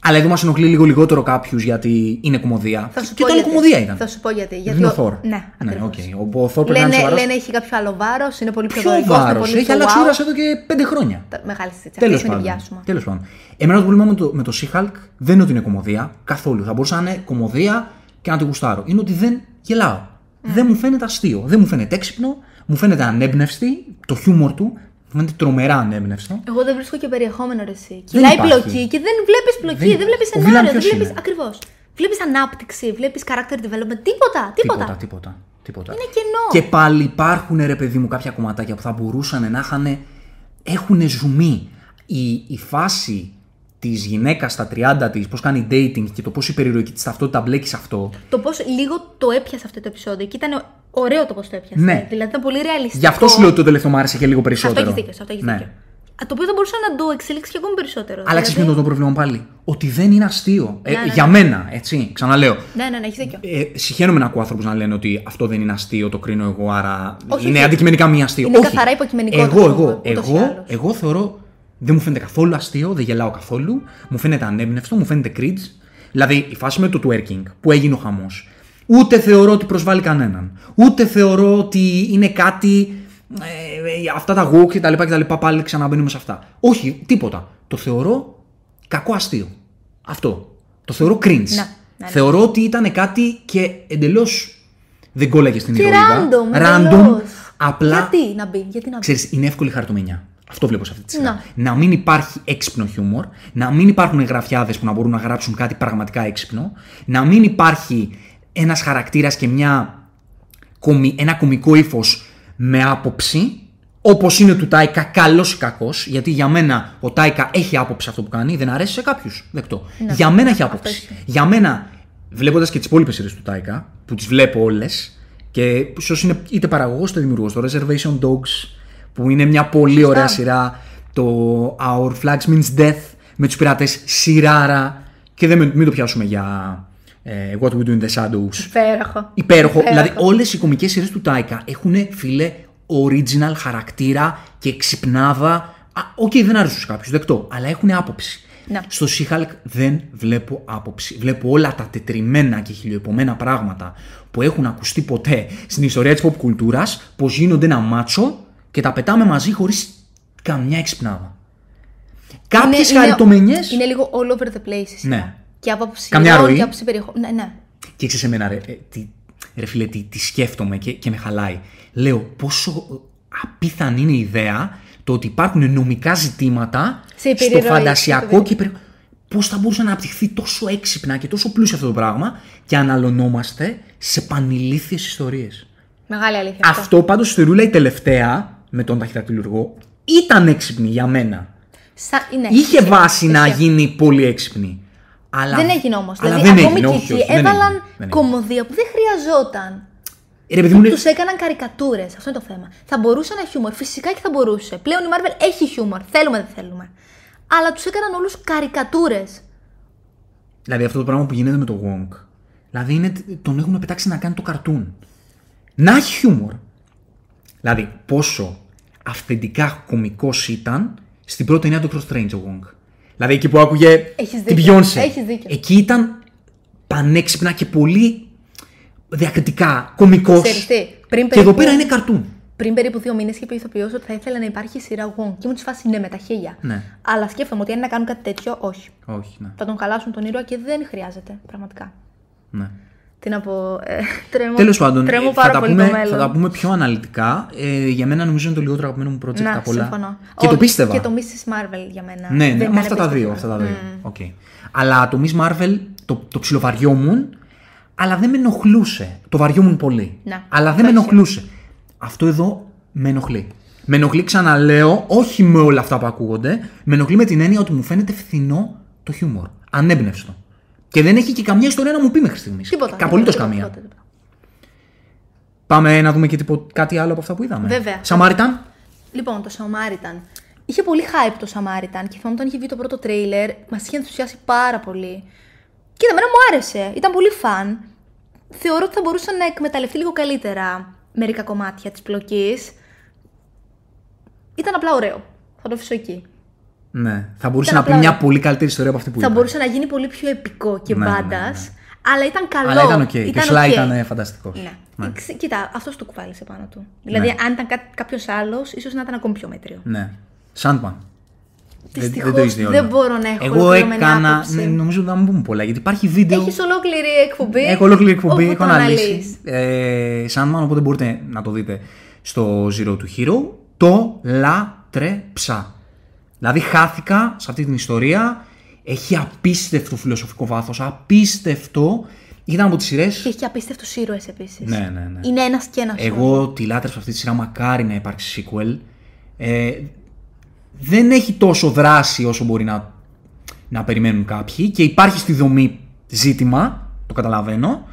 Αλλά εδώ μας ενοχλεί λίγο λιγότερο κάποιους γιατί είναι κομμωδία. Θα Και, σου και πω το άλλο γιατί. κομμωδία ήταν. Θα σου πω γιατί. γιατί Είναι ο ο- Θόρ. Ναι, ακριβώς. οκ. Ο, ο Θόρ πρέπει να είναι Λένε, σοβαρός. λένε έχει κάποιο άλλο βάρος, είναι πολύ πιο Ποιο δωρικός, είναι βάρος; πολύ Έχει πιο αλλάξει wow. ώρα εδώ και πέντε χρόνια. Τα- Μεγάλη συζήτηση. Τέλος Τέλο πάντων. πάντων. Τέλος πάντων. Εμένα το πρόβλημα με το, με το She-Hulk δεν είναι ότι είναι κωμωδία. Καθόλου. Θα μπορούσε να είναι κωμωδία και να τη γουστάρω. Είναι ότι δεν γελάω. Δεν μου φαίνεται αστείο. Δεν μου φαίνεται έξυπνο. Μου φαίνεται ανέμπνευστη. Το χιούμορ του. Μου φαίνεται τρομερά ανέμπνευστο. Εγώ δεν βρίσκω και περιεχόμενο ρε εσύ. Δεν Κυλάει υπάρχει. πλοκή και δεν βλέπεις πλοκή, Δεν- δεν, βλέπεις ο σενάριο, villain δεν ποιος βλέπεις. είναι; Ακριβώς. Βλέπεις ανάπτυξη, βλέπεις character development, τίποτα. Τίποτα. Τίποτα, τίποτα. τίποτα. Είναι κενό. Και πάλι υπάρχουν ρε παιδί μου κάποια κομματάκια που θα μπορούσαν να είχαν. Έχουν ζουμί. Η, η φάση της γυναίκας στα 30 της, πώς κάνει dating και το πώς η περιρροϊκή της ταυτότητα μπλέκει σε αυτό. Το πώς λίγο το έπιασε αυτό το επεισόδιο και ήταν ωραίο το πώς το έπιασε. Ναι. Δηλαδή ήταν πολύ ρεαλιστικό. Γι' αυτό σου λέω ότι το τελευταίο μου άρεσε και λίγο Σε αυτό περισσότερο. έχει δίκιο. σε αυτό έχεις Ναι. δίκιο. Α, Το οποίο θα μπορούσε να το εξελίξει και ακόμη περισσότερο. Αλλά Δηλαδή- ξέρει ποιο είναι το πρόβλημα πάλι; Ότι δεν είναι αστείο. Ε, Ναι, ναι, για ναι. μένα, έτσι. Ξαναλέω. Ναι, ναι, ναι, έχεις δίκιο. Ε, συχαίνομαι να ακούω άνθρωπους να λένε ότι αυτό δεν είναι αστείο, το κρίνω εγώ, άρα Όχι, είναι όχι. αντικειμενικά μη αστείο. Είναι όχι. καθαρά υποκειμενικό το Εγώ, χιούμορ, εγώ, ούτως ή εγώ, άλλως. εγώ θεωρώ δεν μου φαίνεται καθόλου αστείο, δεν γελάω καθόλου, μου φαίνεται ανέμπνευστο, μου φαίνεται cringe. Δηλαδή η φάση με το twerking που έγινε ο χαμός. Ούτε θεωρώ ότι προσβάλλει κανέναν. Ούτε θεωρώ ότι είναι κάτι. Ε, ε, αυτά τα woke κτλ. κτλ πάλι ξαναμπαίνουμε σε αυτά. Όχι, τίποτα. Το θεωρώ κακό αστείο. Αυτό. Το θεωρώ cringe. Ναι, ναι. Θεωρώ ότι ήταν κάτι και εντελώς δεν κόλλαγε στην Και ηρωίδα. random, Random. εντελώς. Απλά Γιατί να μπει, γιατί να μπει; Ξέρεις, είναι εύκολη χαρτομενιά. Αυτό βλέπω σε αυτή τη σειρά. Να. Να μην υπάρχει έξυπνο χιούμορ, να μην υπάρχουν γραφιάδες που να μπορούν να γράψουν κάτι πραγματικά έξυπνο, να μην υπάρχει ένας χαρακτήρας και μια, κομι- ένα κομικό ύφος με άποψη, όπως είναι του Τάικα, καλός ή κακός, γιατί για μένα ο Τάικα έχει άποψη αυτό που κάνει, δεν αρέσει σε κάποιους. Δεκτό. Για μένα έχει άποψη. ισχύει. Για μένα βλέποντας και τις υπόλοιπες σειρές του Τάικα, που τις βλέπω όλες, και ίσως είναι είτε παραγωγός είτε δημιουργός. Το Reservation Dogs, που είναι μια πολύ Σωστά. ωραία σειρά. Το Our Flags Means Death με τους πειράτε. Σειράρα. Και δεν μην το πιάσουμε για ε, What We Do in the Shadows. Υπέροχο. Υπέροχο. Υπέροχο. Δηλαδή, όλες οι κωμικές σειρές του Τάικα έχουν φίλε original χαρακτήρα και ξυπνάδα. Α, Οκ, δεν αρέσουν σε κάποιους, δεκτό, αλλά έχουν άποψη. Ναι. Στο She-Hulk δεν βλέπω άποψη. Βλέπω όλα τα τετριμμένα και χιλιοειπωμένα πράγματα που έχουν ακουστεί ποτέ στην ιστορία της pop κουλτούρας, πώς γίνονται ένα μάτσο και τα πετάμε μαζί χωρίς καμιά εξυπνάδα. Κάποιες Είναι- είναι- χαριτωμενιές. Είναι λίγο all over the place. η σειρά. Ναι. Και από Καμιά ψηλών ροή. και από περιεχόμενο. Ναι, ναι. Και ξέρεις εμένα ρε, ε, τι, ρε φίλε, τι, τι σκέφτομαι και, και με χαλάει. Λέω πόσο απίθανη είναι η ιδέα το ότι υπάρχουν νομικά ζητήματα Σε στο υπερηρωή, φαντασιακό σε και υπερ... Πώς θα μπορούσε να αναπτυχθεί τόσο έξυπνα και τόσο πλούσιο αυτό το πράγμα και αναλωνόμαστε σε πανηλήθιες ιστορίες. Μεγάλη αλήθεια. Αυτό πάντως στη ρούλα η τελευταία με τον ταχυδακτηλουργό ήταν έξυπνη για μένα. Σα... Ναι, Είχε ισχύει, βάση να ισχύει. γίνει πολύ έξυπνη. Αλλά... Δεν έγινε όμως. Αλλά Δηλαδή, δεν ακόμη έγινε, και όχι, εκεί όχι, δεν έβαλαν έγινε, δεν έγινε. κομμωδία που δεν χρειαζόταν. Ρε παιδί μου, είναι- Τους έκαναν καρικατούρες. Αυτό είναι το θέμα. Θα μπορούσε να έχει χιούμορ. Φυσικά και θα μπορούσε. Πλέον η Marvel έχει χιούμορ. Θέλουμε, δεν θέλουμε. Αλλά τους έκαναν όλους καρικατούρες. Δηλαδή αυτό το πράγμα που γίνεται με το Wong. Δηλαδή είναι, τον έχουν πετάξει να κάνει το καρτούν. Να έχει χιούμορ. Δηλαδή πόσο αυθεντικά κωμικός ήταν στην πρώτη ταινία του Cross Strange ο Wong. Δηλαδή εκεί που άκουγε Έχεις την δίκιο, Beyoncé. έχεις δίκιο. Εκεί ήταν πανέξυπνα και πολύ διακριτικά, κωμικός. Ξέρεις τι, πριν Και εδώ περίπου- πέρα είναι καρτούν. Πριν περίπου δύο μήνες είχε πει ηθοποιό ότι θα ήθελε να υπάρχει σειρά Wong. Και ήμουν τη φάση ναι, με τα χίλια. Ναι. Αλλά σκέφτομαι ότι αν είναι να κάνουν κάτι τέτοιο, όχι. Όχι, ναι. Θα τον χαλάσουν τον ήρωα και δεν χρειάζεται, πραγματικά. ναι. Τι να πω. Ε, τρέμω, Τέλος πάντων, τρέμω ε, θα, πάρα τα πολύ πούμε, το μέλλον. θα τα πούμε πιο αναλυτικά. Ε, για μένα νομίζω είναι το λιγότερο αγαπημένο μου project Να, απ' όλα. συμφωνώ. Και το Ω, πίστευα. Και το Ms. Marvel για μένα. Ναι, ναι, Δεν με ήταν αυτά τα δύο. επίστευτο. Αυτά τα δύο. Μμμ. Οκ. Αλλά το Miss Marvel το, το ψιλοβαριόμουν, αλλά δεν με ενοχλούσε. Το βαριόμουν πολύ. Να, αλλά δεν με το ενοχλούσε. Αυτό εδώ με ενοχλεί. Με ενοχλεί, ξαναλέω, όχι με όλα αυτά που ακούγονται. Με ενοχλεί με την έννοια ότι μου φαίνεται φθηνό το χιούμορ. Ανέμπνευστο. Και δεν έχει και καμιά ιστορία να μου πει μέχρι στιγμής. Τίποτα. Απολύτως τίποτα, καμία. τίποτα, τίποτα. Πάμε να δούμε και τίπο- κάτι άλλο από αυτά που είδαμε. Βέβαια. Σαμάριταν; Λοιπόν, το Samaritan. Είχε πολύ hype το Samaritan και θυμάμαι όταν είχε βγει το πρώτο τρέιλερ, μας είχε ενθουσιάσει πάρα πολύ. Κοίτα, εμένα μου άρεσε. Ήταν πολύ φαν. Θεωρώ ότι θα μπορούσε να εκμεταλλευτεί λίγο καλύτερα μερικά κομμάτια της πλοκής. Ήταν απλά ωραίο. Θα το αφήσω εκεί. Ναι. Θα μπορούσε Ήταν να πει απλά μια ωραίο. πολύ καλύτερη ιστορία από αυτή που Θα είδα. μπορούσε να γίνει πολύ πιο επικό και Ναι, ναι, ναι, μπάντας. ναι. Αλλά ήταν καλό. Αλλά ήταν οκ. Και ο Σλάι οκ. ήταν φανταστικός. Ναι. Ξε- Κοίτα, αυτός το κουβάλισε πάνω του. Δηλαδή, Ναι. αν ήταν κάποιος άλλος, ίσως να ήταν ακόμη πιο μέτριο. Ναι. Sandman. Δυστυχώς, το έχεις δει όλο. δεν μπορώ να έχω Εγώ ολοκληρωμένη έκανα. άποψη. Ναι, νομίζω ότι δεν μου πούμε πολλά γιατί υπάρχει βίντεο. Έχεις ολόκληρη εκπομπή; Έχω ολόκληρη εκπομπή, όπου έχω το αναλύσει. αναλύεις. Ε, Sandman, οπότε μπορείτε να το δείτε στο Zero to Hero. Το λάτρεψα. Δηλαδή χάθηκα σε αυτή την ιστορία. Έχει απίστευτο φιλοσοφικό βάθος, απίστευτο. Ήταν από τις σειρές Και έχει και απίστευτους ήρωες επίσης. Ναι, ναι, ναι. Είναι ένας και ένας. Εγώ τη λάτρεψα αυτή τη σειρά, μακάρι να υπάρξει sequel. Ε, δεν έχει τόσο δράση όσο μπορεί να, να περιμένουν κάποιοι και υπάρχει στη δομή ζήτημα, το καταλαβαίνω,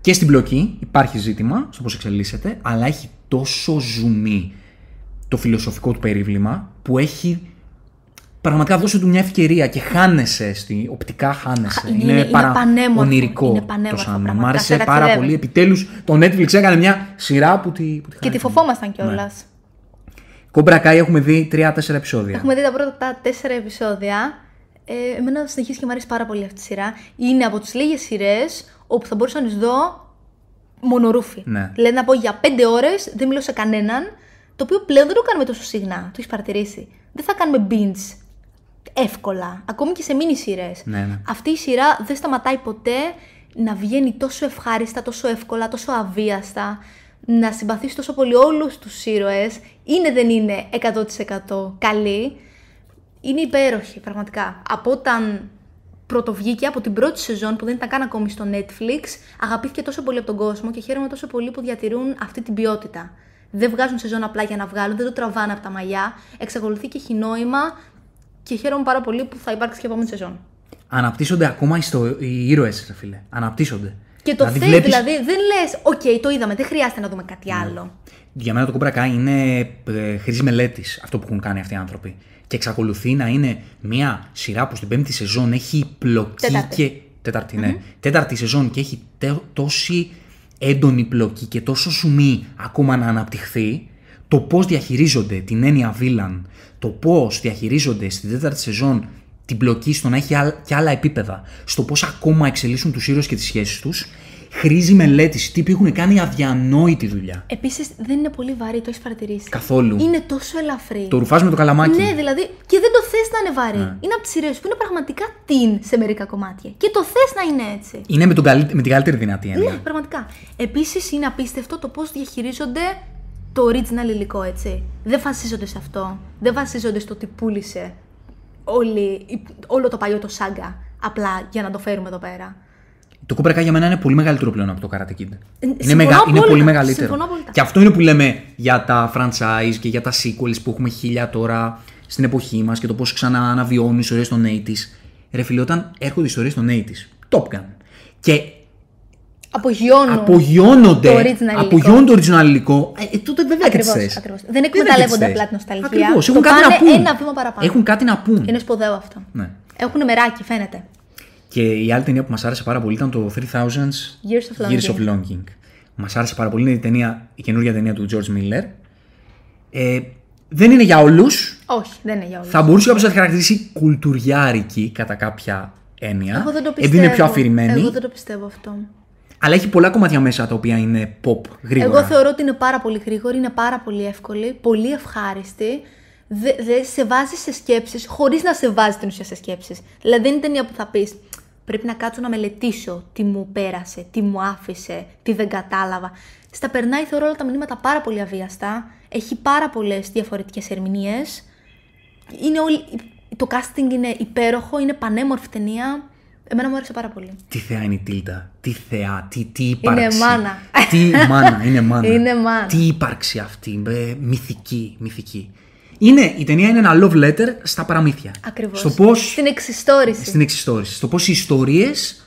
και στην πλοκή υπάρχει ζήτημα στο πώς εξελίσσεται, αλλά έχει τόσο ζουμί το φιλοσοφικό του περίβλημα που έχει πραγματικά δώσει του μια ευκαιρία και χάνεσαι, στη, οπτικά χάνεσαι. Χα- είναι- είναι πανέμορφο, ονειρικό είναι το πανέμορφο, Sandman. Μ' πραγματικά, άρεσε σε πάρα ταξιδεύει. πολύ. Επιτέλους το Netflix έκανε μια σειρά που τη, που τη Και τη χάρηκα. φοβόμασταν κιόλας. Cobra Kai έχουμε δει 3-4 επεισόδια. Έχουμε δει τα πρώτα τέσσερα επεισόδια. Ε, εμένα συνεχίζει και μου αρέσει πάρα πολύ αυτή η σειρά. Είναι από τις λίγες σειρές όπου θα μπορούσα να τις δω μονορούφι. Ναι. Δηλαδή να πω για πέντε ώρες, δεν μιλώ σε κανέναν, το οποίο πλέον δεν το κάνουμε τόσο συχνά. Το έχεις παρατηρήσει. Δεν θα κάνουμε binge εύκολα. Ακόμη και σε μίνι σειρές. Ναι, ναι. Αυτή η σειρά δεν σταματάει ποτέ να βγαίνει τόσο ευχάριστα, τόσο εύκολα, τόσο αβίαστα. Να συμπαθήσει τόσο πολύ όλους τους ήρωες. Είναι δεν είναι 100% καλή. Είναι υπέροχη, πραγματικά. Από όταν πρωτοβγήκε, από την πρώτη σεζόν που δεν ήταν καν ακόμη στο Netflix, αγαπήθηκε τόσο πολύ από τον κόσμο και χαίρομαι τόσο πολύ που διατηρούν αυτή την ποιότητα. Δεν βγάζουν σεζόν απλά για να βγάλουν, δεν το τραβάνε από τα μαλλιά. Εξακολουθεί και έχει νόημα και χαίρομαι πάρα πολύ που θα υπάρξει και επόμενη σεζόν. αναπτύσσονται ακόμα ιστο... οι ήρωες, φίλε. Αναπτύσσονται. Και το Δηλαδή, θες, βλέπεις- δηλαδή δεν λες, οκ, το είδαμε, δεν χρειάζεται να δούμε κάτι Ναι. άλλο. Για μένα το Cobra Kai είναι ε, χρήζει μελέτης αυτό που έχουν κάνει αυτοί οι άνθρωποι. Και εξακολουθεί να είναι μια σειρά που στην πέμπτη σεζόν έχει πλοκή Τέταρτη. και. Τέταρτη, ναι. Τέταρτη σεζόν και έχει τε- τόση έντονη πλοκή και τόσο σουμί ακόμα να αναπτυχθεί. Το πώς διαχειρίζονται την έννοια βίλαν, το πώς διαχειρίζονται στην τέταρτη σεζόν την πλοκή στο να έχει άλλα- και άλλα επίπεδα, στο πώς ακόμα εξελίσσουν τους ήρωες και τις σχέσεις τους, χρήζει μελέτης. Τύποι έχουν κάνει αδιανόητη δουλειά. Επίσης δεν είναι πολύ βαρύ, το έχεις παρατηρήσει. Καθόλου. Είναι τόσο ελαφρύ. Το ρουφάς με το καλαμάκι. Ναι, δηλαδή και δεν το θες να είναι βαρύ. Είναι από τις σειρέ που είναι πραγματικά την σε μερικά κομμάτια. Και το θες να είναι έτσι. Είναι με, τον καλύ... με την καλύτερη δυνατή έννοια. Ναι, πραγματικά. Επίσης είναι απίστευτο το πώς διαχειρίζονται το original υλικό, έτσι. Δεν βασίζονται σε αυτό. Δεν βασίζονται στο ότι πούλησε όλη, όλο το παλιό το σάγκα απλά για να το φέρουμε εδώ πέρα. Το Cobra Kai για μένα είναι πολύ μεγαλύτερο πλέον από το Karate Kid. είναι, συμφωνώ μεγα... είναι απόλυτα. πολύ μεγαλύτερο. Συμφωνώ απόλυτα. Και αυτό είναι που λέμε για τα franchise και για τα sequels που έχουμε χίλια τώρα στην εποχή μας και το πώς ξανααναβιώνουν ιστορίες των 80s. Ρε φίλε, όταν έρχονται ιστορίες των 80s, Top Gun. Και Απογειώνουν. απογειώνονται, το original απογειώνουν το original υλικό, ε, ε, τότε δεν θα Ακριβώς, θες. ακριβώς. Δεν εκμεταλλεύονται απλά την νοσταλγία. Ακριβώς. Το Έχουν κάτι να πάνε πούν. ένα βήμα παραπάνω. Έχουν κάτι να πούν. Είναι σπουδαίο αυτό. Ναι. Έχουν μεράκι, φαίνεται. Και η άλλη ταινία που μας άρεσε πάρα πολύ ήταν το 3000 Years of Years Longing. of Longing. Μας άρεσε πάρα πολύ. Είναι η, ταινία, η καινούργια ταινία του George Miller. Ε, δεν είναι για όλους. Όχι, δεν είναι για όλους. Θα μπορούσε κάποιος να τη χαρακτηρίσει κουλτουριάρικη κατά κάποια έννοια. Εγώ δεν το πιστεύω. επειδή είναι πιο αφηρημένη. Εγώ δεν το πιστεύω αυτό. Αλλά έχει πολλά κομμάτια μέσα τα οποία είναι pop γρήγορα. Εγώ θεωρώ ότι είναι πάρα πολύ γρήγορη, είναι πάρα πολύ εύκολη, πολύ ευχάριστη. Δεν δε σε βάζει σε σκέψεις, χωρίς να σε βάζει την ουσία σε σκέψεις. Δηλαδή δεν είναι ταινία που θα πεις Πρέπει να κάτσω να μελετήσω τι μου πέρασε, τι μου άφησε, τι δεν κατάλαβα. Στα περνάει θεωρώ όλα τα μηνύματα πάρα πολύ αβίαστα. Έχει πάρα πολλές διαφορετικές ερμηνείες. Είναι όλη... Το casting είναι υπέροχο, είναι πανέμορφη ταινία. Εμένα μου άρεσε πάρα πολύ. Τι θεά είναι η Τίλτα. Τι θεά, τι, τι ύπαρξη. Είναι μάνα. Τι μάνα, είναι μάνα. Είναι μάνα. Τι ύπαρξη αυτή. ε, μυθική, μυθική. Είναι, η ταινία είναι ένα love letter στα παραμύθια. Ακριβώς. Στο πώς Στην εξιστόρηση. στην εξιστόρηση. Στο πώς οι ιστορίες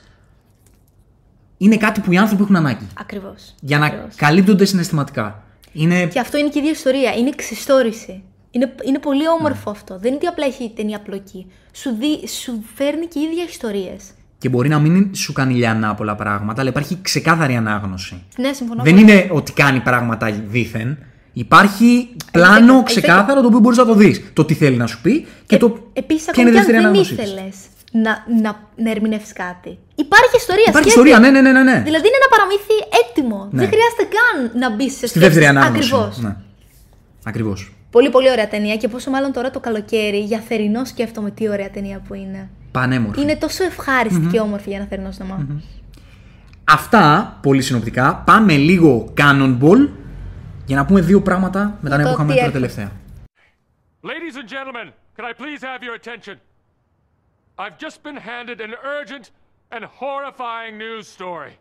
είναι κάτι που οι άνθρωποι έχουν ανάγκη. Ακριβώς. Για να καλύπτονται συναισθηματικά. Είναι. Και αυτό είναι και η ίδια ιστορία. Είναι εξιστόρηση. Είναι, είναι πολύ Ναι. όμορφο αυτό. Δεν είναι ότι απλά έχει ταινία πλοκή. Σου, δι, σου φέρνει και οι ίδια ιστορίες. Και μπορεί να μην σου κάνει λιανά πολλά πράγματα, αλλά υπάρχει ξεκάθαρη ανάγνωση. Ναι, συμφωνώ. Δεν πολύ. είναι ότι κάνει πράγματα δήθεν. Υπάρχει πλάνο Έχει- ξεκάθαρο το οποίο μπορείς να το δεις. Το τι θέλει να σου πει και το. Επίσης, ποια είναι ακόμα η και δεύτερη αν δεν ανάγνωσή της. ήθελες να, να, να ερμηνεύσεις κάτι. Υπάρχει ιστορία. Υπάρχει σκέφτε. ιστορία, ναι, ναι, ναι. ναι, ναι. Δηλαδή είναι ένα παραμύθι έτοιμο. Ναι. Δεν χρειάζεται καν να μπεις σε Στη δεύτερη ανάγνωση. Ακριβώς. Ναι. Ακριβώς. Πολύ, πολύ ωραία ταινία και πόσο μάλλον τώρα το καλοκαίρι για θερινό σκέφτομαι τι ωραία ταινία που είναι. Πανέμορφη. Είναι τόσο ευχάριστη και όμορφη για ένα θερινό σινεμά. Αυτά, πολύ συνοπτικά. Πάμε λίγο Cannonball για να πούμε δύο πράγματα με τα νέα το που είχαμε τι τώρα έρχεται. τελευταία. Ladies and gentlemen, can I please have your attention? I've just been handed an urgent and horrifying news story.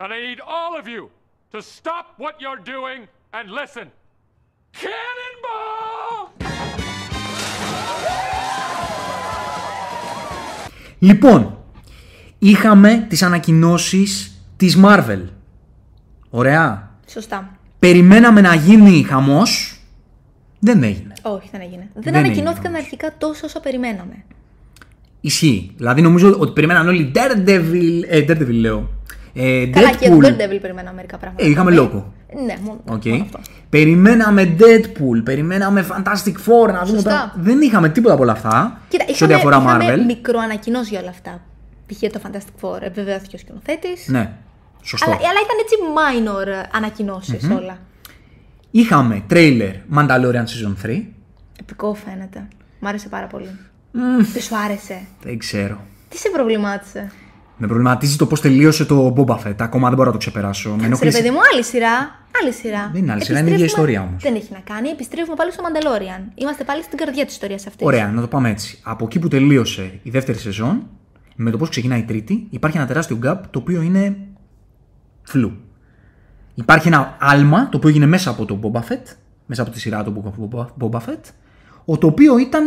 And I need all of you to stop what you're doing and listen. Cannonball! Λοιπόν, είχαμε τις ανακοινώσεις της Marvel. Ωραία. Σωστά. Περιμέναμε να γίνει χαμός. Δεν έγινε. Όχι, δεν έγινε. Δεν, Δεν έγινε ανακοινώθηκαν όμως. αρχικά τόσο όσο περιμέναμε. Ισχύει. Δηλαδή νομίζω ότι περιμέναν όλοι Daredevil, ε, Daredevil λέω. Ε, Καλά, και τον Deadpool. Daredevil περιμέναμε μερικά πράγματα. Ε, είχαμε Ε, λόγο. Ναι, μόνο, Οκ. μόνο αυτό. Περιμέναμε Deadpool, περιμέναμε Fantastic Four, να δούμε Σωστά. τα... Δεν είχαμε τίποτα από όλα αυτά. Κοίτα, σε ό,τι είχαμε, αφορά είχαμε Marvel. μικροανακοινώσει για όλα αυτά. Π.χ. το Fantastic Four επιβεβαιώθηκε ο σκηνοθέτης. Ναι, σωστό. Αλλά, αλλά ήταν έτσι minor ανακοινώσεις όλα. Είχαμε trailer Mandalorian Season 3. Επικό φαίνεται. Μ' άρεσε πάρα πολύ. Δεν σου άρεσε; Δεν ξέρω. Τι σε προβλημάτισε; Με προβληματίζει το πώς τελείωσε το Boba Fett. Ακόμα δεν μπορώ να το ξεπεράσω. Με Ξέρε, ενοχλείς; παιδί μου, άλλη σειρά. Άλλη σειρά. Δεν είναι άλλη σειρά, είναι η ίδια Επιστρέφουμε- ιστορία όμως. Δεν έχει να κάνει. Επιστρέφουμε πάλι στο Mandalorian. Είμαστε πάλι στην καρδιά της ιστορίας αυτής. Ωραία, να το πάμε έτσι. Από εκεί που τελείωσε η δεύτερη σεζόν, με το πώς ξεκινάει η τρίτη, υπάρχει ένα τεράστιο gap το οποίο είναι φλου. Υπάρχει ένα άλμα το οποίο έγινε μέσα από το Boba Fett, μέσα από τη σειρά του Boba- Boba Fett, ο το οποίο ήταν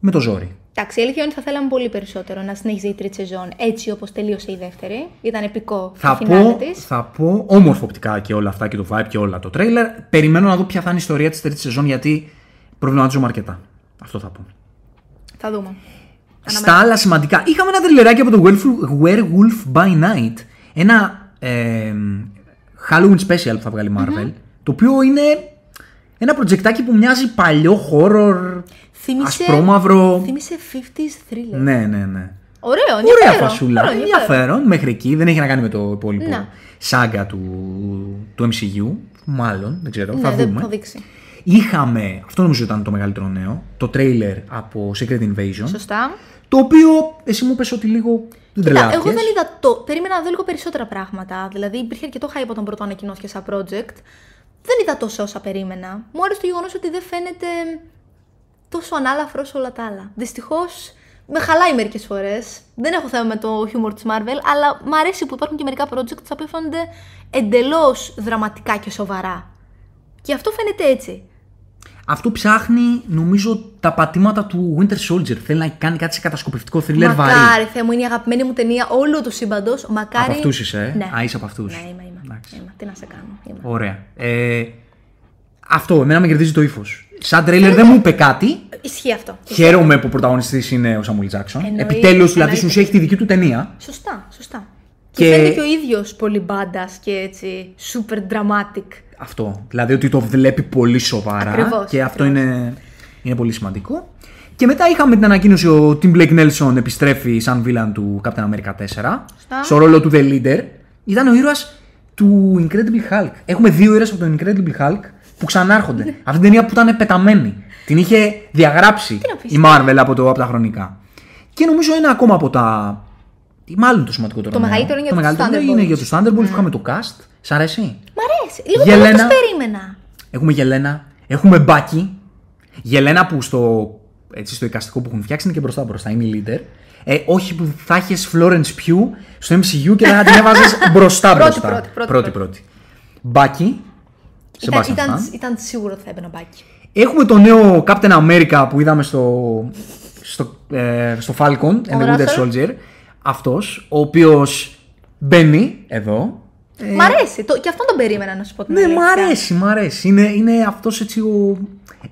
με το ζόρι. Εντάξει, η αλήθεια είναι ότι θα θέλαμε πολύ περισσότερο να συνέχιζε η τρίτη σεζόν έτσι όπως τελείωσε η δεύτερη. Ήταν επικό Θα το φινάλε πω, της. θα πω όμορφο οπτικά και όλα αυτά και το vibe και όλα το τρέιλερ. Περιμένω να δω ποια θα είναι η ιστορία της τρίτη σεζόν γιατί προβληματίζομαι αρκετά. Αυτό θα πω. Θα δούμε. Στα άλλα σημαντικά, είχαμε ένα τριλεράκι από το Werewolf- Werewolf by Night. Ένα ε, Halloween special που θα βγάλει η Marvel. Το οποίο είναι ένα προτζεκτάκι που μοιάζει παλιό horror. Θύμισε, Ασπρόμαυρο. Θύμισε 50s thriller. Ναι, ναι, ναι. Ωραίο, Ωραία ενδιαφέρον. φασούλα. Ωραίο, Ενδιαφέρον. Μέχρι εκεί δεν έχει να κάνει με το υπόλοιπο Ναι. σάγκα του, του MCU. Μάλλον, δεν ξέρω. Ναι, θα δεν δούμε. θα δείξει. Είχαμε, αυτό νομίζω ήταν το μεγαλύτερο νέο, το τρέιλερ από Secret Invasion. Σωστά. Το οποίο εσύ μου πες ότι λίγο δεν Κοίτα, τρελάθηκες. εγώ δεν είδα το. Περίμενα να δω λίγο περισσότερα πράγματα. Δηλαδή υπήρχε αρκετό hype όταν πρώτο ανακοινώθηκε σαν project. Δεν είδα τόσο όσα περίμενα. Μου άρεσε το γεγονός ότι δεν φαίνεται τόσο ανάλαφρος όσο όλα τα άλλα. Δυστυχώς με χαλάει μερικές φορές. Δεν έχω θέμα με το χιούμορ της Marvel, αλλά μου αρέσει που υπάρχουν και μερικά project τα οποία φαίνονται εντελώς δραματικά και σοβαρά. Και αυτό φαίνεται έτσι. Αυτό ψάχνει, νομίζω, τα πατήματα του Winter Soldier. Θέλει να κάνει κάτι σε κατασκοπευτικό thriller βαρύ. Μακάρι, Θεέ μου, είναι η αγαπημένη μου ταινία όλου του σύμπαντος. Μακάρι. Από αυτούς είσαι, ε; Ναι. Α, είσαι από αυτούς. Ναι, είμαι, είμαι. Εντάξει. είμαι. Τι να σε κάνω. Είμαι. Ωραία. Ε, αυτό, εμένα με κερδίζει το ύφος. Σαν τρέιλερ δεν μου είπε κάτι. Ισχύει αυτό. Χαίρομαι που ο πρωταγωνιστής είναι ο Σαμουέλ Τζάξον. Εννοεί- Επιτέλους, δηλαδή, εννοείται. στην ουσία έχει τη δική του ταινία. Σωστά, σωστά. Και- Και, φαίνεται και ο ίδιος πολύ μπάντας και έτσι super dramatic. Αυτό. Δηλαδή ότι το βλέπει πολύ σοβαρά. Ακριβώς, και αυτό ακριβώς. είναι, είναι πολύ σημαντικό. Και μετά είχαμε την ανακοίνωση ο Tim Blake Nelson επιστρέφει σαν βίλαν του Captain America 4. Στο ρόλο του The Leader. Ήταν ο ήρωας του Incredible Hulk. Έχουμε δύο ήρωες από το Incredible Hulk που ξανάρχονται. Αυτή την ταινία που ήταν πεταμένη. Την είχε διαγράψει να πεις, η Marvel από, το, από τα χρονικά. Και νομίζω ένα ακόμα από τα. ή Μάλλον το σημαντικότερο. Το νέο. μεγαλύτερο είναι το για τους μεγαλύτερο Thunderbolts. είναι για τους Thunderbolts που είχαμε το cast. Σ' αρέσει; Μ' αρέσει. Λίγο Γελένα. Γελένα. περίμενα. Έχουμε Γελένα, έχουμε Μπάκι. Γελένα που στο, έτσι, στο εικαστικό που έχουν φτιάξει είναι και μπροστά μπροστά, είναι η leader. Ε, όχι που θα είχε Florence Pugh στο MCU και θα την έβαζες *laughs* μπροστά Πρώτη, μπροστά. πρώτη, πρώτη, πρώτη, πρώτη. Μπάκι. Ήταν, Sebastian ήταν, Stan. ήταν σίγουρο ότι θα έπαιρνα μπάκι. Έχουμε το νέο Captain America που είδαμε στο, στο, ε, στο Falcon and the Winter Russell. Soldier. Αυτός, ο οποίος μπαίνει εδώ. Μ' αρέσει. Το, και αυτόν τον περίμενα να σου πω την Ναι, αλήθεια. μ' αρέσει, μ' αρέσει. Είναι, είναι αυτός έτσι ο...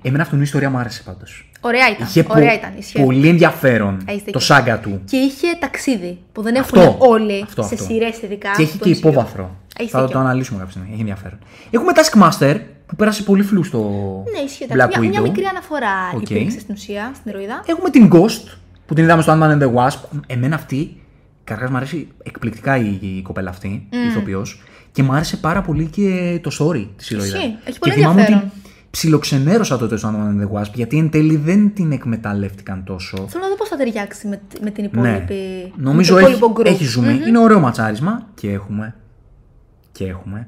Εμένα αυτόν η ιστορία μου άρεσε πάντως. Ωραία ήταν. Είχε Ωραία πο- ήταν. ισχύει. πολύ ενδιαφέρον Έχεις το δίκιο. σάγκα του. Και είχε ταξίδι που δεν Αυτό, έχουν όλοι αυτό, σε αυτό. σειρές ειδικά. Και έχει στο και MCU. υπόβαθρο. Έχεις Θα δίκιο. το αναλύσουμε κάποια στιγμή. Έχει ενδιαφέρον. Έχουμε Taskmaster που πέρασε πολύ φλού στο Ναι, ισχύει. Black εντάξει. Μια, μια Widow. μικρή αναφορά Οκ. υπήρξε στην ουσία, στην ηρωίδα. Έχουμε την Ghost που την είδαμε στο Ant-Man and the Wasp. Εμένα αυτή, καταρχά μου αρέσει εκπληκτικά η, η κοπέλα αυτή, η ηθοποιός. Και μου άρεσε πάρα πολύ και το story της ηρωίδας. Ισχύει. Έχει Και πολύ θυμάμαι ότι ενδιαφέρον. ψιλοξενέρωσα τότε στο Ant-Man and the Wasp γιατί εν τέλει δεν την εκμεταλλεύτηκαν τόσο. Θέλω να δω πώς θα ταιριάξει με, με την Ναι. υπόλοιπη. Νομίζω με το έχει, υπόλοιπο group. έχει ζουμί. Είναι ωραίο ματσάρισμα και έχουμε. Και έχουμε.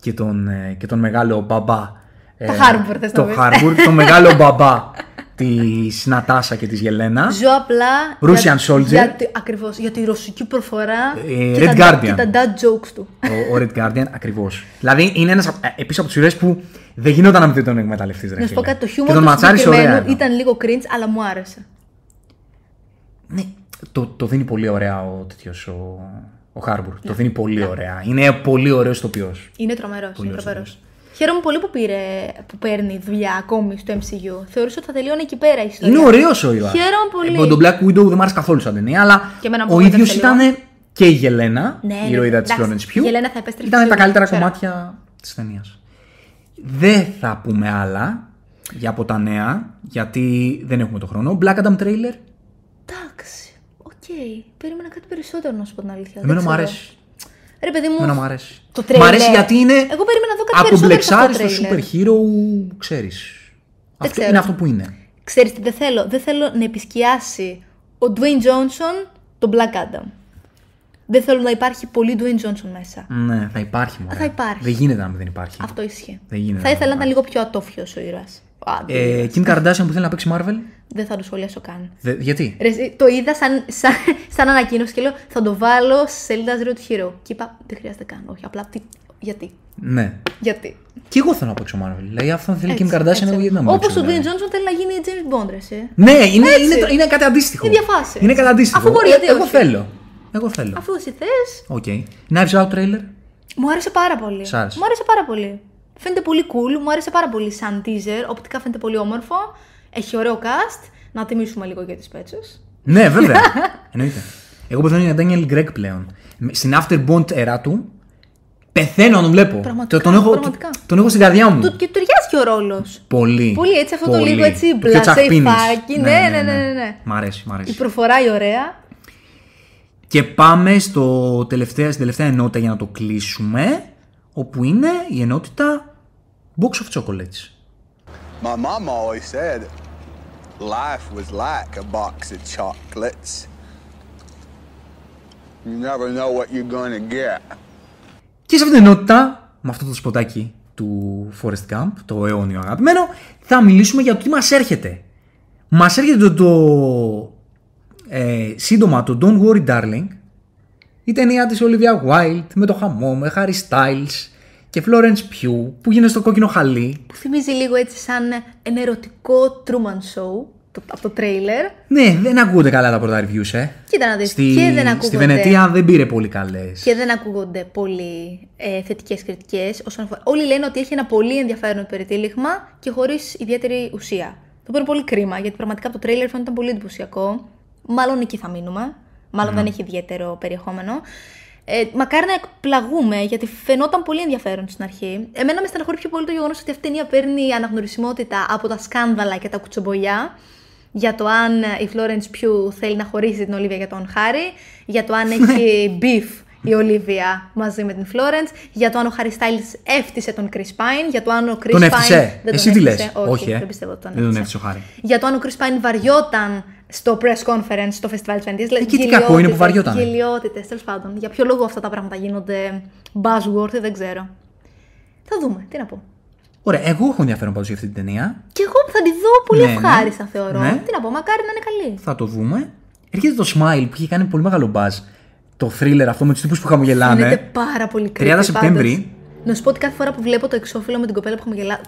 Και τον, ε, και τον μεγάλο μπαμπά. ε, Το Harbour, θες να Το πεις. Harbour, τον *laughs* μεγάλο μπαμπά της Νατάσα και της Γελένα. Ζω απλά. Russian για, soldier. Για, τη- ακριβώς, για τη ρωσική προφορά. Ε, και Red τα, Guardian. Και τα dad jokes του. ο, ο Red Guardian, ακριβώς. Δηλαδή είναι ένας επίση από του ήρωε που δεν γινόταν να μην τον εκμεταλλευτείς. Να σου πω κάτι, το Και χιούμορ τον του ματσάρισε ωραία. συγκεκριμένου εδώ. ήταν λίγο cringe, αλλά μου άρεσε. Ναι, το, το δίνει πολύ ωραία ο τέτοιος ο, ο Harbour. Το δίνει πολύ ωραία. Είναι πολύ ωραίος ηθοποιό. Είναι τρομερός. Είναι ωραίος τρομερός. Χαίρομαι πολύ που, πήρε, που παίρνει δουλειά ακόμη στο MCU. Θεωρούσα ότι θα τελειώνει εκεί πέρα η ιστορία. Είναι ωραίος ο ήρωας. Χαίρομαι πολύ. Εγώ τον Black Widow δεν μου άρεσε καθόλου σαν ταινία, αλλά Και εμένα μου ο απογοήτευσε ίδιος λίγο. ήταν και η Γελένα, Ναι, η ναι, ηρωίδα της εντάξει, Florence Pugh. η Γελένα θα επέστρεφε Ήταν τα σίγουρα, καλύτερα ξέρω. κομμάτια της ταινίας. Δεν θα πούμε άλλα για από τα νέα, γιατί δεν έχουμε το χρόνο. Black Adam trailer. Εντάξει. Οκ. Περίμενα κάτι περισσότερο να σου πω την αλήθεια. Εμένα Δεν μου ξέρω. αρέσει. Ρε παιδί μου. Εμένα μου αρέσει. Το Μ' αρέσει trailer. γιατί είναι Εγώ περίμενα να δω κάτι περισσότερο από ακομπλεξάρι αυτό στο το super trailer. hero, ξέρεις. Αυτό ξέρω. είναι αυτό που είναι. Ξέρεις τι δεν θέλω. Δεν θέλω να επισκιάσει ο Dwayne Johnson τον Black Adam. Δεν θέλω να υπάρχει πολύ Dwayne Johnson μέσα. Ναι, θα υπάρχει μόνο. Θα υπάρχει. Δεν γίνεται να μην δεν υπάρχει. Αυτό ισχύει. Δεν γίνεται Θα να ήθελα να υπάρχει. ήταν λίγο πιο ατόφιος ο ήρωας. Ε, Kim Kardashian που θέλει να παίξει Marvel; Δεν θα το σχολιάσω καν. Δε- γιατί; Ρε, εσύ, το είδα σαν, σαν, σαν ανακοίνωση και λέω θα το βάλω στη σελίδα Zero to Hero. Και είπα δεν χρειάζεται καν. Όχι, απλά τι, γιατί. Ναι. Γιατί. Και εγώ θέλω να παίξω Marvel. Δηλαδή αυτό θέλει και η Kardashian, εγώ γιατί να μην Όπως παίξω, ο δηλαδή. Dwayne Johnson θέλει να γίνει James Bond, ρε, εσύ. Ναι, είναι, Έτσι. είναι, είναι κάτι αντίστοιχο. Είναι μια φάση. Είναι κάτι αντίστοιχο. Αφού μπορεί, Ε, γιατί Εγώ όχι. θέλω. Εγώ θέλω. Αφού εσύ θες. OK. Knives Out trailer. Μου άρεσε πάρα πολύ. Σ' άρεσε. Μου άρεσε πάρα πολύ. Φαίνεται πολύ cool, μου άρεσε πάρα πολύ σαν teaser. Οπτικά φαίνεται πολύ όμορφο. Έχει ωραίο cast. Να τιμήσουμε λίγο για τις πέτσες. Ναι, βέβαια. *laughs* Εννοείται. Εγώ πεθαίνω για Daniel Greg πλέον. Στην After Bond era του, πεθαίνω να τον βλέπω. Πραγματικά, τον, έχω, πραγματικά. τον έχω στην καρδιά μου. Του, και του ταιριάζει και ο ρόλος. Πολύ. Πολύ έτσι, αυτό το Πολύ. λίγο έτσι, πιο μπλασέ τσακπίνης. φάκι. Ναι, ναι, ναι, ναι, ναι. Μ' αρέσει, μ' Η αρέσει. προφορά η ωραία. Και πάμε στο τελευταία, στην τελευταία ενότητα για να το κλείσουμε, όπου είναι η ενότητα Box of Chocolates. My mom always said life was like a box of chocolates. You never know what you're gonna get. Και σε αυτήν την ενότητα, με αυτό το σποτάκι του Forest Camp, το αιώνιο αγαπημένο, θα μιλήσουμε για το τι μας έρχεται. Μας έρχεται το, το ε, σύντομα το Don't Worry Darling, η ταινία της Olivia Wilde με το χαμό, με Harry Styles και Florence Pugh που γίνεται στο κόκκινο χαλί. Που θυμίζει λίγο έτσι σαν ένα ερωτικό Truman Show το, από το τρέιλερ. Ναι, δεν ακούγονται καλά τα πρώτα reviews, ε. Κοίτα να δεις. Στη, και δεν ακούγονται. στη Βενετία δεν πήρε πολύ καλές. Και δεν ακούγονται πολύ ε, θετικές κριτικές. Όλοι λένε ότι έχει ένα πολύ ενδιαφέρον περιτύλιγμα και χωρίς ιδιαίτερη ουσία. Το οποίο είναι πολύ κρίμα γιατί πραγματικά από το τρέιλερ φαίνεται πολύ εντυπωσιακό. Μάλλον εκεί θα μείνουμε. Μάλλον δεν έχει ιδιαίτερο περιεχόμενο. Ε, μακάρι να εκπλαγούμε γιατί φαινόταν πολύ ενδιαφέρον στην αρχή. Εμένα με στεναχωρεί πιο πολύ το γεγονός ότι αυτή η ταινία παίρνει αναγνωρισιμότητα από τα σκάνδαλα και τα κουτσομπολιά για το αν η Florence Pugh θέλει να χωρίσει την Ολίβια για τον Χάρη, για το αν έχει beef η Ολίβια μαζί με την Florence, για το αν ο Χάρη Styles έφτισε τον Chris Pine, για το αν ο Chris Τον Pine... έφτισε. Δεν Εσύ τον τι έφτισε. λες; Όχι, Όχι, ε. δεν πιστεύω ότι τον Δεν τον έφτισε. έφτιασε ο Χάρη. Για το αν ο Chris Pine βαριόταν στο press conference στο Festival της Βενετίας. Ε, και τι κακό είναι που βαριότανε. Γελιότητες, τέλος πάντων. Για ποιο λόγο αυτά τα πράγματα γίνονται buzzword, δεν ξέρω. Θα δούμε, τι να πω. Ωραία, εγώ έχω ενδιαφέρον πάντως για αυτή την ταινία. Και εγώ θα τη δω πολύ Ναι, ναι. ευχάριστα, θεωρώ. Ναι. Τι να πω, μακάρι να είναι καλή. Θα το δούμε. Έρχεται το Smile που είχε κάνει πολύ μεγάλο buzz. Το thriller αυτό με τους τύπους που χαμογελάνε. Φαίνεται πάρα πολύ creepy. 30 Σεπτέμβρη. πάντως. Να σου πω ότι κάθε φορά που βλέπω το εξώφυλλο με την κοπέλα που χαμογελά.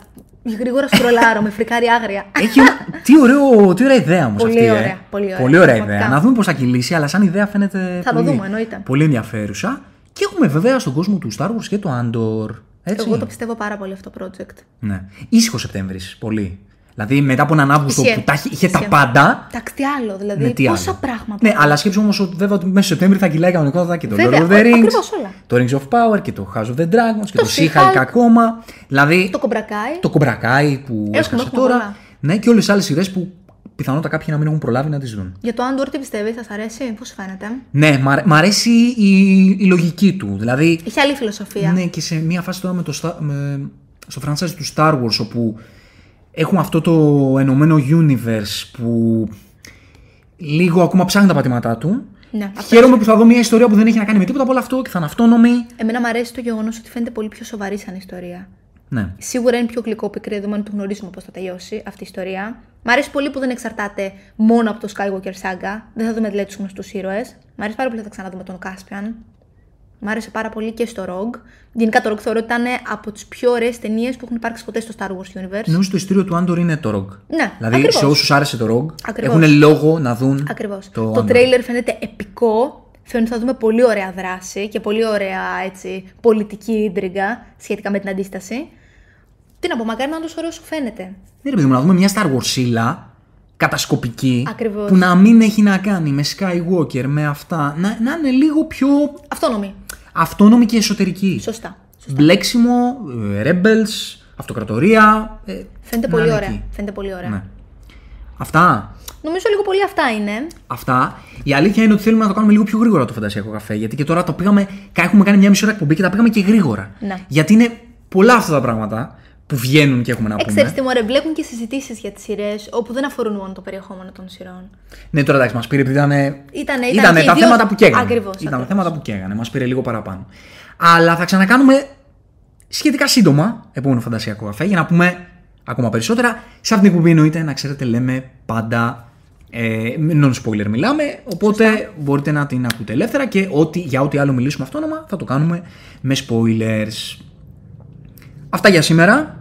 Γρήγορα σκρολάρω, με φρικάρει άγρια. Έχει ένα... τι, ωραίο, τι ωραία ιδέα όμως Πολύ αυτή. ωραία, ε. πολύ ωραία, Πολύ ωραία πραγματικά. ιδέα. Να δούμε πώς θα κυλήσει, αλλά σαν ιδέα φαίνεται. Θα το πολύ, δούμε, εννοείται. Πολύ ενδιαφέρουσα. Και έχουμε βέβαια στον κόσμο του Star Wars και το Andor. Έτσι. Εγώ το πιστεύω πάρα πολύ αυτό το project. Ναι. Ήσυχος Σεπτέμβρης. Πολύ. Δηλαδή μετά από έναν Αύγουστο Ισχύει. που τα είχε, είχε τα Ισχύει. πάντα. Εντάξει, τι άλλο, δηλαδή. Ναι, τι πόσα άλλο. πράγματα. Ναι, αλλά σκέψου όμως ότι βέβαια ότι μέσα στο Σεπτέμβρη θα κυλάει κανονικότατα και το Βέβαια, Lord of the α- Rings. ακριβώς όλα. Το Rings of Power και το House of the Dragons και Το το She-Hulk. She-Hulk ακόμα. Δηλαδή Το κομπρακάι. το Κομπρακάι που έσκασε έχουμε τώρα. πολλά. Ναι, και όλες τι άλλες σειρές που πιθανότατα κάποιοι να μην έχουν προλάβει να τις δουν. Για το Andor τι πιστεύει, θα σα αρέσει, πώς φαίνεται; Ναι, μ' αρέ- μ' αρέσει η, η λογική του. Δηλαδή, Έχει άλλη φιλοσοφία. ναι, και σε μια φάση τώρα με το, Star- με, στο franchise του Star Wars όπου έχουμε αυτό το ενωμένο universe που λίγο ακόμα ψάχνει τα πατήματά του. Ναι, αυτό Χαίρομαι που θα δω μια ιστορία που δεν έχει να κάνει με τίποτα από όλο αυτό και θα είναι αυτόνομη. Εμένα μου αρέσει το γεγονός ότι φαίνεται πολύ πιο σοβαρή σαν ιστορία. Ναι. Σίγουρα είναι πιο γλυκόπικρη δεδομένου του γνωρίζουμε πώς θα τελειώσει αυτή η ιστορία. Μ' αρέσει πολύ που δεν εξαρτάται μόνο από το Skywalker Saga. Δεν θα δούμε δηλαδή τους γνωστούς ήρωες. Μ' αρέσει πάρα πολύ που θα ξαναδούμε τον Caspian. Μ' άρεσε πάρα πολύ και στο Rogue. Γενικά το Rogue θεωρώ ότι ήταν από τις πιο ωραίες ταινίες που έχουν υπάρξει ποτέ στο Star Wars Universe. Νομίζω το ειστήριο του Άντορ είναι το ROG. Ναι, Δηλαδή ακριβώς. σε όσους άρεσε το ROG Ακριβώς. έχουν λόγο να δουν. Ακριβώς. Το, Το, Andor. τρέιλερ φαίνεται επικό. Φαίνεται ότι θα δούμε πολύ ωραία δράση και πολύ ωραία έτσι, πολιτική ίντριγκα σχετικά με την αντίσταση. Τι να πω, μακάρι να είναι τόσο ωραίο όσο φαίνεται. Ναι, ρε παιδί μου, να δούμε μια Star Wars σίλα κατασκοπική Ακριβώς. που να μην έχει να κάνει με Skywalker, με αυτά. Να, να είναι λίγο πιο Αυτόνομη. Αυτόνομη και εσωτερική. Σωστά. Μπλέξιμο, ε, rebels, αυτοκρατορία. ε, Φαίνεται να πολύ είναι ωραία. εκεί. Φαίνεται πολύ ωραία. Ναι. Αυτά. Νομίζω λίγο πολύ αυτά είναι. Αυτά. Η αλήθεια είναι ότι θέλουμε να το κάνουμε λίγο πιο γρήγορα το φαντασιακό καφέ. Γιατί και τώρα το πήγαμε. Έχουμε κάνει μια μισή ώρα εκπομπή και τα πήγαμε και γρήγορα. Ναι. Γιατί είναι πολλά αυτά τα πράγματα που βγαίνουν και έχουμε να πούμε. Ξέρετε, μου μπλέκουν και συζητήσεις για τις σειρές όπου δεν αφορούν μόνο το περιεχόμενο των σειρών. Ναι, τώρα εντάξει, μας πήρε επειδή ήταν. Ήτανε- ήταν ήτανε και τα οι δύο- θέματα που καίγανε. Ακριβώς, Ήταν τα ακριβώς. θέματα που καίγανε. Μας πήρε λίγο παραπάνω. Αλλά θα ξανακάνουμε σχετικά σύντομα επόμενο φαντασιακό καφέ για να πούμε ακόμα περισσότερα. Σε αυτήν την εκπομπή εννοείται να ξέρετε λέμε πάντα ε, non-spoiler μιλάμε, οπότε μπορείτε να την ακούτε ελεύθερα και ό,τι, για ό,τι άλλο μιλήσουμε αυτόνομα θα το κάνουμε με spoilers. Αυτά για σήμερα.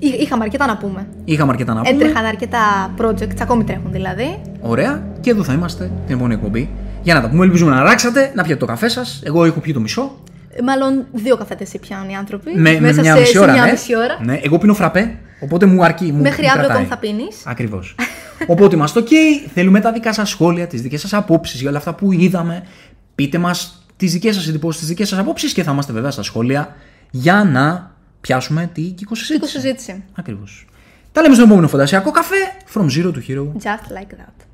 Εί- Είχαμε αρκετά να πούμε. Είχαμε αρκετά να πούμε. Έτρεχαν αρκετά projects, ακόμη τρέχουν δηλαδή. Ωραία. Και εδώ θα είμαστε την επόμενη εκπομπή. Για να τα πούμε, ελπίζουμε να ράξατε, να πιείτε το καφέ σας. Εγώ έχω πιει το μισό. Ε, Μάλλον δύο καφέτες πιάνουν οι άνθρωποι. Με, με μέσα μια σε, μισή σε ώρα. μια ναι. μισή ώρα. Ναι, εγώ πίνω φραπέ, οπότε μου αρκεί. Μου, Μέχρι μου αύριο κρατάει. ακόμη θα πίνεις. Ακριβώς. *laughs* οπότε είμαστε OK. Θέλουμε τα δικά σας σχόλια, τις δικές σας απόψεις για όλα αυτά που είδαμε. Πείτε μας τις δικές σας εντυπώσεις, τις δικές σας απόψεις και θα είμαστε βέβαια στα σχόλια για να Πιάσουμε τη κικοσυζήτηση. Κικοσυζήτηση. Ακριβώς. Τα λέμε στον επόμενο φαντασιακό καφέ. From zero to hero. Just like that.